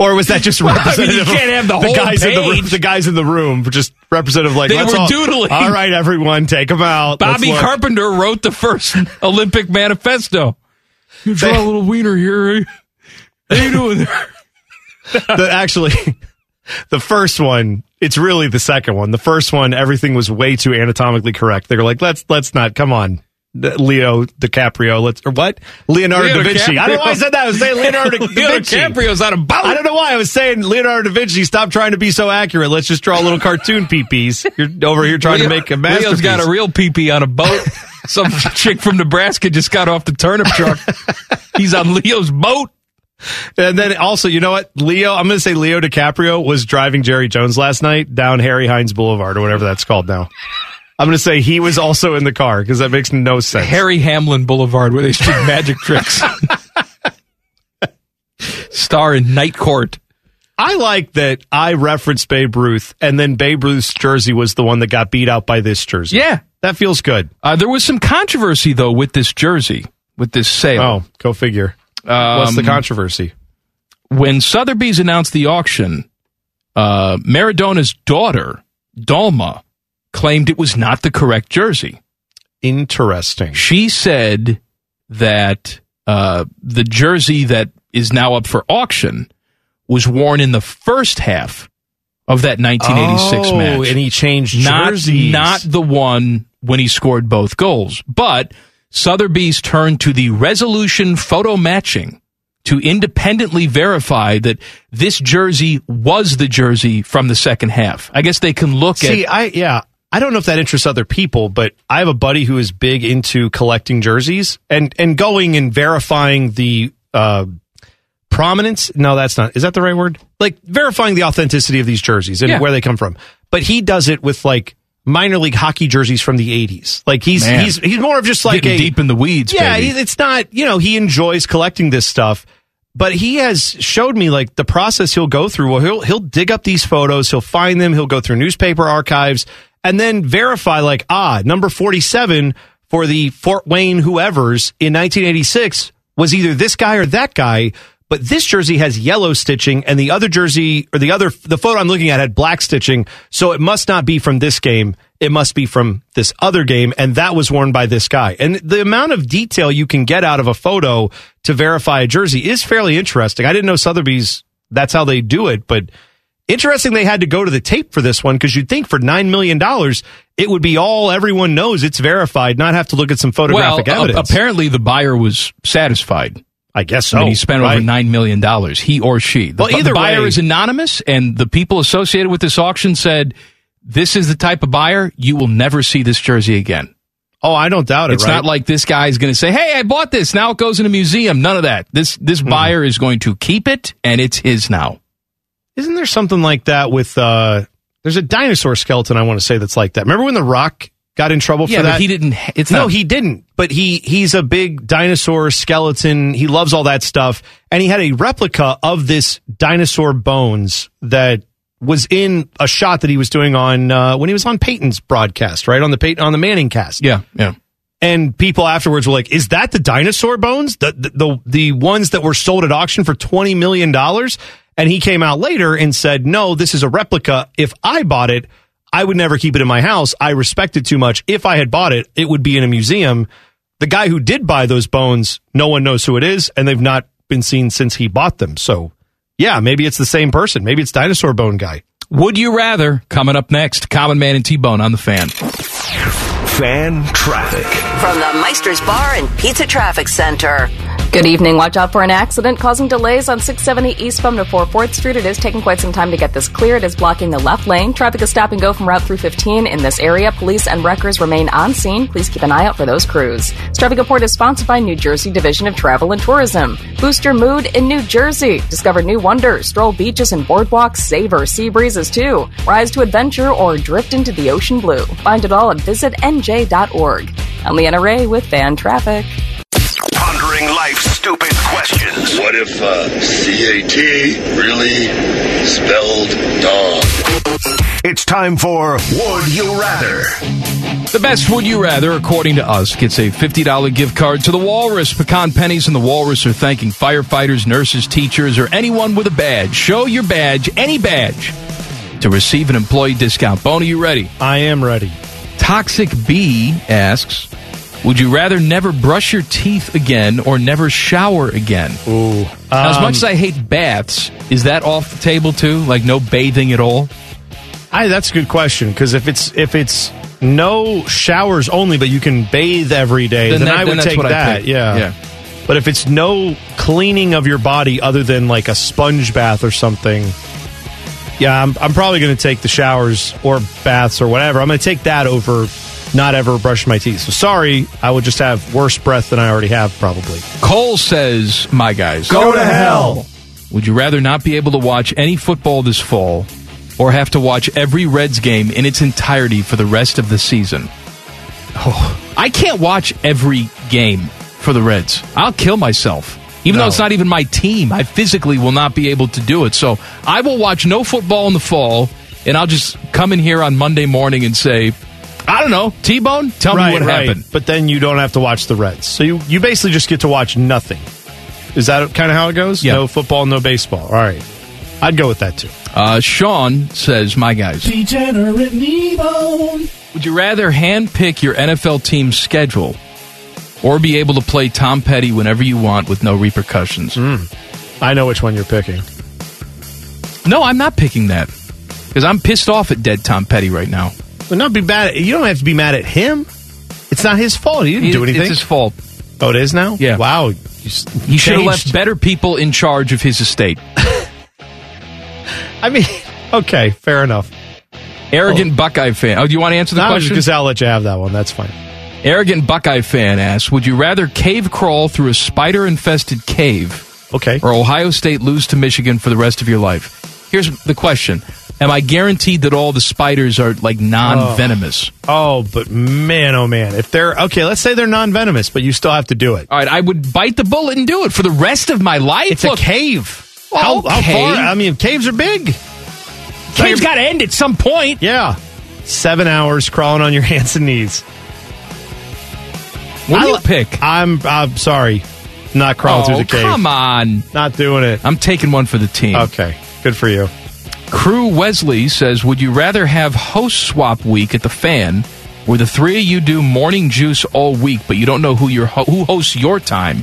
Or was that just Well, I mean, you can't have the of whole guys in the room. The guys in the room were just representative. Like They let's were all, doodling. All right, everyone, take them out. Bobby. Carpenter wrote the first Olympic manifesto. You draw a little wiener here. Eh? How you doing there? the, actually, the first one, it's really the second one. The first one, everything was way too anatomically correct. They were like, let's let's not come on. Leo DiCaprio, let's or what? Leonardo Leo da Vinci. I don't know why I said that. I was saying Leonardo da Leo Vinci. DiCaprio's on a boat. I don't know why I was saying Leonardo da Vinci. Stop trying to be so accurate. Let's just draw little cartoon peepees. You're over here trying to make a masterpiece. Leo's got a real peepee on a boat. Some chick from Nebraska just got off the turnip truck. He's on Leo's boat. And then also, you know what? Leo, I'm going to say Leo DiCaprio was driving Jerry Jones last night down Harry Hines Boulevard or whatever that's called now. I'm going to say he was also in the car because that makes no sense. Harry Hamlin Boulevard where they shoot magic tricks. Star in Night Court. I like that I referenced Babe Ruth and then Babe Ruth's jersey was the one that got beat out by this jersey. Yeah. That feels good. Uh, there was some controversy, though, with this jersey, with this sale. Oh, go figure. What's the Um, controversy? when Sotheby's announced the auction, uh, Maradona's daughter, Dalma, claimed it was not the correct jersey. Interesting. She said that uh, the jersey that is now up for auction was worn in the first half of that 1986 Oh, match. and he changed not, jerseys. Not the one when he scored both goals, but Sotheby's turned to the resolution photo matching to independently verify that this jersey was the jersey from the second half. I guess they can look See, at I yeah, I don't know if that interests other people, but I have a buddy who is big into collecting jerseys and and going and verifying the uh, prominence. No, that's not. Is that the right word? Like verifying the authenticity of these jerseys and Yeah. where they come from. But he does it with like minor league hockey jerseys from the 80s. Like he's Man. he's he's more of just like a deep in the weeds, Yeah, he- it's not, you know, he enjoys collecting this stuff. But he has showed me like the process he'll go through. Well, he'll he'll dig up these photos, he'll find them, he'll go through newspaper archives, and then verify like ah, number forty seven for the Fort Wayne whoever's in 1986 was either this guy or that guy. But this jersey has yellow stitching, and the other jersey or the other the photo I'm looking at had black stitching. So it must not be from this game. It must be from this other game, and that was worn by this guy. And the amount of detail you can get out of a photo to verify a jersey is fairly interesting. I didn't know Sotheby's that's how they do it, but interesting they had to go to the tape for this one because you'd think for nine million dollars it would be all everyone knows it's verified, not have to look at some photographic well, a- evidence. apparently the buyer was satisfied. I guess I mean, so, he spent right? over nine million dollars. He or she. The, Well, either the buyer way- is anonymous, and the people associated with this auction said, "This is the type of buyer you will never see this jersey again." Oh, I don't doubt it. It's right? not like this guy is going to say, "Hey, I bought this. Now it goes in a museum." None of that. This Hmm. this buyer is going to keep it, and it's his now. Isn't there something like that with uh there's a dinosaur skeleton I want to say that's like that. Remember when The Rock got in trouble Yeah, for but that? he didn't. It's no, not. he didn't. But he he's a big dinosaur skeleton. He loves all that stuff, and he had a replica of this dinosaur bones that was in a shot that he was doing on uh, when he was on Peyton's broadcast, right on the Peyton on the Manning cast. Yeah, yeah. And people afterwards were like, "Is that the dinosaur bones? The the the, the ones that were sold at auction for twenty million dollars?" And he came out later and said, "No, this is a replica. If I bought it, I would never keep it in my house. I respect it too much. If I had bought it, it would be in a museum." The guy who did buy those bones, no one knows who it is, and they've not been seen since he bought them. So, yeah, maybe it's the same person. Maybe it's dinosaur bone guy. Would you rather? Coming up next, Common Man and T Bone on the fan. Fan Traffic. From the Meister's Bar and Pizza Traffic Center. Good evening. Watch out for an accident causing delays on 670 eastbound to 4 4th Street. It is taking quite some time to get this clear. It is blocking the left lane. Traffic is stop and go from Route 315 in this area. Police and wreckers remain on scene. Please keep an eye out for those crews. This traffic report is sponsored by New Jersey Division of Travel and Tourism. Boost your mood in New Jersey. Discover new wonders, stroll beaches and boardwalks, savor sea breezes too. Rise to adventure or drift into the ocean blue. Find it all at visitnj.org. I'm Leanna Ray with Fan Traffic. Pondering life's stupid questions. What if uh, CAT really spelled dog? It's time for Would You Rather? The best Would You Rather, according to us, gets a $50 gift card to the Walrus. Pecan Penny's and the Walrus are thanking firefighters, nurses, teachers, or anyone with a badge. Show your badge, any badge, to receive an employee discount. Bone, are you ready? I am ready. Toxic B asks, would you rather never brush your teeth again or never shower again? Ooh. Now, as Um, much as I hate baths, is that off the table too? Like no bathing at all? I, that's a good question because if it's if it's no showers only, but you can bathe every day, Then then, that- I then would that's take what I that. pick. Yeah. Yeah. But if it's no cleaning of your body other than like a sponge bath or something, yeah, I'm, I'm probably going to take the showers or baths or whatever. I'm going to take that over not ever brushing my teeth. So sorry, I would just have worse breath than I already have probably. Cole says, my guys. Go to hell. Would you rather not be able to watch any football this fall or have to watch every Reds game in its entirety for the rest of the season? Oh, I can't watch every game for the Reds. I'll kill myself. Even No. though it's not even my team, I physically will not be able to do it. So I will watch no football in the fall, and I'll just come in here on Monday morning and say, I don't know, T Bone, tell me what happened. But then you don't have to watch the Reds. So you, you basically just get to watch nothing. Is that kind of how it goes? Yeah. No football, no baseball. All right. I'd go with that too. Uh, Sean says, My guys. Degenerate Knee-bone. Would you rather handpick your NFL team's schedule or be able to play Tom Petty whenever you want with no repercussions? I know which one you're picking. No, I'm not picking that because I'm pissed off at dead Tom Petty right now. Well, not be mad. At, you don't have to be mad at him. It's not his fault. He didn't do anything. It's his fault. oh, it is now. Yeah. Wow. You He should have left better people in charge of his estate. I mean, okay, fair enough. Arrogant Buckeye fan. Oh, do you want to answer the No, question? because I'll let you have that one. That's fine. Arrogant Buckeye fan asks, "Would you rather cave crawl through a spider-infested cave, Okay. or Ohio State lose to Michigan for the rest of your life?" Here's the question: Am I guaranteed that all the spiders are like non-venomous? Oh. oh, but man, oh man, if they're okay, let's say they're non-venomous, but you still have to do it. All right, I would bite the bullet and do it for the rest of my life. It's Look, a cave. Well, how, how far? I mean, caves are big. cave's got to end at some point. Yeah, seven hours crawling on your hands and knees. What do I you li- pick? I'm I'm sorry, not crawling oh, through the oh, cave. come on! Not doing it. I'm taking one for the team. Okay, good for you. Crew Wesley says, "Would you rather have host swap week at the fan, where the three of you do morning juice all week, but you don't know who your ho- who hosts your time,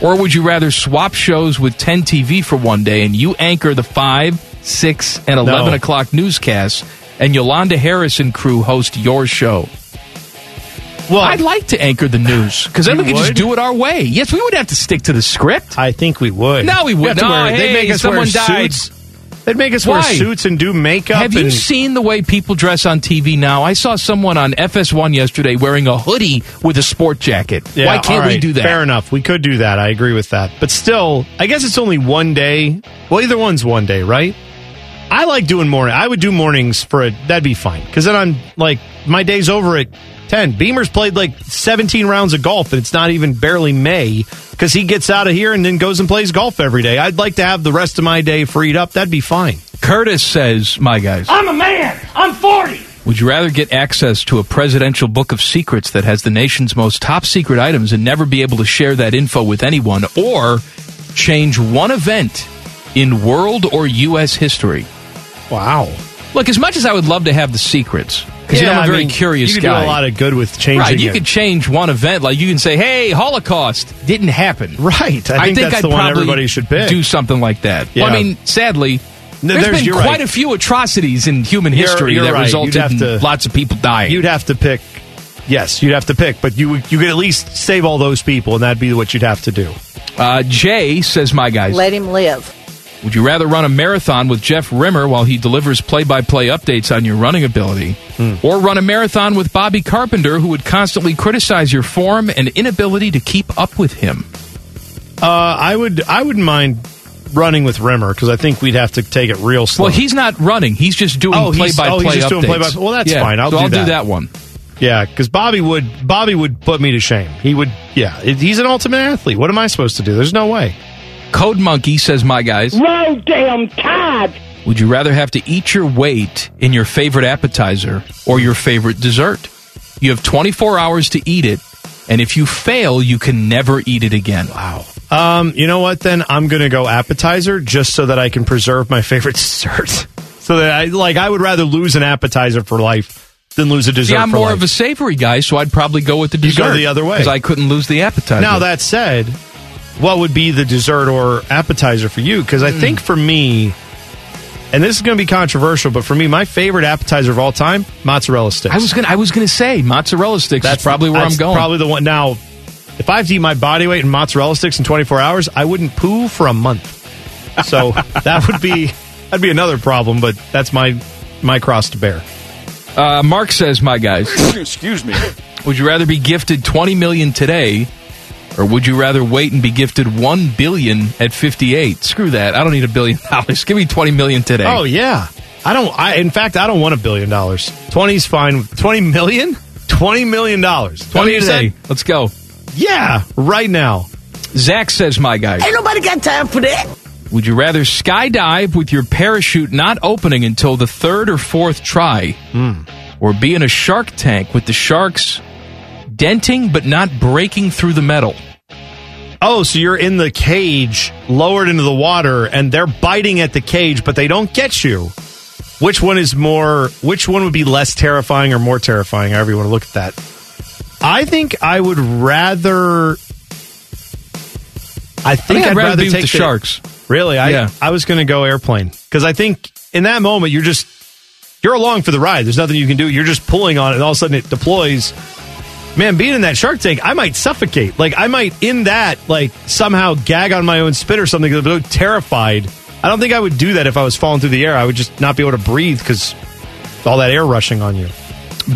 or would you rather swap shows with 10 TV for one day and you anchor the five, six, and 11 No. o'clock newscasts, and Yolanda Harris and crew host your show?" Well, I'd like to anchor the news because then we could just do it our way. Yes, we would have to stick to the script. I think we would. No, we would. to No, wear- hey, they'd make us someone wear died. suits. They'd make us wear suits and do makeup. Have you seen the way people dress on TV now? I saw someone on FS1 yesterday wearing a hoodie with a sport jacket. Yeah, Why can't all we do that? Fair enough. We could do that. I agree with that. But still, I guess it's only one day. Well, either one's one day, right? I like doing morning. I would do mornings for it. That'd be fine. Because then I'm like, my day's over at 10. Beamer's played like 17 rounds of golf, and it's not even barely May because he gets out of here and then goes and plays golf every day. I'd like to have the rest of my day freed up. That'd be fine. Curtis says, My guys, I'm a man. I'm 40. would you rather get access to a presidential book of secrets that has the nation's most top secret items and never be able to share that info with anyone, or change one event in world or U.S. history? Wow. Look, as much as I would love to have the secrets, because you know, I'm a I very mean, curious You could guy. do a lot of good with changing Right, you it. could change one event. Like you can say, "Hey, Holocaust didn't happen." Right. I think that's I'd the one probably everybody should pick. Do something like that. Well, I mean, sadly, No, there's there's- been quite right. a few atrocities in human You're- history you're that right. Resulted have in to- lots of people dying. You'd have to pick Yes, you'd have to pick, but you you could at least save all those people, and that'd be what you'd have to do. Uh, Jay says, "My guys, Let him live. Would you rather run a marathon with Jeff Rimmer while he delivers play-by-play updates on your running ability, or run a marathon with Bobby Carpenter, who would constantly criticize your form and inability to keep up with him?" Uh, I would I wouldn't mind running with Rimmer because I think we'd have to take it real slow. Well, he's not running; he's just doing Oh, play-by-play oh, he's updates. well, that's Yeah, fine. I'll so do I'll that. do that one. Yeah, because Bobby would Bobby would put me to shame. He would. Yeah, he's an ultimate athlete. What am I supposed to do? There's no way. Code Monkey says, "My guys, Roll damn tide. Would you rather have to eat your weight in your favorite appetizer or your favorite dessert? You have 24 hours to eat it, and if you fail, you can never eat it again. Wow. Um, you know what? Then I'm gonna go appetizer just so that I can preserve my favorite dessert. so that I like I would rather lose an appetizer for life than lose a dessert. Yeah, I'm for more life. of a savory guy, so I'd probably go with the You dessert. go the other way. Because I couldn't lose the appetizer. Now that said, what would be the dessert or appetizer for you? Because I Hmm. think for me, and this is going to be controversial, but for me, my favorite appetizer of all time, mozzarella sticks. I was gonna, I was gonna say mozzarella sticks. That's probably where I'm going. Probably the one. Now, if I have to eat my body weight in mozzarella sticks in 24 hours, I wouldn't poo for a month. So that would be that'd be another problem. But that's my my cross to bear. Uh, Mark says, "My guys, Excuse me. would you rather be gifted 20 million today, or would you rather wait and be gifted 1 billion at 58? Screw that. I don't need a billion dollars. Give me 20 million today. Oh yeah, I don't. I in fact, I don't want a billion dollars. Twenty's fine. Twenty million. Twenty million dollars. 20 today. said? Let's go. Yeah, right now. Zach says, "My guys." Ain't nobody got time for that. Would you rather skydive with your parachute not opening until the third or fourth try, hmm. or be in a shark tank with the sharks denting but not breaking through the metal? Oh, so you're in the cage, lowered into the water, and they're biting at the cage, but they don't get you. Which one is more? Which one would be less terrifying or more terrifying? However you want to look at that. I think I would rather. I think, I'd I'd, rather rather, take the sharks. Really, I Yeah. I was going to go airplane because I think in that moment you're just you're along for the ride. There's nothing you can do. You're just pulling on it, and all of a sudden it deploys. Man, being in that Shark Tank, I might suffocate. Like I might in that like somehow gag on my own spit or something. I'm so terrified. I don't think I would do that if I was falling through the air. I would just not be able to breathe because all that air rushing on you.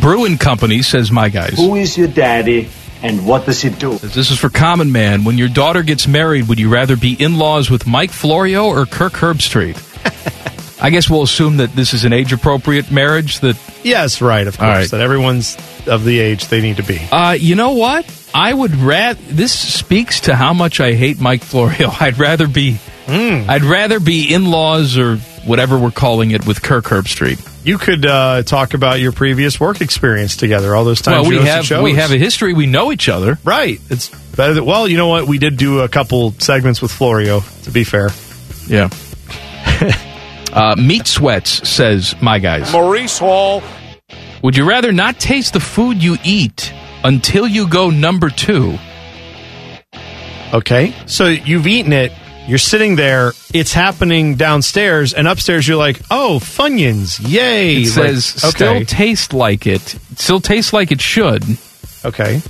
Brewing Company says, "My guys." Who is your daddy and what does he do? This is for Common Man. When your daughter gets married, would you rather be in laws with Mike Florio or Kirk Herbstreit? I guess we'll assume that this is an age appropriate marriage. That Yes, right. Of course, right. that everyone's of the age they need to be. Uh, you know what? I would rather. This speaks to how much I hate Mike Florio. I'd rather be. Hmm. I'd rather be in laws or whatever we're calling it with Kirk Herbstreit. You could uh, talk about your previous work experience together. All those times Well, we have shows. we have a history. We know each other. Right. It's better that, well, you know what? We did do a couple segments with Florio, to be fair. Yeah. uh, Meat Sweats says, "My guys, Maurice Hall. Would you rather not taste the food you eat until you go number two, Okay. So you've eaten it, you're sitting there, it's happening downstairs, and upstairs you're like, oh, Funyuns, yay. It says Like, still taste like it, still taste like it should, okay.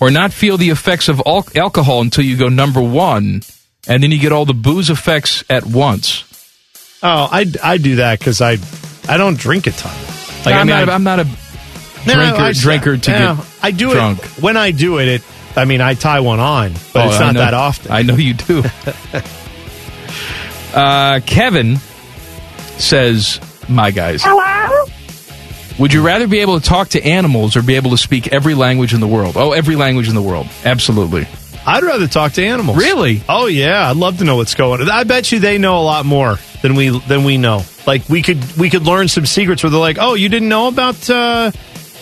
or not feel the effects of al- alcohol until you go number one, and then you get all the booze effects at once." Oh, I, I do that because I I don't drink a ton. Like, I'm, I mean, not, I- I'm not a No, drinker, I- drinker to yeah, get I do drunk. it when I do it. It I mean I tie one on, but Oh, it's not know- that often. I know you do. uh, Kevin says, "My guys, Hello? would you rather be able to talk to animals or be able to speak every language in the world? Oh, every language in the world, absolutely. I'd rather talk to animals. Really? Oh yeah, I'd love to know what's going on. I bet you they know a lot more than we than we know. Like we could we could learn some secrets where they're like, "Oh, you didn't know about uh,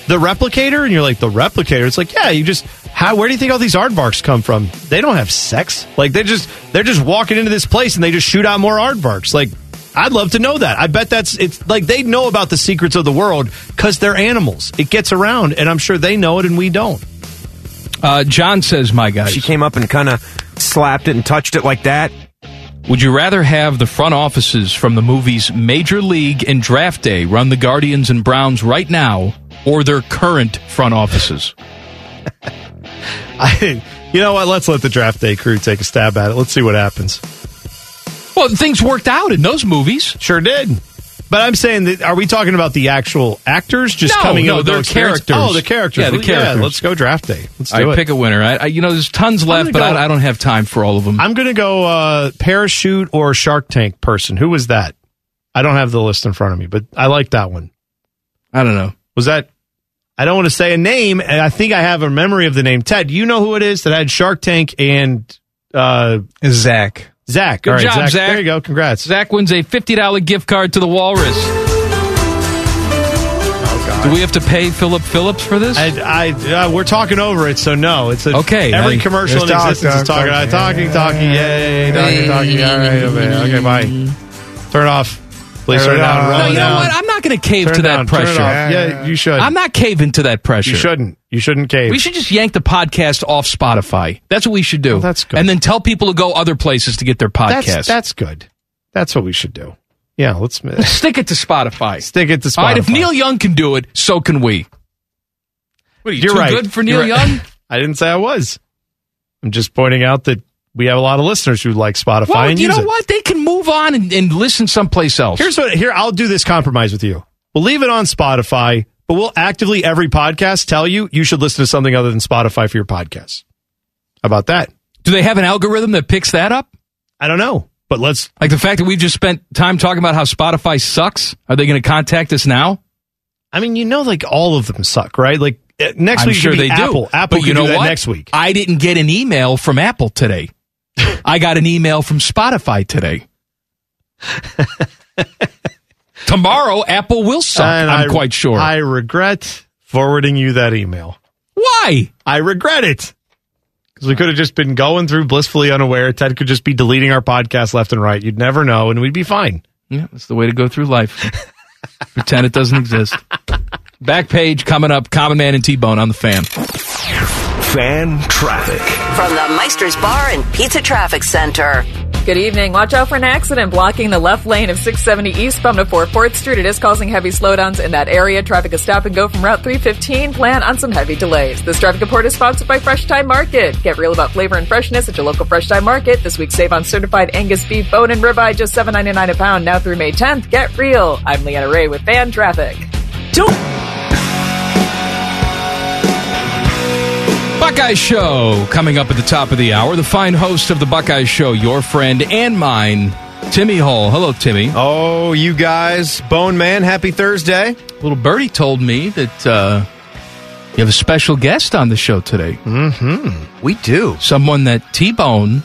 the replicator?" And you're like, "The replicator?" It's like, "Yeah, you just how where do you think all these aardvarks come from? They don't have sex. Like they just they're just walking into this place and they just shoot out more aardvarks. Like I'd love to know that. I bet that's it's like they know about the secrets of the world cuz they're animals. It gets around and I'm sure they know it and we don't. Uh, John says, "My guys, She came up and kind of slapped it and touched it like that. Would you rather have the front offices from the movies Major League and Draft Day run the Guardians and Browns right now, or their current front offices. I, you know what? Let's let the draft day crew take a stab at it. Let's see what happens. Well, things worked out in those movies. Sure did. But I'm saying that are we talking about the actual actors just No, coming no, in with they're no experience? characters. Oh, the characters. Yeah, the characters. let's go draft day. Let's do right, it. pick a winner. I, I, you know, there's tons left, but go- I, I don't have time for all of them. I'm going to go uh, parachute or Shark Tank person. Who was that? I don't have the list in front of me, but I like that one. I don't know. Was that? I don't want to say a name, and I think I have a memory of the name. Ted, you know who it is that had Shark Tank and uh, Zach? Zach. Good All right, job, Zach. There you go. Congrats. Zach wins a $50 gift card to the Walrus. Do we have to pay Phillip Phillips for this? I, I uh, we're talking over it, so no. It's a, Okay, Every I- commercial in Just talk, existence is talk, talking, talk. uh, talking, talking, yay, talking, talking. All right, okay, okay, bye. Turn it off. Please turn it down. No, you know what? I'm not going to cave Turn to that down, pressure. off. Yeah, you should. I'm not caving to that pressure. You shouldn't. You shouldn't cave. We should just yank the podcast off Spotify. That's what we should do. Oh, that's good. And then tell people to go other places to get their podcast. That's, that's good. That's what we should do. Yeah, let's Stick it to Spotify. stick it to Spotify. All right, if Neil Young can do it, so can we. What are you You're too right. good for Neil You're right. Young? I didn't say I was. I'm just pointing out that we have a lot of listeners who like Spotify Well, you know it. what? They can move on and, and listen someplace else. Here's what here I'll do this compromise with you. We'll leave it on Spotify, but we'll actively every podcast tell you you should listen to something other than Spotify for your podcast. How about that? do they have an algorithm that picks that up? I don't know, but let's Like the fact that we've just spent time talking about how Spotify sucks. Are they going to contact us now? I mean, you know like all of them suck, right? Like uh, next I'm week sure be they Apple. do. Apple but you know do that what? next week. I didn't get an email from Apple today. I got an email from Spotify today. Tomorrow, Apple will suck. And I'm I- quite sure. I regret forwarding you that email. Why? I regret it. Because we could have just been going through blissfully unaware. Ted could just be deleting our podcast left and right. You'd never know, and we'd be fine. Yeah, that's the way to go through life. Pretend it doesn't exist. Back page coming up. Common Man and T Bone on the fan. Fan traffic. From the Meister's Bar and Pizza Traffic Center. Good evening. Watch out for an accident blocking the left lane of 670 eastbound to 4 4th Street. It is causing heavy slowdowns in that area. Traffic is stop and go from Route 315. Plan on some heavy delays. This traffic report is sponsored by Fresh Time Market. Get real about flavor and freshness at your local Fresh Time Market. This week, save on certified Angus beef, bone, and ribeye just $7.99 a pound. Now through May 10th. Get real. I'm Leanna Ray with Fan Traffic. Buckeye Show coming up at the top of the hour. The fine host of the Buckeye Show, your friend and mine, Timmy Hall. Hello, Timmy. Oh, you guys, Bone Man, happy Thursday. Little Birdie told me that uh, you have a special guest on the show today. Mm-hmm. We do. Someone that T Bone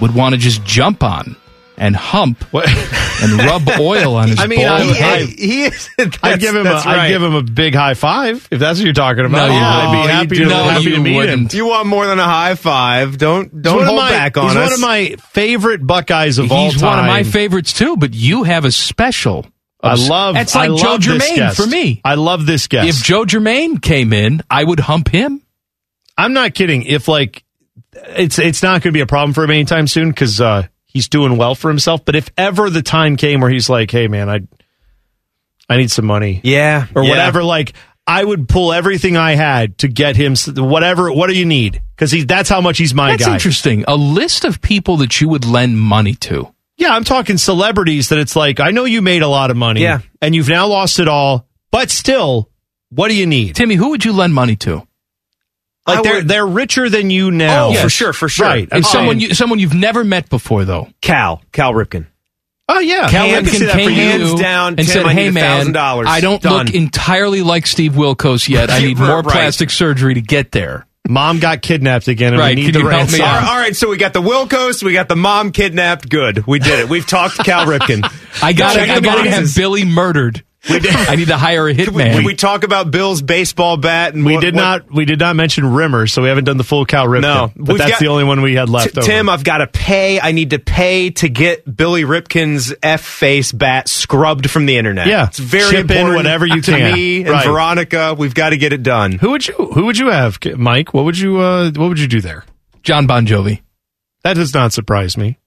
would want to just jump on and hump and rub oil on his I mean, bald I- head. I- He is. I'd give him. A, that's I'd give him a big high five if that's what you're talking about. No, you yeah, I'd be Oh, happy you to, do- happy you to meet wouldn't. You want more than a high five? Don't don't one of hold my- back on he's us. one of my favorite Buckeyes of all time. He's one of my favorites too, but you have a special. I love. That's I like Joe love Germain guest. for me. I love this guest. If Joe Germaine came in, I would hump him. I'm not kidding. If like, it's it's not going to be a problem for him anytime soon because uh, he's doing well for himself. But if ever the time came where he's like, "Hey, man, I I need some money," yeah, or yeah. whatever, like I would pull everything I had to get him whatever. What do you need? Because he that's how much he's my That's guy. interesting. A list of people that you would lend money to. Yeah, I'm talking celebrities that it's like I know you made a lot of money, Yeah. and you've now lost it all, but still, what do you need? Timmy, who would you lend money to? Like I they're would- they're richer than you now. Oh, for sure, for sure. Right. I'm And someone saying- you, someone you've never met before, though. Cal, Cal Ripken. Oh yeah, Cal I can see Ripken that for came you. Hands down, and Tim, said, "Hey man, $1,000. I don't Done." look entirely like Steve Wilkos yet. I need more right. plastic surgery to get there." Mom got kidnapped again, and Right, we need can the you help me ransom. All out? right, all right, so we got the Wilkos, we got the mom kidnapped. Good, we did it. We've talked Cal Ripken. I got Check I the got to have. Billy murdered. We did. I need to hire a Did we, hitman. did we talk about Bill's baseball bat? And We what- did what- not. We did not mention Rimmer, so we haven't done the full Cal Ripken. No, but We've that's got- the only one we had left. T- over. Tim, I've got to pay. I need to pay to get Billy Ripken's F face bat scrubbed from the internet. Yeah. it's very Chip in important whatever you to can. me and Right. Veronica. We've got to get it done. who would you who would you have, Mike? What would you uh, what would you do there? Jon Bon Jovi. That does not surprise me.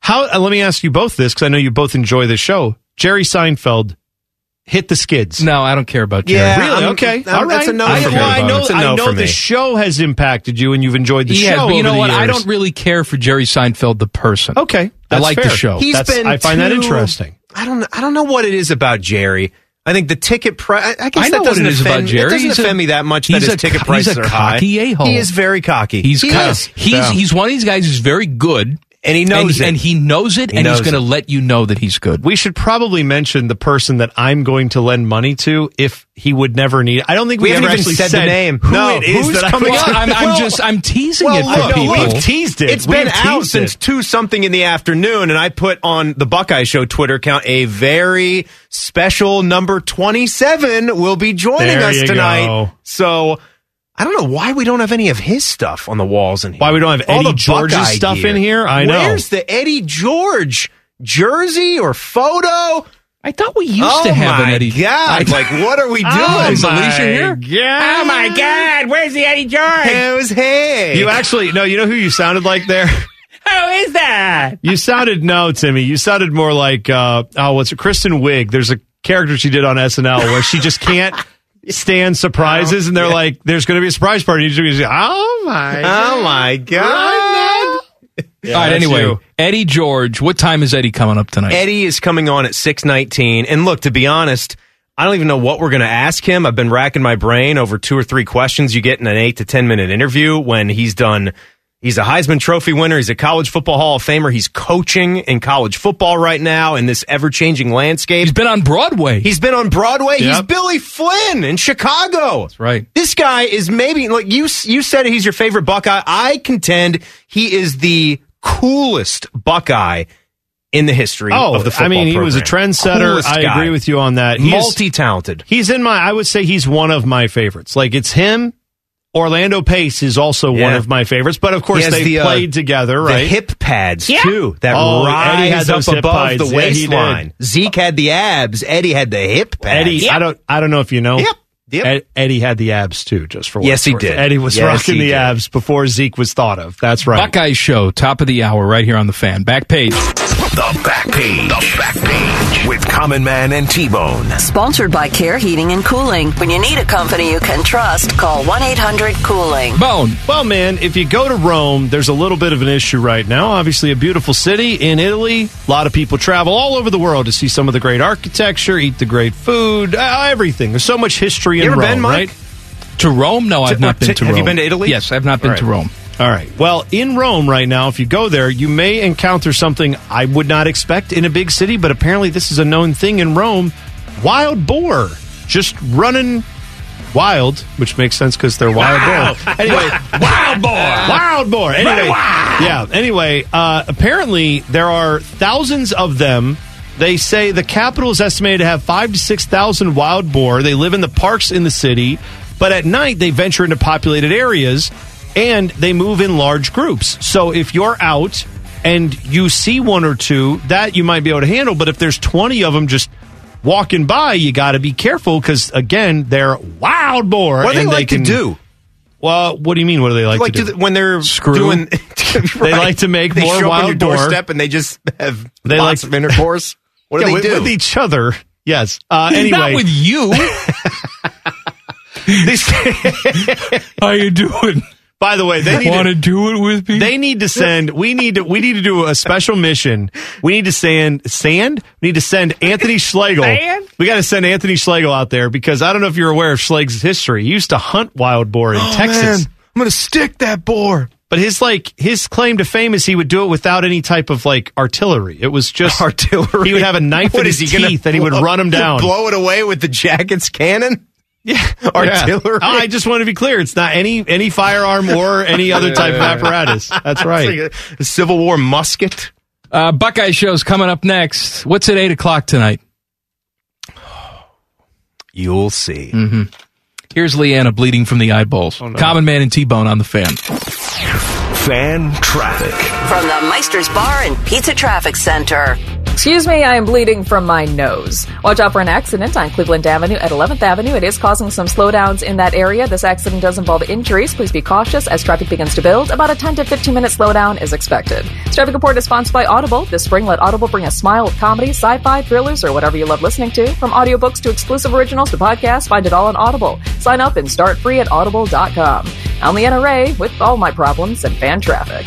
How? Uh, let me ask you both this because I know you both enjoy the show. Jerry Seinfeld hit the skids. No, I don't care about Jerry. Yeah, Really? I'm- okay. I'm- All right. that's a no I, for me. well, I know. It's a no I know for the show has impacted you, and you've enjoyed the He has, show. but you over know the what? I don't really care for Jerry Seinfeld, the person. Okay, I that's like the show. He's That's- been I find that interesting. I don't. I don't know what it is about Jerry. I think the ticket price. I guess I know that doesn't what it is offend, about Jerry. It doesn't He's offend a- me that much that he's his a ticket co- prices he's a are high. cocky a-hole. He is very cocky. He's he kind is. he's Yeah. he's one of these guys who's very good, and he knows and, it. and he knows it, He and knows he's going to let you know that he's good. We should probably mention the person that I'm going to lend money to if he would never need. I don't think we, We haven't ever even actually said the name. Who No, it is who's that coming I'm, up? I'm, I'm Well- just I'm teasing Well, it for I know, people. We've teased it. It's We've been out teased since it. two something in the afternoon, and I put on the Buckeye Show Twitter account a very special number twenty seven will be joining There us you tonight. go. So I don't know why we don't have any of his stuff on the walls in here. Why we don't have All Eddie the George's Buckeye stuff gear. in here? I know. Where's the Eddie George jersey or photo? I thought we used oh to have my an Eddie. God! like, what are we doing? Oh Is Alicia here? God. Oh my God! Where's the Eddie George? It was hey. You actually no. You know who you sounded like there. Who is that? You sounded no, Timmy. You sounded more like uh, oh, what's it? Kristen Wiig. There's a character she did on SNL where she just can't stand surprises, and they're like, "There's going to be a surprise party." And you just go, "Oh my, Oh my God! Yeah, All right. Anyway, you. Eddie George. What time is Eddie coming up tonight? Eddie is coming on at 619. And look, to be honest, I don't even know what we're going to ask him. I've been racking my brain over two or three questions you get in an eight to 10 minute interview when he's done. He's a Heisman Trophy winner. He's a college football Hall of Famer. He's coaching in college football right now in this ever changing landscape. He's been on Broadway. He's been on Broadway. He's Billy Flynn in Chicago. That's right. This guy is maybe like you. You said he's your favorite Buckeye. I contend he is the coolest Buckeye in the history Oh, of the football I mean, he was a program. trendsetter. Coolest I guy. agree with you on that. He Multi talented. He's in my. I would say he's one of my favorites. Like it's him. Orlando Pace is also one of my favorites, but of course they the, uh, played together, right? The hip pads too that Oh, Eddie had rise up above pads. the Yeah, waistline. Zeke had the abs. Eddie had the hip pads. Eddie, I don't, I don't know if you know. Yep. Yep. Ed- Eddie had the abs too, just for what Yes, he worth. did. Eddie was Yes, rocking the did. abs before Zeke was thought of. That's right. Buckeye Show, top of the hour, right here on the fan. Back page. The back page. The back page with Common Man and T Bone. Sponsored by Care Heating and Cooling. When you need a company you can trust, call 1 800 Cooling. Bone. Well, man, if you go to Rome, there's a little bit of an issue right now. Obviously, a beautiful city in Italy. A lot of people travel all over the world to see some of the great architecture, eat the great food, uh, everything. There's so much history You in ever Rome, been, Mike? right? To Rome? No, I've To- not been to have Rome. you been to Italy? Yes, I've not been All to. Rome. All right. Well, in Rome right now, if you go there, you may encounter something I would not expect in a big city, but apparently this is a known thing in Rome. Wild boar just running wild, which makes sense because they're wild boar. Anyway, wild boar, wild boar. Anyway, yeah. Anyway, uh, apparently there are thousands of them. They say the capital is estimated to have five to six thousand wild boar. They live in the parks in the city, but at night they venture into populated areas and they move in large groups. So if you're out and you see one or two, that you might be able to handle. But if there's 20 of them just walking by, you got to be careful because, again, they're wild boar. What do they like can, to do? Well, what do you mean? What do they like, Like to do? when they're Screw. doing, They like to make they more show up on wild your boar. doorstep and they just have They lots like- of intercourse. What do Yeah, they with, do? with each other. Yes. Uh, anyway, Not with you. How you doing? by the way, they need Want to, to do it with me? they need to send. We need to. We need to do a special mission. We need to send sand. We need to send Anthony Schlegel. Sand? We got to send Anthony Schlegel out there because I don't know if you're aware of Schlegel's history. He used to hunt wild boar in Texas. I'm gonna stick that boar. But his like his claim to fame is he would do it without any type of like artillery. It was just Artillery. He would have a knife What in his he gonna teeth and he would run him down. Blow it away with the jacket's cannon. Yeah, Artillery. Yeah. I just want to be clear. It's not any any firearm or any other type of apparatus. That's right. It's like a Civil War musket. Uh, Buckeye Show's coming up next. What's at 8 o'clock tonight? You'll see. Mm-hmm. Here's Leanna bleeding from the eyeballs. Oh, Common Man and T-Bone on the fan. Fan traffic. From the Meister's Bar and Pizza Traffic Center. Excuse me, I am bleeding from my nose. Watch out for an accident on Cleveland Avenue at 11th Avenue. It is causing some slowdowns in that area. This accident does involve injuries. Please be cautious as traffic begins to build. About a 10 to 15 minute slowdown is expected. This traffic report is sponsored by Audible. This spring, let Audible bring a smile with comedy, sci-fi, thrillers, or whatever you love listening to. From audiobooks to exclusive originals to podcasts, find it all on Audible. Sign up and start free at audible.com. I'm Leanna Ray with all my problems and fan traffic.